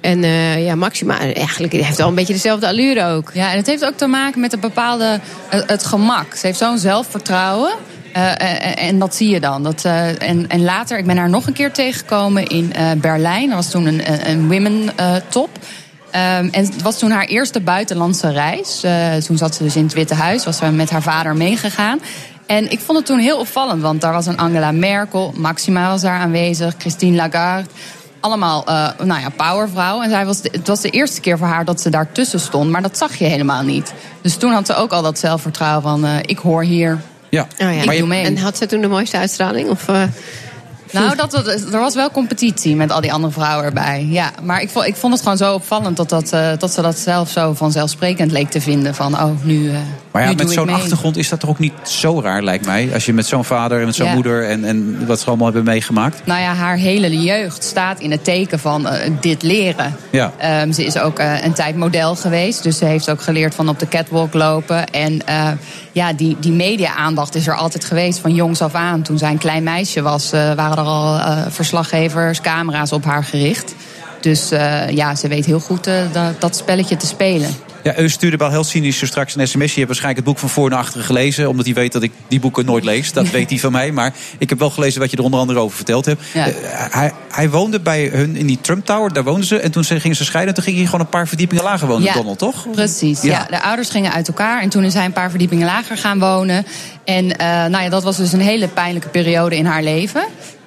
En eh, ja, Maxima eigenlijk heeft wel een beetje dezelfde allure ook. Ja, en het heeft ook te maken met een bepaalde, het, het gemak. Ze heeft zo'n zelfvertrouwen. Eh, eh, en dat zie je dan. Dat, eh, en, en later, ik ben haar nog een keer tegengekomen in eh, Berlijn. Dat was toen een, een- women eh, top. Ehm, en het was toen haar eerste buitenlandse reis. Eh, toen zat ze dus in het Witte Huis, was ze met haar vader meegegaan. En ik vond het toen heel opvallend, want daar was een Angela Merkel, Maxima was daar aanwezig, Christine Lagarde. Allemaal eh, nou ja, powervrouw. En zij was het was de eerste keer voor haar dat ze daartussen stond, maar dat zag je helemaal niet. Dus toen had ze ook al dat zelfvertrouwen van: eh, ik hoor hier. Ja. Oh ja. En had ze toen de mooiste uitstraling? Of, eh, Nou, dat, er was wel competitie met al die andere vrouwen erbij. Ja, maar ik vond, ik vond het gewoon zo opvallend dat, dat, eh, dat ze dat zelf zo vanzelfsprekend leek te vinden. Van, oh, nu, eh Maar ja, nu met zo'n achtergrond is dat toch ook niet zo raar, lijkt mij. Als je met zo'n vader en met zo'n Ja. moeder en, en wat ze allemaal hebben meegemaakt. Nou ja, haar hele jeugd staat in het teken van eh, dit leren. Ja. Ehm, ze is ook een tijd model geweest. Dus ze heeft ook geleerd van op de catwalk lopen. En ja, die, die media-aandacht is er altijd geweest van jongs af aan. Toen zij een klein meisje was, waren er al eh, verslaggevers, camera's op haar gericht. Dus eh, ja, ze weet heel goed eh, dat, dat spelletje te spelen. Ja, Eus stuurde wel heel cynisch zo straks een sms. Je hebt waarschijnlijk het boek van voor naar achteren gelezen. Omdat hij weet dat ik die boeken nooit lees. Dat weet hij van mij. Maar ik heb wel gelezen wat je er onder andere over verteld hebt. Ja. Hij, hij woonde bij hun in die Trump Tower. Daar woonden ze. En toen ze- gingen ze scheiden. Toen ging hij gewoon een paar verdiepingen lager wonen, Donald, toch? Precies. Ja. Ja. de ouders gingen uit elkaar en toen is hij een paar verdiepingen lager gaan wonen. En nou ja, dat was dus een hele pijnlijke periode in haar leven.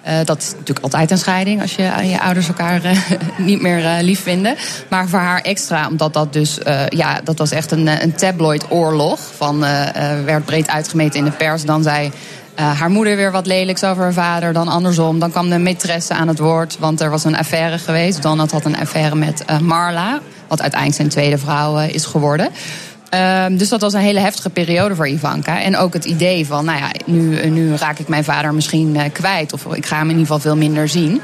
Eh, dat is natuurlijk altijd een scheiding als je, eh, je ouders elkaar eh, niet meer lief vinden. Maar voor haar extra, omdat dat dus, ja, dat was echt een, een tabloid-oorlog. Van, eh, eh, werd breed uitgemeten in de pers. Dan zei haar moeder weer wat lelijks over haar vader, dan andersom. Dan kwam de maîtresse aan het woord, want er was een affaire geweest. Donald had een affaire met Marla, wat uiteindelijk zijn tweede vrouw is geworden. Ehm, dus dat was een hele heftige periode voor Ivanka. En ook het idee van, nou ja, nu, nu raak ik mijn vader misschien eh, kwijt. Of ik ga hem in ieder geval veel minder zien.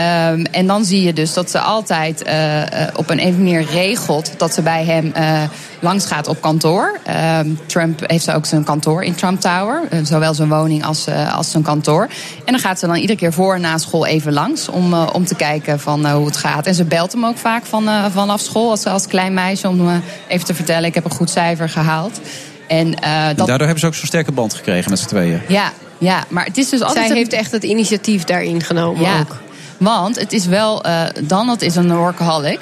Ehm, en dan zie je dus dat ze altijd eh, eh, op een even manier regelt dat ze bij hem eh, langs gaat op kantoor. Ehm, Trump heeft ook zijn kantoor in Trump Tower, zowel zijn woning als, eh, als zijn kantoor. En dan gaat ze dan iedere keer voor en na school even langs om, eh, om te kijken van, hoe het gaat. En ze belt hem ook vaak van, eh, vanaf school als, als klein meisje om eh, even te vertellen: ik heb een goed cijfer gehaald. En eh, dat Daardoor hebben ze ook zo'n sterke band gekregen met z'n tweeën. ja, ja, maar het is dus altijd. Zij heeft echt het initiatief daarin genomen ja. ook. Want het is wel, eh Donald is een workaholic.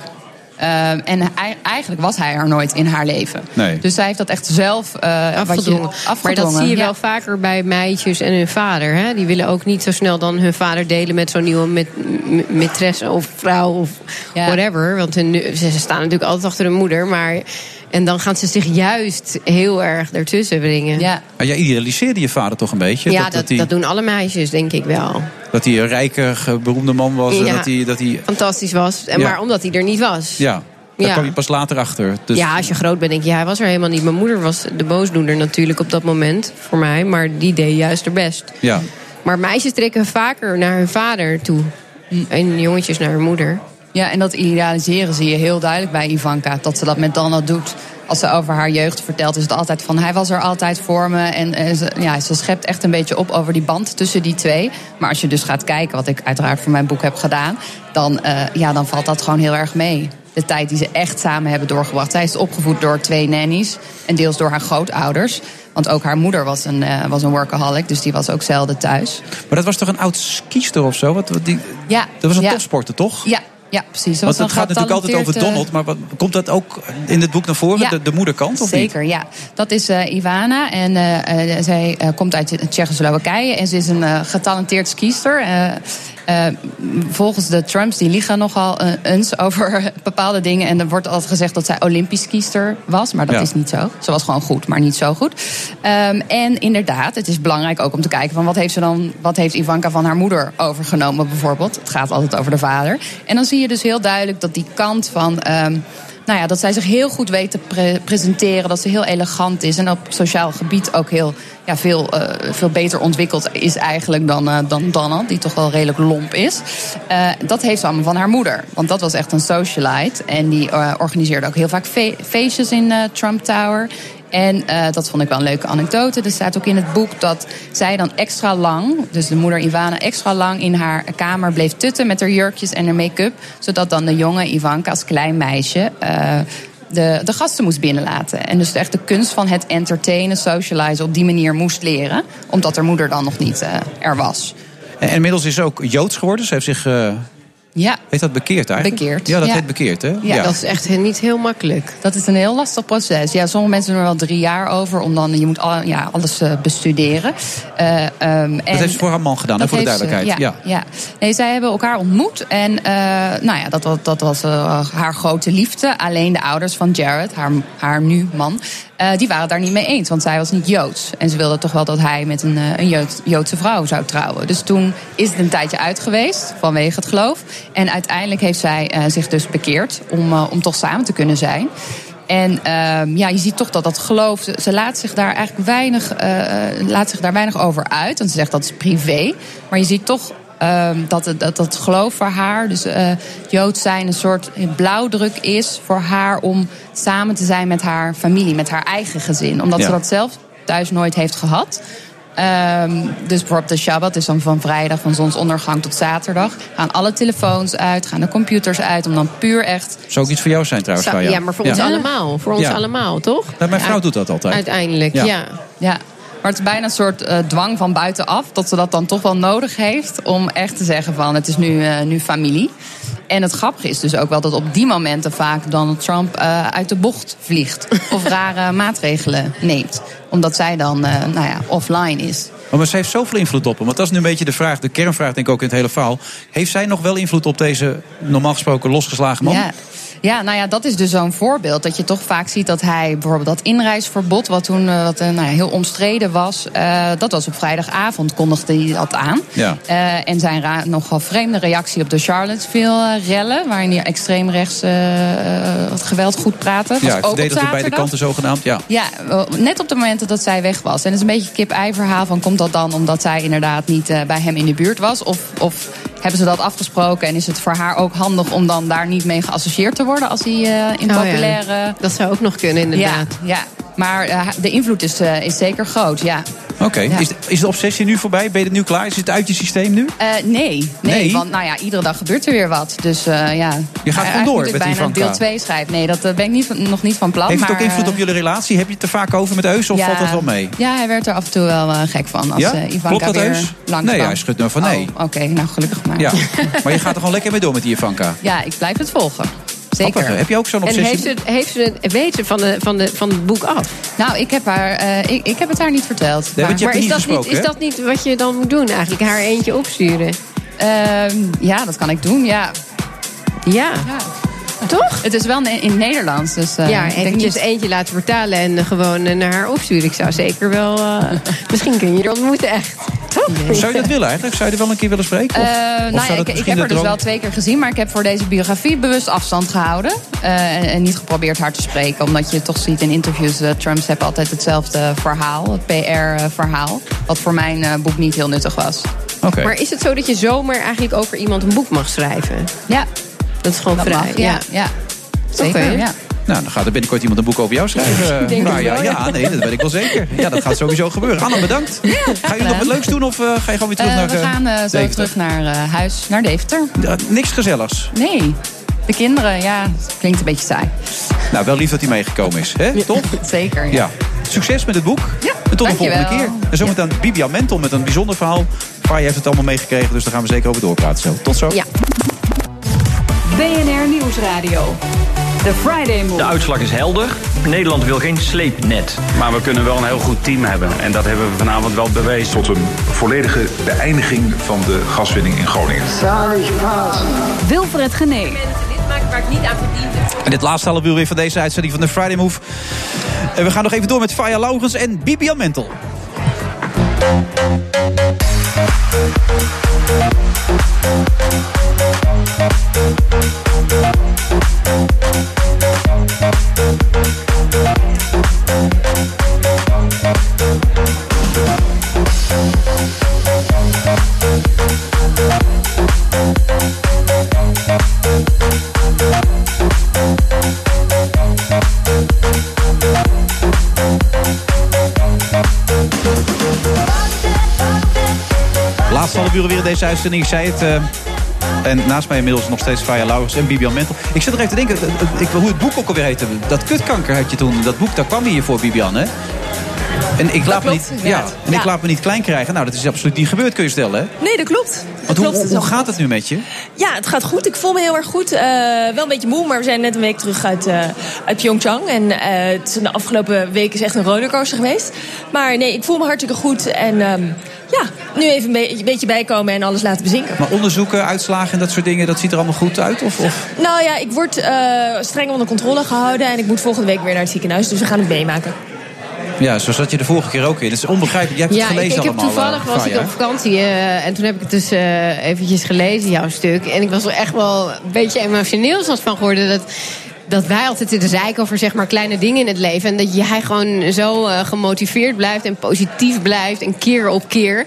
Eh, en hij- eigenlijk was hij er nooit in haar leven. Nee. Dus zij heeft dat echt zelf eh, wat je- afgedwongen. Maar dat zie je ja. wel vaker bij meisjes en hun vader. Hè? Die willen ook niet zo snel dan hun vader delen met zo'n nieuwe met, of vrouw of whatever. Want hun, ze staan natuurlijk altijd achter hun moeder. Maar, en dan gaan ze zich juist heel erg ertussen brengen. Ja, Maar jij idealiseerde je vader toch een beetje? ja dat, dat, dat, doen alle meisjes, denk ik wel. dat hij een rijke, beroemde man was. En dat hij, dat hij, Fantastisch was. En Ja. Maar omdat hij er niet was. ja, daar Ja. kwam je pas later achter. Dus, Ja, als je groot bent, denk je, hij was er helemaal niet. Mijn moeder was de boosdoener natuurlijk op dat moment voor mij. Maar die deed juist haar best. ja. Maar meisjes trekken vaker naar hun vader toe. En jongetjes naar hun moeder. Ja, en dat idealiseren zie je heel duidelijk bij Ivanka. Dat ze dat met Donald doet. Als ze over haar jeugd vertelt, is het altijd van... hij was er altijd voor me. En eh, ze, ja, ze schept echt een beetje op over die band tussen die twee. Maar als je dus gaat kijken, wat ik uiteraard voor mijn boek heb gedaan... dan, eh, ja, dan valt dat gewoon heel erg mee. De tijd die ze echt samen hebben doorgebracht. Zij is opgevoed door twee nannies en deels door haar grootouders. Want ook haar moeder was een, eh, was een workaholic, dus die was ook zelden thuis. Maar dat was toch een oud skiester of zo? Wat, wat die, Ja, dat was een ja. topsporter, toch? Ja, ja precies. Want het gaat natuurlijk altijd over Donald. Maar wat, komt dat ook in het boek naar voren? Ja. De, de moederkant of niet? Zeker, ja. Dat is eh, Ivana en eh, eh, zij eh, komt uit Tsjechoslowakije en ze is een eh, getalenteerd skiester. Eh, volgens de Trumps, die liegen nogal eh, eens over bepaalde dingen. En er wordt altijd gezegd dat zij Olympisch skiester was, maar dat Ja. is niet zo. Ze was gewoon goed, maar niet zo goed. Ehm, en inderdaad, het is belangrijk ook om te kijken van wat heeft ze dan, wat heeft Ivanka van haar moeder overgenomen bijvoorbeeld. Het gaat altijd over de vader. En dan zie je dus heel duidelijk dat die kant van. ehm, nou ja, dat zij zich heel goed weet te pre- presenteren. Dat ze heel elegant is. En op sociaal gebied ook heel ja, veel, eh, veel beter ontwikkeld is eigenlijk dan, eh, dan. Die toch wel redelijk lomp is. Eh, dat heeft ze allemaal van haar moeder. Want dat was echt een socialite. En die organiseerde ook heel vaak fe- feestjes in Trump Tower. En eh, dat vond ik wel een leuke anekdote. Er staat ook in het boek dat zij dan extra lang, dus de moeder Ivana, extra lang in haar kamer bleef tutten met haar jurkjes en haar make-up. Zodat dan de jonge Ivanka als klein meisje. eh, de, de gasten moest binnenlaten. En dus echt de kunst van het entertainen, socializen op die manier moest leren. Omdat haar moeder dan nog niet eh, er was. En inmiddels is ze ook Joods geworden. Ze heeft zich... Ja, heet dat bekeerd eigenlijk? Bekeerd, Ja, dat ja. heet bekeerd, hè? Ja, dat is echt niet heel makkelijk. Dat is een heel lastig proces. Ja, sommige mensen doen er wel drie jaar over. Om dan, je moet al, ja, alles eh, bestuderen. Eh, ehm, en Dat heeft ze voor haar man gedaan, hè, voor de ze, duidelijkheid. ja, ja. Nee, zij hebben elkaar ontmoet. En eh, nou ja, dat, was- dat was eh, haar grote liefde. Alleen de ouders van Jared, haar, haar nu man, eh, die waren daar niet mee eens. Want zij was niet Joods. En ze wilde toch wel dat hij met een, eh, een Jood- Joodse vrouw zou trouwen. Dus toen is het een tijdje uit geweest vanwege het geloof. En uiteindelijk heeft zij eh, zich dus bekeerd om, om toch samen te kunnen zijn. En ehm, ja, je ziet toch dat dat geloof, ze, laat zich daar eigenlijk weinig, laat zich daar weinig over uit. Want ze zegt dat is privé. Maar je ziet toch ehm, dat, dat dat geloof voor haar, dus eh Jood zijn, een soort blauwdruk is voor haar om samen te zijn met haar familie, met haar eigen gezin. Omdat ze dat zelf thuis nooit heeft gehad. Ehm, dus bijvoorbeeld de Shabbat is dan van vrijdag, van zonsondergang tot zaterdag. Gaan alle telefoons uit, gaan de computers uit, om dan puur echt Zou ook iets voor jou zijn trouwens, Zou- ja, maar voor ons allemaal. Voor ons Ja. allemaal, toch? Nou, mijn vrouw doet dat altijd. Uiteindelijk, ja. Ja. Maar het is bijna een soort eh, dwang van buitenaf. Dat ze dat dan toch wel nodig heeft. Om echt te zeggen van het is nu, eh, nu familie. En het grappige is dus ook wel dat op die momenten vaak Donald Trump eh, uit de bocht vliegt. Of rare maatregelen neemt. Omdat zij dan eh, nou ja, offline is. Maar ze heeft zoveel invloed op hem. Want dat is nu een beetje de vraag, de kernvraag denk ik ook in het hele verhaal. Heeft zij nog wel invloed op deze normaal gesproken losgeslagen man? Ja. Ja, nou ja, dat is dus zo'n voorbeeld. Dat je toch vaak ziet dat hij bijvoorbeeld dat inreisverbod, wat toen eh, wat, eh, nou heel omstreden was, eh, dat was op vrijdagavond, kondigde hij dat aan. Ja. En zijn nogal vreemde reactie op de Charlottesville-rellen, waarin hij extreem rechts eh, het geweld goed praatte. was Ja, ook op verdedigde beide zaterdag. kanten zogenaamd. Ja. Ja, net op de momenten dat zij weg was. En het is een beetje een kip-ei verhaal van komt dat dan omdat zij inderdaad niet bij hem in de buurt was? Of, of hebben ze dat afgesproken en is het voor haar ook handig om dan daar niet mee geassocieerd te worden als hij eh, in Oh ja, populaire... Dat zou ook nog kunnen, inderdaad. Ja, ja. maar eh, de invloed is, eh, is zeker groot, ja. Oké, is, is de obsessie nu voorbij? Ben je er nu klaar? Is het uit je systeem nu? Eh, nee, nee, Nee? want nou ja, iedere dag gebeurt er weer wat. Dus eh, ja. Je gaat gewoon door met bijna Ivanka. deel 2 schrijven. Nee, dat eh, ben ik niet, nog niet van plan. Heeft het ook invloed op jullie relatie? Heb je het er vaak over met Eus of ja, valt dat wel mee? Ja, hij werd er af en toe wel gek van. Als Ja? Ivanka Klopt dat, weer Eus? langs Nee, kwam. hij schudt nou van nee. Oh, Oké, nou gelukkig maar. Ja, maar je gaat er gewoon lekker mee door met die Ivanka. Ja, ik blijf het volgen. Zeker. Heb je ook zo'n En obsessie? heeft ze, heeft ze het ze van, de, van, de, van het boek af? Nou, ik heb, haar, eh, ik, ik heb het haar niet verteld. maar is, dat niet, is dat niet wat je dan moet doen eigenlijk? Haar eentje opsturen? Ehm, ja, dat kan ik doen, ja. Ja. Toch? Het is wel in Nederlands. Dus, eh, ja, ik denk eventjes niet- eentje laten vertalen en gewoon eh, naar haar opsturen. Ik zou zeker wel... eh, misschien kun je er ontmoeten, echt. Toch? Zou je dat willen eigenlijk? Zou je er wel een keer willen spreken? Of, Eh, of nou ik, ik heb haar dus wel twee keer gezien, maar ik heb voor deze biografie bewust afstand gehouden. eh, en, en niet geprobeerd haar te spreken, omdat je toch ziet in interviews: uh, Trumps hebben altijd hetzelfde verhaal, het PR-verhaal. Wat voor mijn eh, boek niet heel nuttig was. Maar is het zo dat je zomaar eigenlijk over iemand een boek mag schrijven? Ja. Dat is gewoon Dat vrij. mag, ja, ja. Zeker, Oké. ja. Nou, dan gaat er binnenkort iemand een boek over jou schrijven. Ik denk Nou ja, wel, ja, ja. nee, dat weet ik wel zeker. Ja, dat gaat sowieso gebeuren. Anna, bedankt. Ga je nog wat leuks doen of eh, ga je gewoon weer terug Eh, naar we eh, gaan zo Deventer? terug naar eh, huis, naar Deventer. Niks gezelligs. Nee, de kinderen, ja, klinkt een beetje saai. Nou, wel lief dat hij meegekomen is, hè? Toch? Zeker. Ja. Ja. Succes met het boek. en tot de volgende keer. En zometeen Bibian Mentel met een bijzonder verhaal. Faya heeft het allemaal meegekregen, dus daar gaan we zeker over doorpraten zo. Tot zo. Ja. BNR Nieuwsradio. The Friday Move. De uitslag is helder. Nederland wil geen sleepnet. Maar we kunnen wel een heel goed team hebben. En dat hebben we vanavond wel bewezen. Tot een volledige beëindiging van de gaswinning in Groningen. Wilfred Genee. Waar ik niet aan verdiende. En dit laatste half uur weer van deze uitzending van de Friday Move. En we gaan nog even door met Faya Laurens en Bibian Mentel. Laatste half uur weer in deze uitzending. Ik zei het. eh, en naast mij inmiddels nog steeds Faya Laurens en Bibian Mentel. Ik zit er even te denken, ik, hoe het boek ook alweer heette. Dat kutkanker had je toen. Dat boek, daar kwam je hier voor, Bibian, hè? En ik, laat me, niet, ja, en ik Ja. laat me niet klein krijgen. Nou, dat is absoluut niet gebeurd, kun je stellen, hè? Nee, dat klopt. Dat Want hoe, klopt. hoe, gaat het nu met je? Ja, het gaat goed. Ik voel me heel erg goed. Eh, wel een beetje moe, maar we zijn net een week terug uit, eh, uit Pyeongchang. En eh, het is de afgelopen week is echt een rollercoaster geweest. Maar nee, ik voel me hartstikke goed. En ehm, ja, nu even een, be- een beetje bijkomen en alles laten bezinken. Maar onderzoeken, uitslagen en dat soort dingen, dat ziet er allemaal goed uit? Of, of? Nou ja, ik word eh, streng onder controle gehouden. En ik moet volgende week weer naar het ziekenhuis. Dus we gaan het meemaken. Ja, zo zat je de vorige keer ook in. Het is onbegrijpelijk. Jij hebt Ja, het ik, gelezen ik heb allemaal. toevallig eh, was ik op vakantie eh, en toen heb ik het dus eh, eventjes gelezen, jouw stuk. En ik was wel echt wel een beetje emotioneel zoals van geworden. Dat, dat wij altijd zitten zeiken over zeg maar, kleine dingen in het leven. En dat jij gewoon zo eh, gemotiveerd blijft en positief blijft en keer op keer.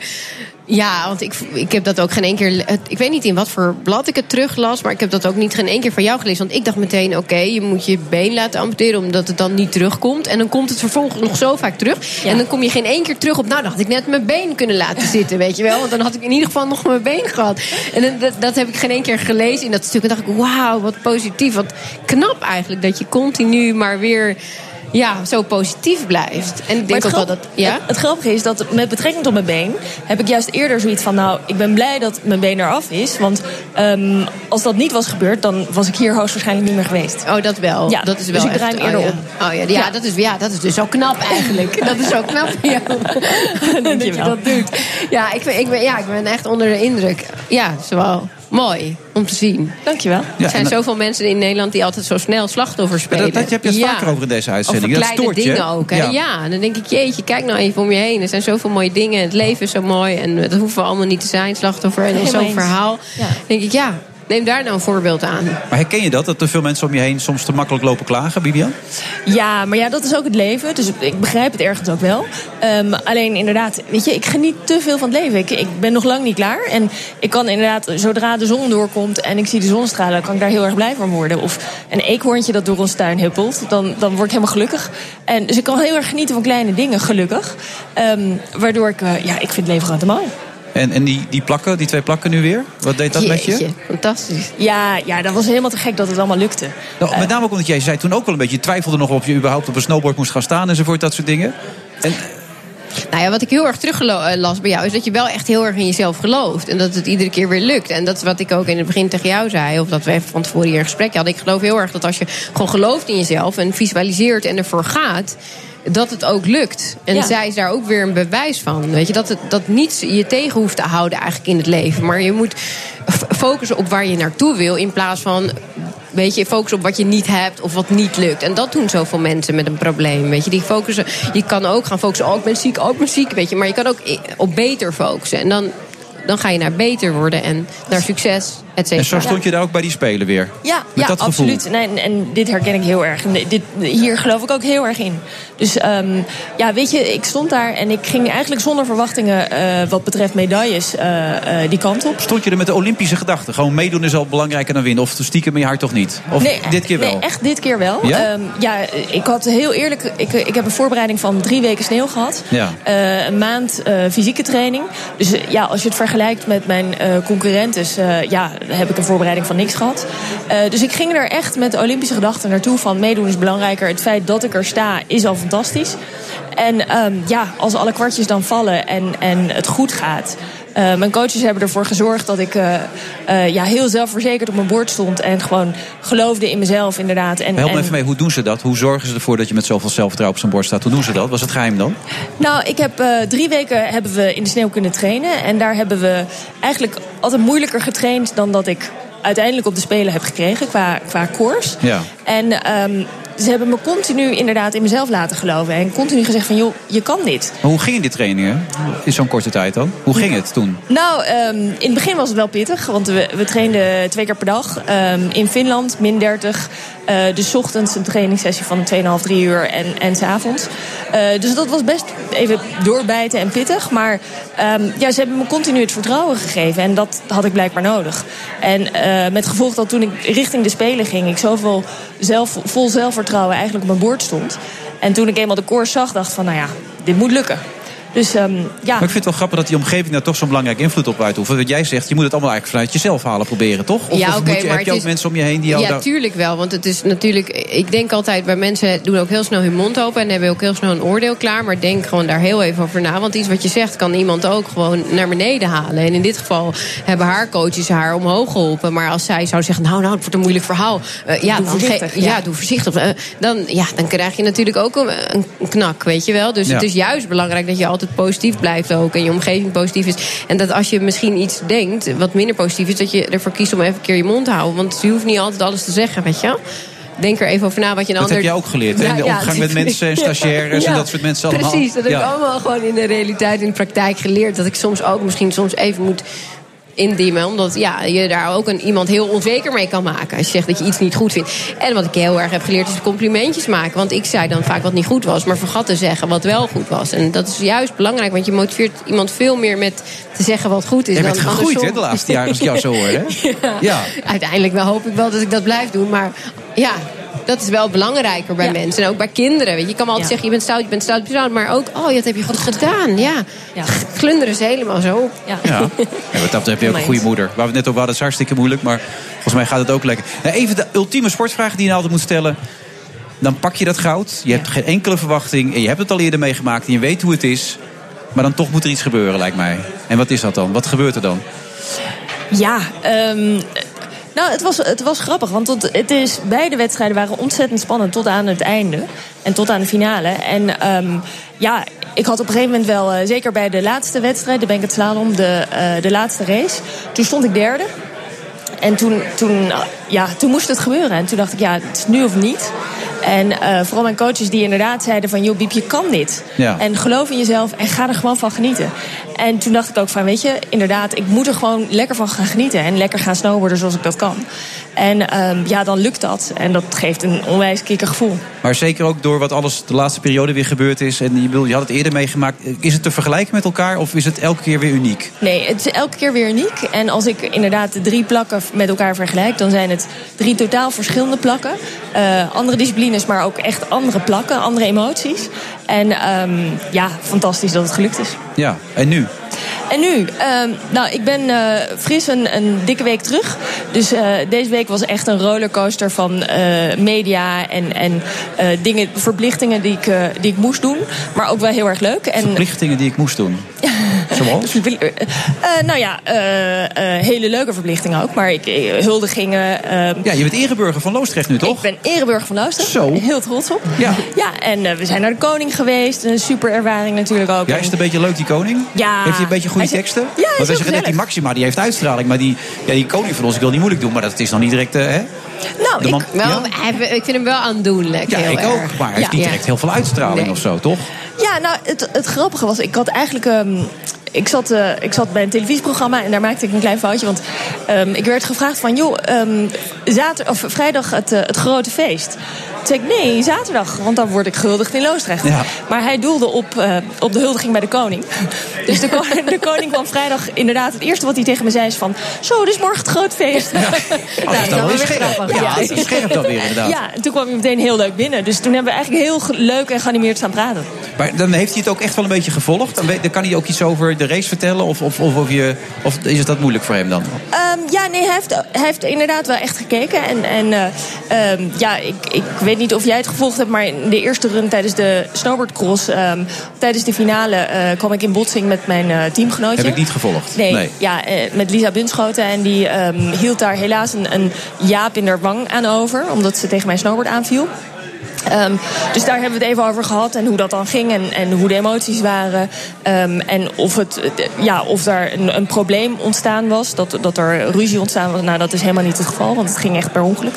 Ja, want ik, ik heb dat ook geen één keer. Ik weet niet in wat voor blad ik het teruglas, maar ik heb dat ook niet geen één keer van jou gelezen. Want ik dacht meteen: oké, je moet je been laten amputeren omdat het dan niet terugkomt. En dan komt het vervolgens nog zo vaak terug. En dan kom je geen één keer terug op. Nou, dan had ik net mijn been kunnen laten zitten, weet je wel. Want dan had ik in ieder geval nog mijn been gehad. En dat, dat heb ik geen één keer gelezen in dat stuk. En dacht ik: wauw, wat positief. Wat knap eigenlijk dat je continu maar weer. Ja, zo positief blijft. En ik denk ook wel dat. Ja? Het, het grappige is dat met betrekking tot mijn been... heb ik juist eerder zoiets van... nou, ik ben blij dat mijn been eraf is. Want ehm, als dat niet was gebeurd... dan was ik hier hoogstwaarschijnlijk niet meer geweest. Oh, dat wel. Ja, dat is wel dus ik hem eerder oh, ja. om. Oh ja, ja, Dat is, ja, dat is dus zo knap eigenlijk. dat is zo knap van jou. dat je dat doet. Ja ik, ben, ik, ben, ja, ik ben echt onder de indruk. Ja, het is wel mooi om te zien. Dankjewel. Ja, er zijn dan- zoveel mensen in Nederland die altijd zo snel slachtoffers Maar spelen. dat, dat heb je het vaker over in deze uitzending. Over dat kleine je. dingen ook. Hè? Ja. en dan denk ik, jeetje, kijk nou even om je heen. Er zijn zoveel mooie dingen. Het leven is zo mooi. En dat hoeven we allemaal niet te zijn, slachtoffer. En dan zo'n verhaal. Ja. denk ik, ja, neem daar nou een voorbeeld aan. Maar herken je dat? Dat er veel mensen om je heen soms te makkelijk lopen klagen, Bibian? Ja, maar ja, dat is ook het leven. Dus ik begrijp het ergens ook wel. Ehm, alleen inderdaad, weet je, ik geniet te veel van het leven. Ik, ik ben nog lang niet klaar. En ik kan inderdaad, zodra de zon doorkomt en ik zie de zonstralen, kan ik daar heel erg blij van worden. Of een eekhoorntje dat door ons tuin huppelt, dan, dan word ik helemaal gelukkig. En, dus ik kan heel erg genieten van kleine dingen, gelukkig. Ehm, waardoor ik, eh, ja, ik vind het leven gewoon te mooi. En, en die, die plakken, die twee plakken nu weer? Wat deed dat met je? Fantastisch. Ja, ja, dat was helemaal te gek dat het allemaal lukte. Nou, met name ook omdat jij zei toen ook wel een beetje... je twijfelde nog of je überhaupt op een snowboard moest gaan staan enzovoort, dat soort dingen. En, Nou ja, wat ik heel erg teruglas bij jou is dat je wel echt heel erg in jezelf gelooft. En dat het iedere keer weer lukt. En dat is wat ik ook in het begin tegen jou zei. Of dat we even van tevoren hier een gesprek hadden. Ik geloof heel erg dat als je gewoon gelooft in jezelf en visualiseert en ervoor gaat. Dat het ook lukt. En Ja. zij is daar ook weer een bewijs van. Weet je, dat, het, dat niets je tegen hoeft te houden eigenlijk in het leven. Maar je moet focussen op waar je naartoe wil. In plaats van Weet je, focus op wat je niet hebt of wat niet lukt. En dat doen zoveel mensen met een probleem. Weet je, die focussen. Je kan ook gaan focussen. Oh, ik ben ziek, oh, ik ben ziek. Weet je, maar je kan ook op beter focussen. En dan, dan ga je naar beter worden en naar succes, et cetera. en zo stond je daar ook bij die Spelen weer. Ja, Met ja dat absoluut. Nee, en, en dit herken ik heel erg. En dit, hier geloof ik ook heel erg in. Dus ehm, ja, weet je, ik stond daar en ik ging eigenlijk zonder verwachtingen... eh, wat betreft medailles eh, eh, die kant op. Stond je er met de Olympische gedachte? Gewoon meedoen is al belangrijker dan winnen. Of stiekem in je hart toch niet? Of nee, dit keer wel? Nee, echt dit keer wel. Ja? Ehm, ja, ik had heel eerlijk... Ik, ik heb een voorbereiding van drie weken sneeuw gehad. Ja. Een maand fysieke training. Dus ja, als je het vergelijkt met mijn eh concurrentes... eh, ja, heb ik een voorbereiding van niks gehad. Eh, dus ik ging er echt met de Olympische gedachten naartoe... van meedoen is belangrijker. Het feit dat ik er sta is al fantastisch. En ehm, ja, als alle kwartjes dan vallen en, en het goed gaat... Eh, mijn coaches hebben ervoor gezorgd dat ik eh, eh, ja, heel zelfverzekerd op mijn bord stond. En gewoon geloofde in mezelf, inderdaad. En, Help me en- even mee, hoe doen ze dat? Hoe zorgen ze ervoor dat je met zoveel zelfvertrouwen op zijn bord staat? Hoe doen ze dat? Was het geheim dan? Nou, ik heb drie weken hebben we in de sneeuw kunnen trainen. En daar hebben we eigenlijk altijd moeilijker getraind dan dat ik uiteindelijk op de Spelen heb gekregen qua, qua koers. Ja. En ehm, ze hebben me continu inderdaad in mezelf laten geloven. En continu gezegd van, joh, je kan dit. Maar hoe gingen die trainingen in zo'n korte tijd dan? Hoe ging het toen? Nou, ehm, in het begin was het wel pittig. Want we, we trainden twee keer per dag. Ehm, in Finland, min 30. Eh, dus ochtends een trainingssessie van 2,5, 3 uur en, en 's avonds. Eh, dus dat was best even doorbijten en pittig. Maar ehm, ja, ze hebben me continu het vertrouwen gegeven. En dat had ik blijkbaar nodig. En eh, met gevolg dat toen ik richting de Spelen ging... ik zoveel zelf, vol eigenlijk op mijn boord stond. En toen ik eenmaal de koers zag, dacht van... nou ja, dit moet lukken. Dus ehm, ja... Maar ik vind het wel grappig dat die omgeving daar toch zo'n belangrijke invloed op uitoefent. Want jij zegt, je moet het allemaal eigenlijk vanuit jezelf halen proberen, toch? Of, Ja, of oké, moet je, maar heb je het ook is- mensen om je heen die jou Ja, daar... tuurlijk wel. Want het is natuurlijk. Ik denk altijd bij mensen doen ook heel snel hun mond open en hebben ook heel snel een oordeel klaar. Maar denk gewoon daar heel even over na. Want iets wat je zegt kan iemand ook gewoon naar beneden halen. En in dit geval hebben haar coaches haar omhoog geholpen. Maar als zij zou zeggen: Nou, nou, het wordt een moeilijk verhaal. eh, ja, Doe dan voorzichtig, ja. ja, doe voorzichtig. Dan, ja, dan krijg je natuurlijk ook een, een knak, weet je wel. Dus Ja. het is juist belangrijk dat je altijd positief blijft ook. En je omgeving positief is. En dat als je misschien iets denkt wat minder positief is, dat je ervoor kiest om even een keer je mond te houden. Want je hoeft niet altijd alles te zeggen, weet je wel. Denk er even over na wat je een Dat ander... heb jij ook geleerd, hè? In de omgang met mensen en stagiaires en dat soort mensen allemaal. Precies, dat heb ik allemaal gewoon in de realiteit, in de praktijk geleerd. Dat ik soms ook misschien soms even moet indiemen. Omdat ja, je daar ook een, iemand heel onzeker mee kan maken. Als je zegt dat je iets niet goed vindt. En wat ik heel erg heb geleerd is complimentjes maken. Want ik zei dan vaak wat niet goed was. Maar vergat te zeggen wat wel goed was. En dat is juist belangrijk. Want je motiveert iemand veel meer met te zeggen wat goed is. Dan bent andersom. gegroeid, hè, de laatste jaren, als ik jou zo hoor, hè? ja. Ja. Uiteindelijk wel hoop ik wel dat ik dat blijf doen. Maar ja, dat is wel belangrijker bij mensen. En ook bij kinderen. Weet je. je kan altijd Ja. zeggen, je bent stout, je bent stout, je bent stout. Maar ook, oh, dat heb je goed gedaan. Ja, glunderen ze helemaal zo op. Ja. Ja. Ja, wat dat heb je ook een goede moeder. Waar we het net over hadden, is hartstikke moeilijk. Maar volgens mij gaat het ook lekker. Nou, even de ultieme sportvraag die je altijd moet stellen. Dan pak je dat goud. Je hebt geen enkele verwachting. En je hebt het al eerder meegemaakt. En je weet hoe het is. Maar dan toch moet er iets gebeuren, lijkt mij. En wat is dat dan? Wat gebeurt er dan? Ja, ehm, nou, het was, het was grappig. Want het, is, beide wedstrijden waren ontzettend spannend tot aan het einde. En tot aan de finale. En ehm, ja, ik had op een gegeven moment wel, eh, zeker bij de laatste wedstrijd, de Bank het Slalom, de, eh, de laatste race. Toen stond ik derde. En toen, toen, eh, ja, toen moest het gebeuren. En toen dacht ik, ja, het is nu of niet. En eh, vooral mijn coaches die inderdaad zeiden van... joh, Biep, je kan dit. Ja. En geloof in jezelf en ga er gewoon van genieten. En toen dacht ik ook van, weet je, inderdaad, ik moet er gewoon lekker van gaan genieten. En lekker gaan snowboarden zoals ik dat kan. En ehm, ja, dan lukt dat. En dat geeft een onwijs gevoel. Maar zeker ook door wat alles de laatste periode weer gebeurd is. En je, bedoel, je had het eerder meegemaakt. Is het te vergelijken met elkaar of is het elke keer weer uniek? Nee, het is elke keer weer uniek. En als ik inderdaad de drie plakken met elkaar vergelijk, dan zijn het drie totaal verschillende plakken. Eh, andere disciplines, maar ook echt andere plakken, andere emoties. En ehm, ja, fantastisch dat het gelukt is. Ja, en nu? En nu? Ehm, nou, ik ben eh, fris een, een, dikke week terug. Dus eh, deze week was echt een rollercoaster van eh, media en, en dingen, verplichtingen die ik, die ik moest doen. Maar ook wel heel erg leuk. En, verplichtingen die ik moest doen? Zoals? nou ja, hele leuke verplichtingen ook. Maar ik, huldigingen. Ehm, ja, je bent ereburger van Loosdrecht nu, toch? Ik ben ereburger van Loosdrecht. Zo. Heel trots op. Ja. Ja, en we zijn naar de koning geweest. Een super ervaring natuurlijk ook. Ja, is het een beetje leuk, die koning? Ja. Heeft hij een beetje goede teksten? Ja, Want wij zeggen net, die Maxima die heeft uitstraling. Maar die, ja, die koning van ons, ik wil niet moeilijk doen. Maar dat is nog niet direct, uh, hè? Nou, ik, wel, ik vind hem wel aandoenlijk. Ja, heel ik erg. ook. Maar hij heeft niet direct heel veel uitstraling Nee. of zo, toch? Ja, nou, het, het grappige was, ik had eigenlijk. ehm, ik, zat, eh, ik zat bij een televisieprogramma en daar maakte ik een klein foutje. Want ehm, ik werd gevraagd van, joh, ehm, zater, of vrijdag het, eh, het grote feest. Toen zei ik, nee, zaterdag, want dan word ik gehuldigd in Loosdrecht. Ja. Maar hij doelde op, eh, op de huldiging bij de koning. Dus de, koning, de koning kwam vrijdag inderdaad. Het eerste wat hij tegen me zei is van... Zo, dus morgen het groot feest. Nou, Oh, dat is dan wel weer scherp. Ja, dat is scherp dan weer, inderdaad. Ja, en toen kwam hij meteen heel leuk binnen. Dus toen hebben we eigenlijk heel leuk en geanimeerd staan praten. Maar dan heeft hij het ook echt wel een beetje gevolgd. Dan, weet- dan kan hij ook iets over de race vertellen. Of, of, of, of, je, of is het dat moeilijk voor hem dan? Ehm, ja, nee, hij heeft, hij heeft inderdaad wel echt gekeken. En, en eh, ehm, ja, ik, ik weet niet of jij het gevolgd hebt, maar in de eerste run tijdens de snowboardcross, ehm, tijdens de finale, eh, kwam ik in botsing met mijn eh, teamgenootje. Heb ik niet gevolgd. Nee, Ja, eh, met Lisa Bunschoten. En die ehm, hield daar helaas een, een jaap in haar wang aan over, omdat ze tegen mijn snowboard aanviel. Ehm, dus daar hebben we het even over gehad en hoe dat dan ging en, en hoe de emoties waren. Ehm, en of, het, eh, ja, of daar een, een probleem ontstaan was, dat, dat er ruzie ontstaan was. Nou, dat is helemaal niet het geval, want het ging echt per ongeluk.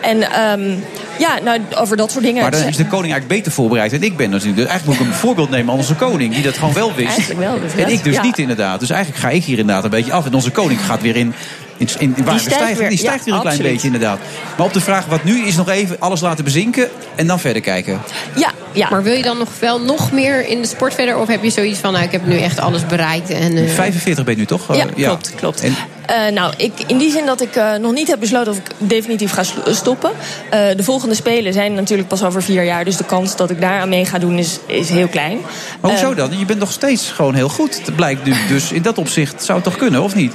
En ehm, ja, nou, over dat soort dingen. Maar dan is de koning eigenlijk beter voorbereid dan ik ben natuurlijk. Dus eigenlijk moet ik een voorbeeld nemen aan onze koning. Die dat gewoon wel wist. Eigenlijk wel, dus En ik dus ja. niet inderdaad. Dus eigenlijk ga ik hier inderdaad een beetje af. En onze koning gaat weer in... In, in, in waar stijgt weer, die stijgt ja, een klein absoluut. beetje inderdaad. Maar op de vraag wat nu is nog even alles laten bezinken en dan verder kijken. Ja, ja. Maar wil je dan nog wel nog meer in de sport verder? Of heb je zoiets van, nou, ik heb nu echt alles bereikt? En, eh, 45 ben je nu toch? Ja, Eh, klopt, klopt. En, Eh, nou, ik, in die zin dat ik eh, nog niet heb besloten of ik definitief ga stoppen. Eh, de volgende Spelen zijn natuurlijk pas over vier jaar. Dus de kans dat ik daar aan mee ga doen is, is heel klein. maar hoezo dan? Je bent nog steeds gewoon heel goed. Dat blijkt nu. Dus in dat opzicht zou het toch kunnen, of niet?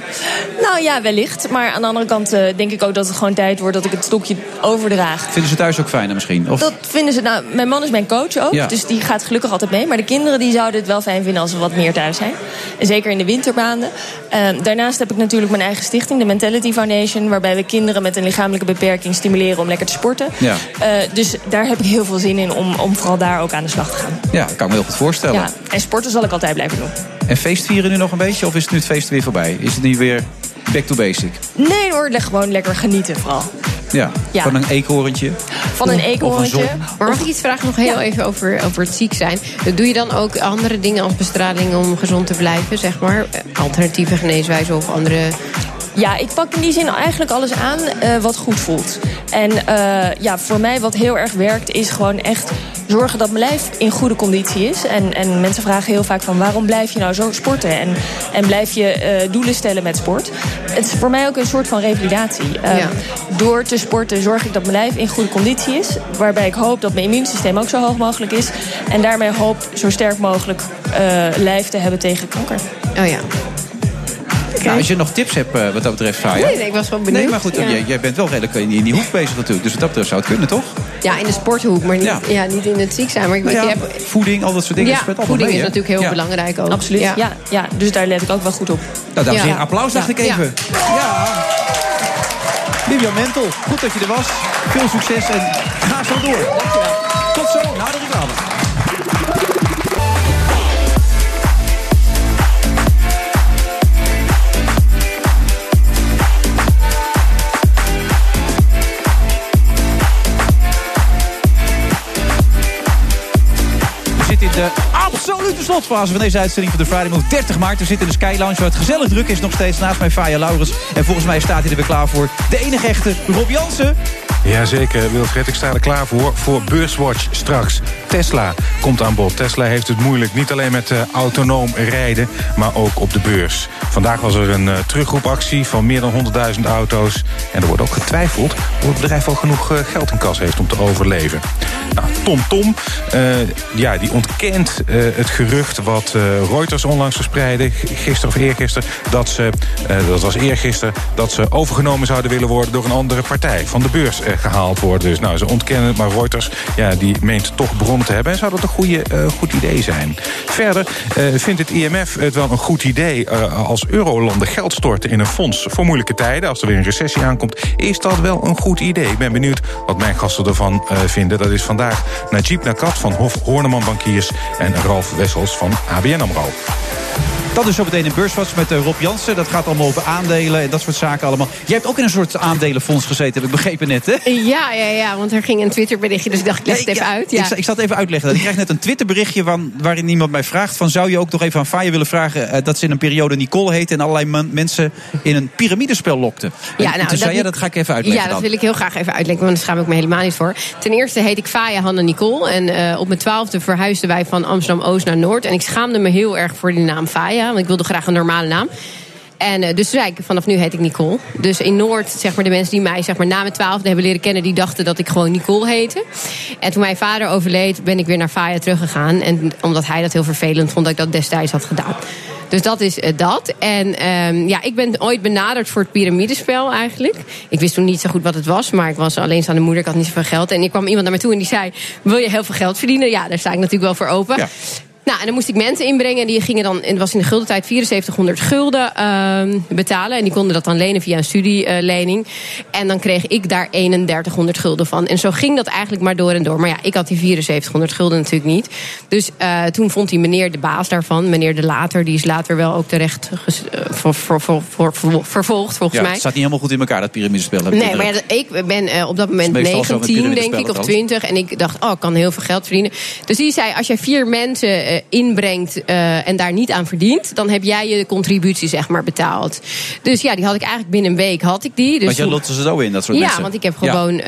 nou ja, wellicht. Maar aan de andere kant denk ik ook dat het gewoon tijd wordt dat ik het stokje overdraag. Vinden ze thuis ook fijner misschien? Of, Dat vinden ze. Nou, mijn man is mijn coach ook. Ja. Dus die gaat gelukkig altijd mee. Maar de kinderen die zouden het wel fijn vinden als we wat meer thuis zijn. En zeker in de wintermaanden. Ehm, daarnaast heb ik natuurlijk mijn eigen stichting, de Mentality Foundation. Waarbij we kinderen met een lichamelijke beperking stimuleren om lekker te sporten. Ja. Eh, dus daar heb ik heel veel zin in om, om vooral daar ook aan de slag te gaan. ja, kan ik me heel goed voorstellen. Ja, en sporten zal ik altijd blijven doen. En feestvieren nu nog een beetje? Of is het nu het feest weer voorbij? Is het nu weer back to basic? Nee hoor, gewoon lekker genieten vooral. Ja, Ja. van een eekhoorntje. Van een eekhoorntje. Maar mag ik iets vragen nog heel even over, over het ziek zijn? Doe je dan ook andere dingen als bestraling om gezond te blijven, zeg maar? Alternatieve geneeswijzen of andere... Ja, ik pak in die zin eigenlijk alles aan eh, wat goed voelt. En eh, ja, voor mij wat heel erg werkt is gewoon echt zorgen dat mijn lijf in goede conditie is. En, en mensen vragen heel vaak van waarom blijf je nou zo sporten? En, en blijf je eh, doelen stellen met sport? Het is voor mij ook een soort van revalidatie. Ja. Door te sporten zorg ik dat mijn lijf in goede conditie is. Waarbij ik hoop dat mijn immuunsysteem ook zo hoog mogelijk is. En daarmee hoop zo sterk mogelijk lijf te hebben tegen kanker. Oh ja. Nou, als je nog tips hebt eh, wat dat betreft, Faya. Nee, nee, ik was wel benieuwd. Nee, maar goed, Ja. jij, jij bent wel redelijk in, in die hoek bezig natuurlijk. Dus wat dat betreft zou het kunnen, toch? Ja, in de sporthoek, maar niet, Ja. ja. niet in het ziek zijn. Maar ik Nou ja, hebt, voeding, al dat soort dingen. ja, voeding mee, is hè? natuurlijk heel Ja. belangrijk ook. Absoluut. Ja. Ja, dus daar let ik ook wel goed op. Nou, dames en heren, applaus dacht Ja. ik even. Ja. Vivian Mentel, goed dat je er was. Veel succes en ga zo door. Tot zo, na de slotfase van deze uitzending van de Friday Move. 30 maart, we zitten in de Sky Lounge waar het gezellig druk is nog steeds. Naast mij Faya Laurens. En volgens mij staat hij er weer klaar voor. De enige echte Rob Jansen. Jazeker, Wilfred, ik sta er klaar voor. Voor Beurswatch straks. Tesla komt aan bod. Tesla heeft het moeilijk. Niet alleen met eh, autonoom rijden, maar ook op de beurs. Vandaag was er een eh, terugroepactie van meer dan 100.000 auto's. En er wordt ook getwijfeld of het bedrijf wel genoeg eh, geld in kas heeft om te overleven. Nou, Tom Tom, ja, die ontkent het gerucht wat Reuters onlangs verspreidde, gisteren of eergisteren, dat ze, dat was eergisteren, dat ze overgenomen zouden willen worden door een andere partij, van de beurs gehaald worden. Dus nou, ze ontkennen het, maar Reuters, ja, die meent toch bronnen te hebben. En zou dat een goede, eh, goed idee zijn? Verder eh, vindt het IMF het wel een goed idee eh, als eurolanden geld storten in een fonds voor moeilijke tijden. Als er weer een recessie aankomt, is dat wel een goed idee. Ik ben benieuwd wat mijn gasten ervan vinden. Dat is vandaag Najib Nakat van Hof Horneman Bankiers en Ralf Wessels van ABN AMRO. Dat is zo meteen een beurswatch met eh, Rob Jansen. Dat gaat allemaal over aandelen en dat soort zaken allemaal. Jij hebt ook in een soort aandelenfonds gezeten, heb ik begrepen net, hè? Ja, ja, ja, want er ging een Twitterberichtje, dus ik dacht, ik leg het even uit. Ja. Ik, ik zal het even uitleggen. Ik krijg net een Twitterberichtje van, waarin iemand mij vraagt... van zou je ook nog even aan Faya willen vragen... eh, dat ze in een periode Nicole heet... en allerlei mensen in een piramidespel lokte. En Ja, nou, toen zei jij, dat ga ik even uitleggen Ja, dat dan. wil ik heel graag even uitleggen, want daar schaam ik me helemaal niet voor. Ten eerste heet ik Faya Hanne Nicole. En eh, op mijn twaalfde verhuisden wij van Amsterdam-Oost naar Noord. En ik schaamde me heel erg voor die naam Faya, want ik wilde graag een normale naam. En eh, dus zei ik, vanaf nu heet ik Nicole. Dus in Noord, zeg maar, de mensen die mij zeg maar, na mijn twaalfde hebben leren kennen... die dachten dat ik gewoon Nicole heette. En toen mijn vader overleed, ben ik weer naar Faya teruggegaan. En omdat hij dat heel vervelend vond dat ik dat destijds had gedaan. Dus dat is eh, dat. En ehm, ja, ik ben ooit benaderd voor het piramidespel eigenlijk. Ik wist toen niet zo goed wat het was, maar ik was alleenstaande moeder. Ik had niet zoveel geld. En er kwam iemand naar me toe en die zei... wil je heel veel geld verdienen? Ja, daar sta ik natuurlijk wel voor open. Nou, en dan moest ik mensen inbrengen. En die gingen dan, en het was in de guldentijd 7400 gulden ehm, betalen. En die konden dat dan lenen via een studielening. En dan kreeg ik daar 3100 gulden van. En zo ging dat eigenlijk maar door en door. Maar ja, ik had die 7400 gulden natuurlijk niet. Dus eh, toen vond die meneer de baas daarvan, meneer De Later... die is later wel ook terecht eh, voor, voor, voor, voor- voor- vervolgd, volgens Ja, mij. het staat niet helemaal goed in elkaar, dat piramidespel. Nee, maar ja, ik ben eh, op dat moment Dat is meestal zo met 19, denk ik, of trouwens. 20. En ik dacht, oh, ik kan heel veel geld verdienen. Dus die zei, als jij vier mensen inbrengt eh, en daar niet aan verdient... dan heb jij je contributie, zeg maar, betaald. Dus ja, die had ik eigenlijk binnen een week, had ik die. Dus Want jij lotte ze zo in, dat soort ja, mensen. want ik heb Ja. gewoon...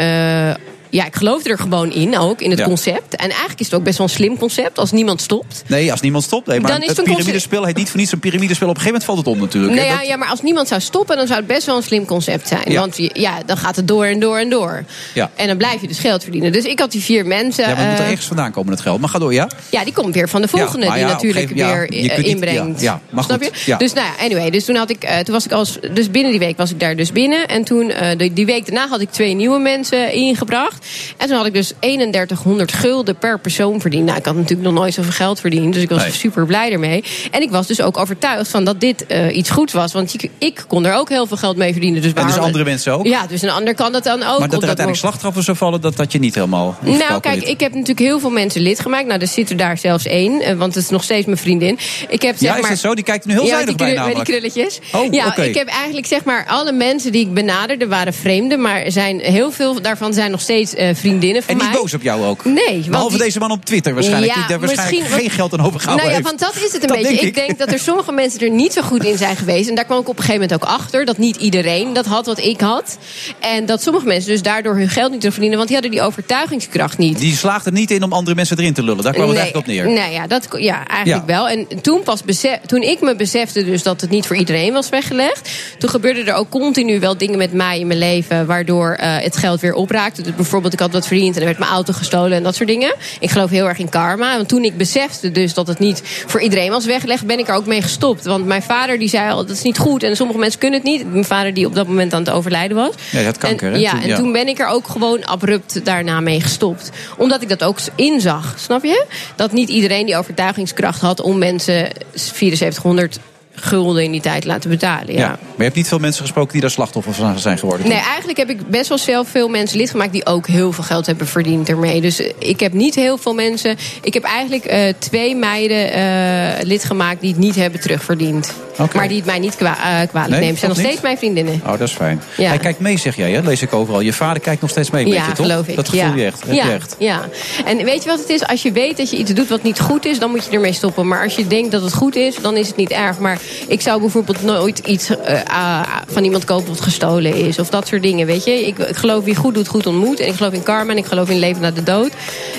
ja, ik geloofde er gewoon in, ook, in het Ja. concept. En eigenlijk is het ook best wel een slim concept als niemand stopt. Nee, als niemand stopt. Nee, maar Dan is het een piramidespel heet niet voor niets een piramidespel. Op een gegeven moment valt het om natuurlijk. Nou hè. ja, Dat- ja, maar als niemand zou stoppen, dan zou het best wel een slim concept zijn. Ja. Want ja, dan gaat het door en door en door. Ja. En dan blijf je dus geld verdienen. Dus ik had die vier mensen. Ja, maar het moet er eh, ergens vandaan komen, het geld. Maar ga door, ja? ja, die komt weer van de volgende, die natuurlijk gegeven- weer je eh, niet- inbrengt. ja, maar Snap goed, je? Dus nou ja, anyway, dus toen had ik, eh, toen was ik als, dus binnen die week was ik daar dus binnen. En toen, die, die week daarna had ik twee nieuwe mensen ingebracht. En toen had ik dus 3100 gulden per persoon verdiend. Nou, ik had natuurlijk nog nooit zoveel geld verdiend, dus ik was Nee. super blij ermee. En ik was dus ook overtuigd van dat dit eh, iets goed was, want ik, ik kon er ook heel veel geld mee verdienen. Dus En dus andere mensen ook? Ja, dus een ander kan dat dan ook. maar dat er uiteindelijk slachtoffers zou vallen, dat had je niet helemaal nou, kijk, ik heb natuurlijk heel veel mensen lid gemaakt. Nou, er zit er daar zelfs één, eh, want het is nog steeds mijn vriendin. Ik heb, zeg Ja, is maar, dat zo? Die kijkt nu heel ja, zuinig bij met die krulletjes. Oh, ja, ik heb eigenlijk zeg maar alle mensen die ik benaderde waren vreemden, maar zijn heel veel daarvan zijn nog steeds eh, vriendinnen van En niet mij. boos op jou ook? Nee, want Behalve die- deze man op Twitter waarschijnlijk. Ja, die daar waarschijnlijk misschien- geen geld aan overgehouden Nou ja, heeft. want dat is het een Dat beetje. denk ik. ik. denk dat er sommige mensen er niet zo goed in zijn geweest. En daar kwam ik op een gegeven moment ook achter. Dat niet iedereen dat had wat ik had. En dat sommige mensen dus daardoor hun geld niet te verdienen. Want die hadden die overtuigingskracht niet. Die slaagt er niet in om andere mensen erin te lullen. Daar kwam het Nee, eigenlijk op neer. Nou ja, dat, ja eigenlijk Ja. wel. En toen, pas besef, toen ik me besefte dus dat het niet voor iedereen was weggelegd... toen gebeurden er ook continu wel dingen met mij in mijn leven... waardoor eh, het geld weer opraakte. Dus bijvoorbeeld, ik had wat verdiend en er werd mijn auto gestolen en dat soort dingen. Ik geloof heel erg in karma. Want toen ik besefte dus dat het niet voor iedereen was weggelegd... ben ik er ook mee gestopt. Want mijn vader die zei al, dat is niet goed. En sommige mensen kunnen het niet. Mijn vader die op dat moment aan het overlijden was. Ja, had kanker, en, hè, Ja, toen, en ja. toen ben ik er ook gewoon abrupt daarna mee gestopt. Omdat ik dat ook inzag, snap je? Dat niet iedereen die overtuigingskracht had om mensen 7400 gulden in die tijd te laten betalen. Ja. Ja. Maar je hebt niet veel mensen gesproken die daar slachtoffer van zijn geworden. Nee, eigenlijk heb ik best wel zelf veel mensen lid gemaakt die ook heel veel geld hebben verdiend ermee. Dus eh, ik heb niet heel veel mensen. Ik heb eigenlijk eh, twee meiden eh, lid gemaakt die het niet hebben terugverdiend. Maar die het mij niet kwa eh, kwalijk Nee, neemt. Zijn nog steeds mijn vriendinnen. Oh, dat is fijn. Ja. Hij kijkt mee, zeg jij, hè? lees ik overal. Je vader kijkt nog steeds mee ja, je, toch? geloof ik. Dat gevoel ja. je echt. Ja, je echt. ja. En weet je wat het is? Als je weet dat je iets doet wat niet goed is, dan moet je ermee stoppen. Maar als je denkt dat het goed is, dan is het niet erg. Maar ik zou bijvoorbeeld nooit iets eh, van iemand kopen wat gestolen is. Of dat soort dingen, weet je. Ik, ik geloof wie goed doet, goed ontmoet. En ik geloof in karma en ik geloof in leven na de dood.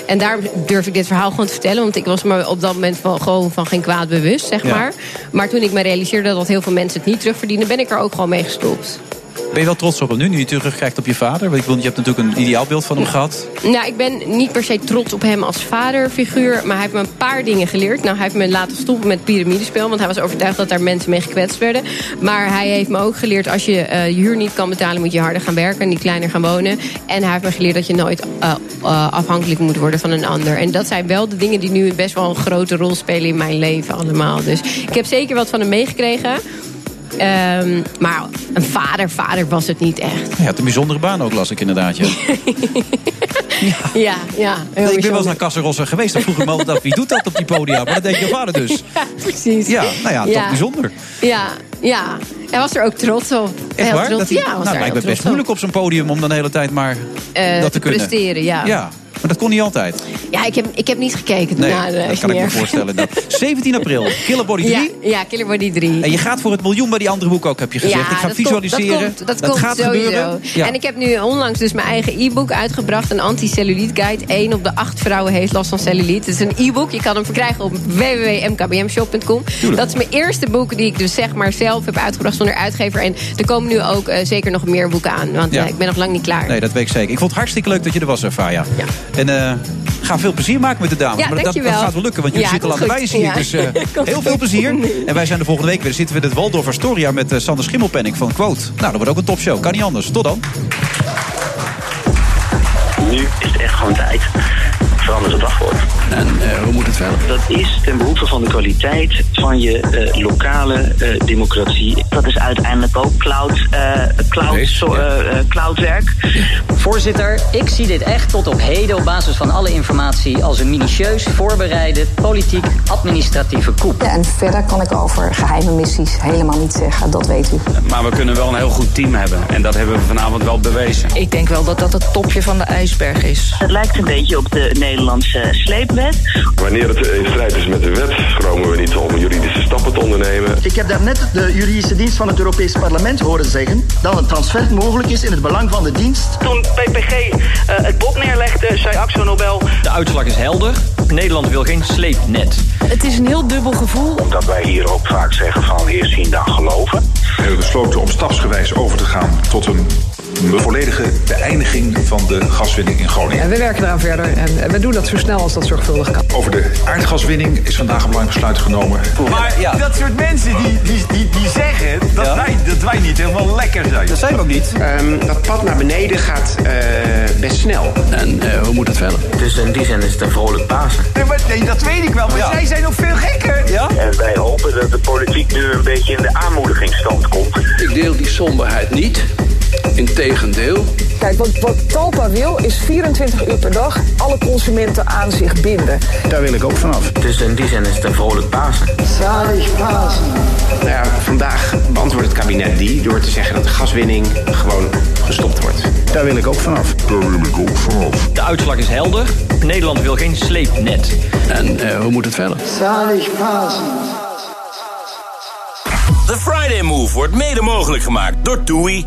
En daarom durf ik dit verhaal gewoon te vertellen. Want ik was me op dat moment van, gewoon van geen kwaad bewust, zeg Ja. maar. Maar toen ik me realiseerde dat heel veel mensen het niet terugverdienen... ben ik er ook gewoon mee gestopt. Ben je wel trots op hem nu, nu je terugkijkt op je vader? Want je hebt natuurlijk een ideaalbeeld van hem gehad. Nou, ik ben niet per se trots op hem als vaderfiguur. Maar hij heeft me een paar dingen geleerd. Nou, hij heeft me laten stoppen met piramidespel. Want hij was overtuigd dat daar mensen mee gekwetst werden. Maar hij heeft me ook geleerd... als je eh, je huur niet kan betalen, moet je harder gaan werken. Niet kleiner gaan wonen. En hij heeft me geleerd dat je nooit eh, eh, afhankelijk moet worden van een ander. En dat zijn wel de dingen die nu best wel een grote rol spelen in mijn leven allemaal. Dus ik heb zeker wat van hem meegekregen. Ehm, maar een vader, vader was het niet echt. Had een bijzondere baan ook, las ik inderdaad. Ja. Ja, ja. ik ben wel eens naar Kasserossen geweest. Dan vroeg ik me altijd af, wie doet dat op die podia? Maar dat deed je vader dus. Precies. Ja, nou ja, toch bijzonder. Ja, ja. Hij was er ook trots op. Echt Heel waar? Trots. Dat hij- ja, was nou, lijkt heel me best moeilijk op zo'n podium om dan de hele tijd maar Eh, dat te te kunnen. presteren, ja. Ja, maar dat kon niet altijd. Ja, ik heb, ik heb niet gekeken. Nee, naar de dat kan ik me voorstellen. Dat. 17 april, Killer Body 3. Ja, ja, Killer Body 3. En je gaat voor het miljoen bij die andere boek ook, heb je gezegd. Ja, ik ga dat komt- visualiseren. dat komt, dat komt gaat sowieso. gebeuren. Ja. En ik heb nu onlangs dus mijn eigen e-book uitgebracht. Een anti-celluliet guide. 1 op de 8 vrouwen heeft last van celluliet. Het is een e-book. Je kan hem verkrijgen op www.mkbmshop.com. Dat is mijn eerste boek die ik dus zeg maar zelf heb uitgebracht zonder uitgever. En er komen nu ook eh, zeker nog meer boeken aan. Want Ja. eh, ik ben nog lang niet klaar. Nee, dat weet ik zeker. Ik vond het hartstikke leuk dat je er was, eh, Faya. En eh, ga veel plezier maken met de dames. Ja, maar dat, gaat wel lukken, want jullie Ja, zitten al aan de zie ik. Ja. Dus eh, heel veel plezier. En wij zijn de volgende week weer. Dan zitten we in het Waldorf Astoria met eh, Sander Schimmelpenning van Quote. Nou, dat wordt ook een topshow. Kan niet anders. Tot dan. Nu is het echt gewoon tijd. Verander het wachtwoord. En hoe moet het wel? Dat is ten behoeve van de kwaliteit van je eh, lokale eh, democratie. Dat is uiteindelijk ook cloud, eh, cloud, eh, eh, cloudwerk. Voorzitter, ik zie dit echt tot op heden op basis van alle informatie als een minutieus voorbereide politiek-administratieve coup. Ja, en verder kan ik over geheime missies helemaal niet zeggen, dat weet u. Maar we kunnen wel een heel goed team hebben. En dat hebben we vanavond wel bewezen. Ik denk wel dat dat het topje van de ijsberg is. Het lijkt een beetje op de Nederlandse Wanneer het in strijd is met de wet, schromen we niet om juridische stappen te ondernemen. Ik heb daarnet de juridische dienst van het Europees Parlement horen zeggen dat een transfer mogelijk is in het belang van de dienst. Toen PPG het bod neerlegde, zei Axel Nobel... De uitslag is helder. Nederland wil geen sleepnet. Het is een heel dubbel gevoel. Omdat wij hier ook vaak zeggen van eerst zien dan geloven. We hebben besloten om stapsgewijs over te gaan tot een volledige beëindiging van de gaswinning in Groningen. En we werken eraan verder en we doen dat zo snel als dat zorgvuldig kan. Over de aardgaswinning is vandaag een belangrijk besluit genomen. Maar dat soort mensen die, die, die, die zeggen dat, wij, dat wij niet helemaal lekker zijn. Dat zijn we ook niet. dat pad naar beneden gaat eh, best snel. En hoe moet het verder? Dus in die zin is het een vrolijk Pasen. Nee, maar, nee, dat weet ik wel, maar zij zijn nog veel gekker. Ja? En wij hopen dat de politiek nu een beetje in de aanmoedigingsstand komt. Ik deel die somberheid niet. Integendeel. Kijk, wat, wat Talpa wil is 24 uur per dag alle consumenten aan zich binden. Daar wil ik ook vanaf. Dus in die zin is het een vrolijk Pasen. Zalig Pasen. Nou ja, vandaag beantwoordt het kabinet die door te zeggen dat de gaswinning gewoon gestopt wordt. Daar wil ik ook vanaf. Daar wil ik ook vanaf. De uitslag is helder. Nederland wil geen sleepnet. En hoe moet het verder? Zalig Pasen. The Friday Move wordt mede mogelijk gemaakt door TUI.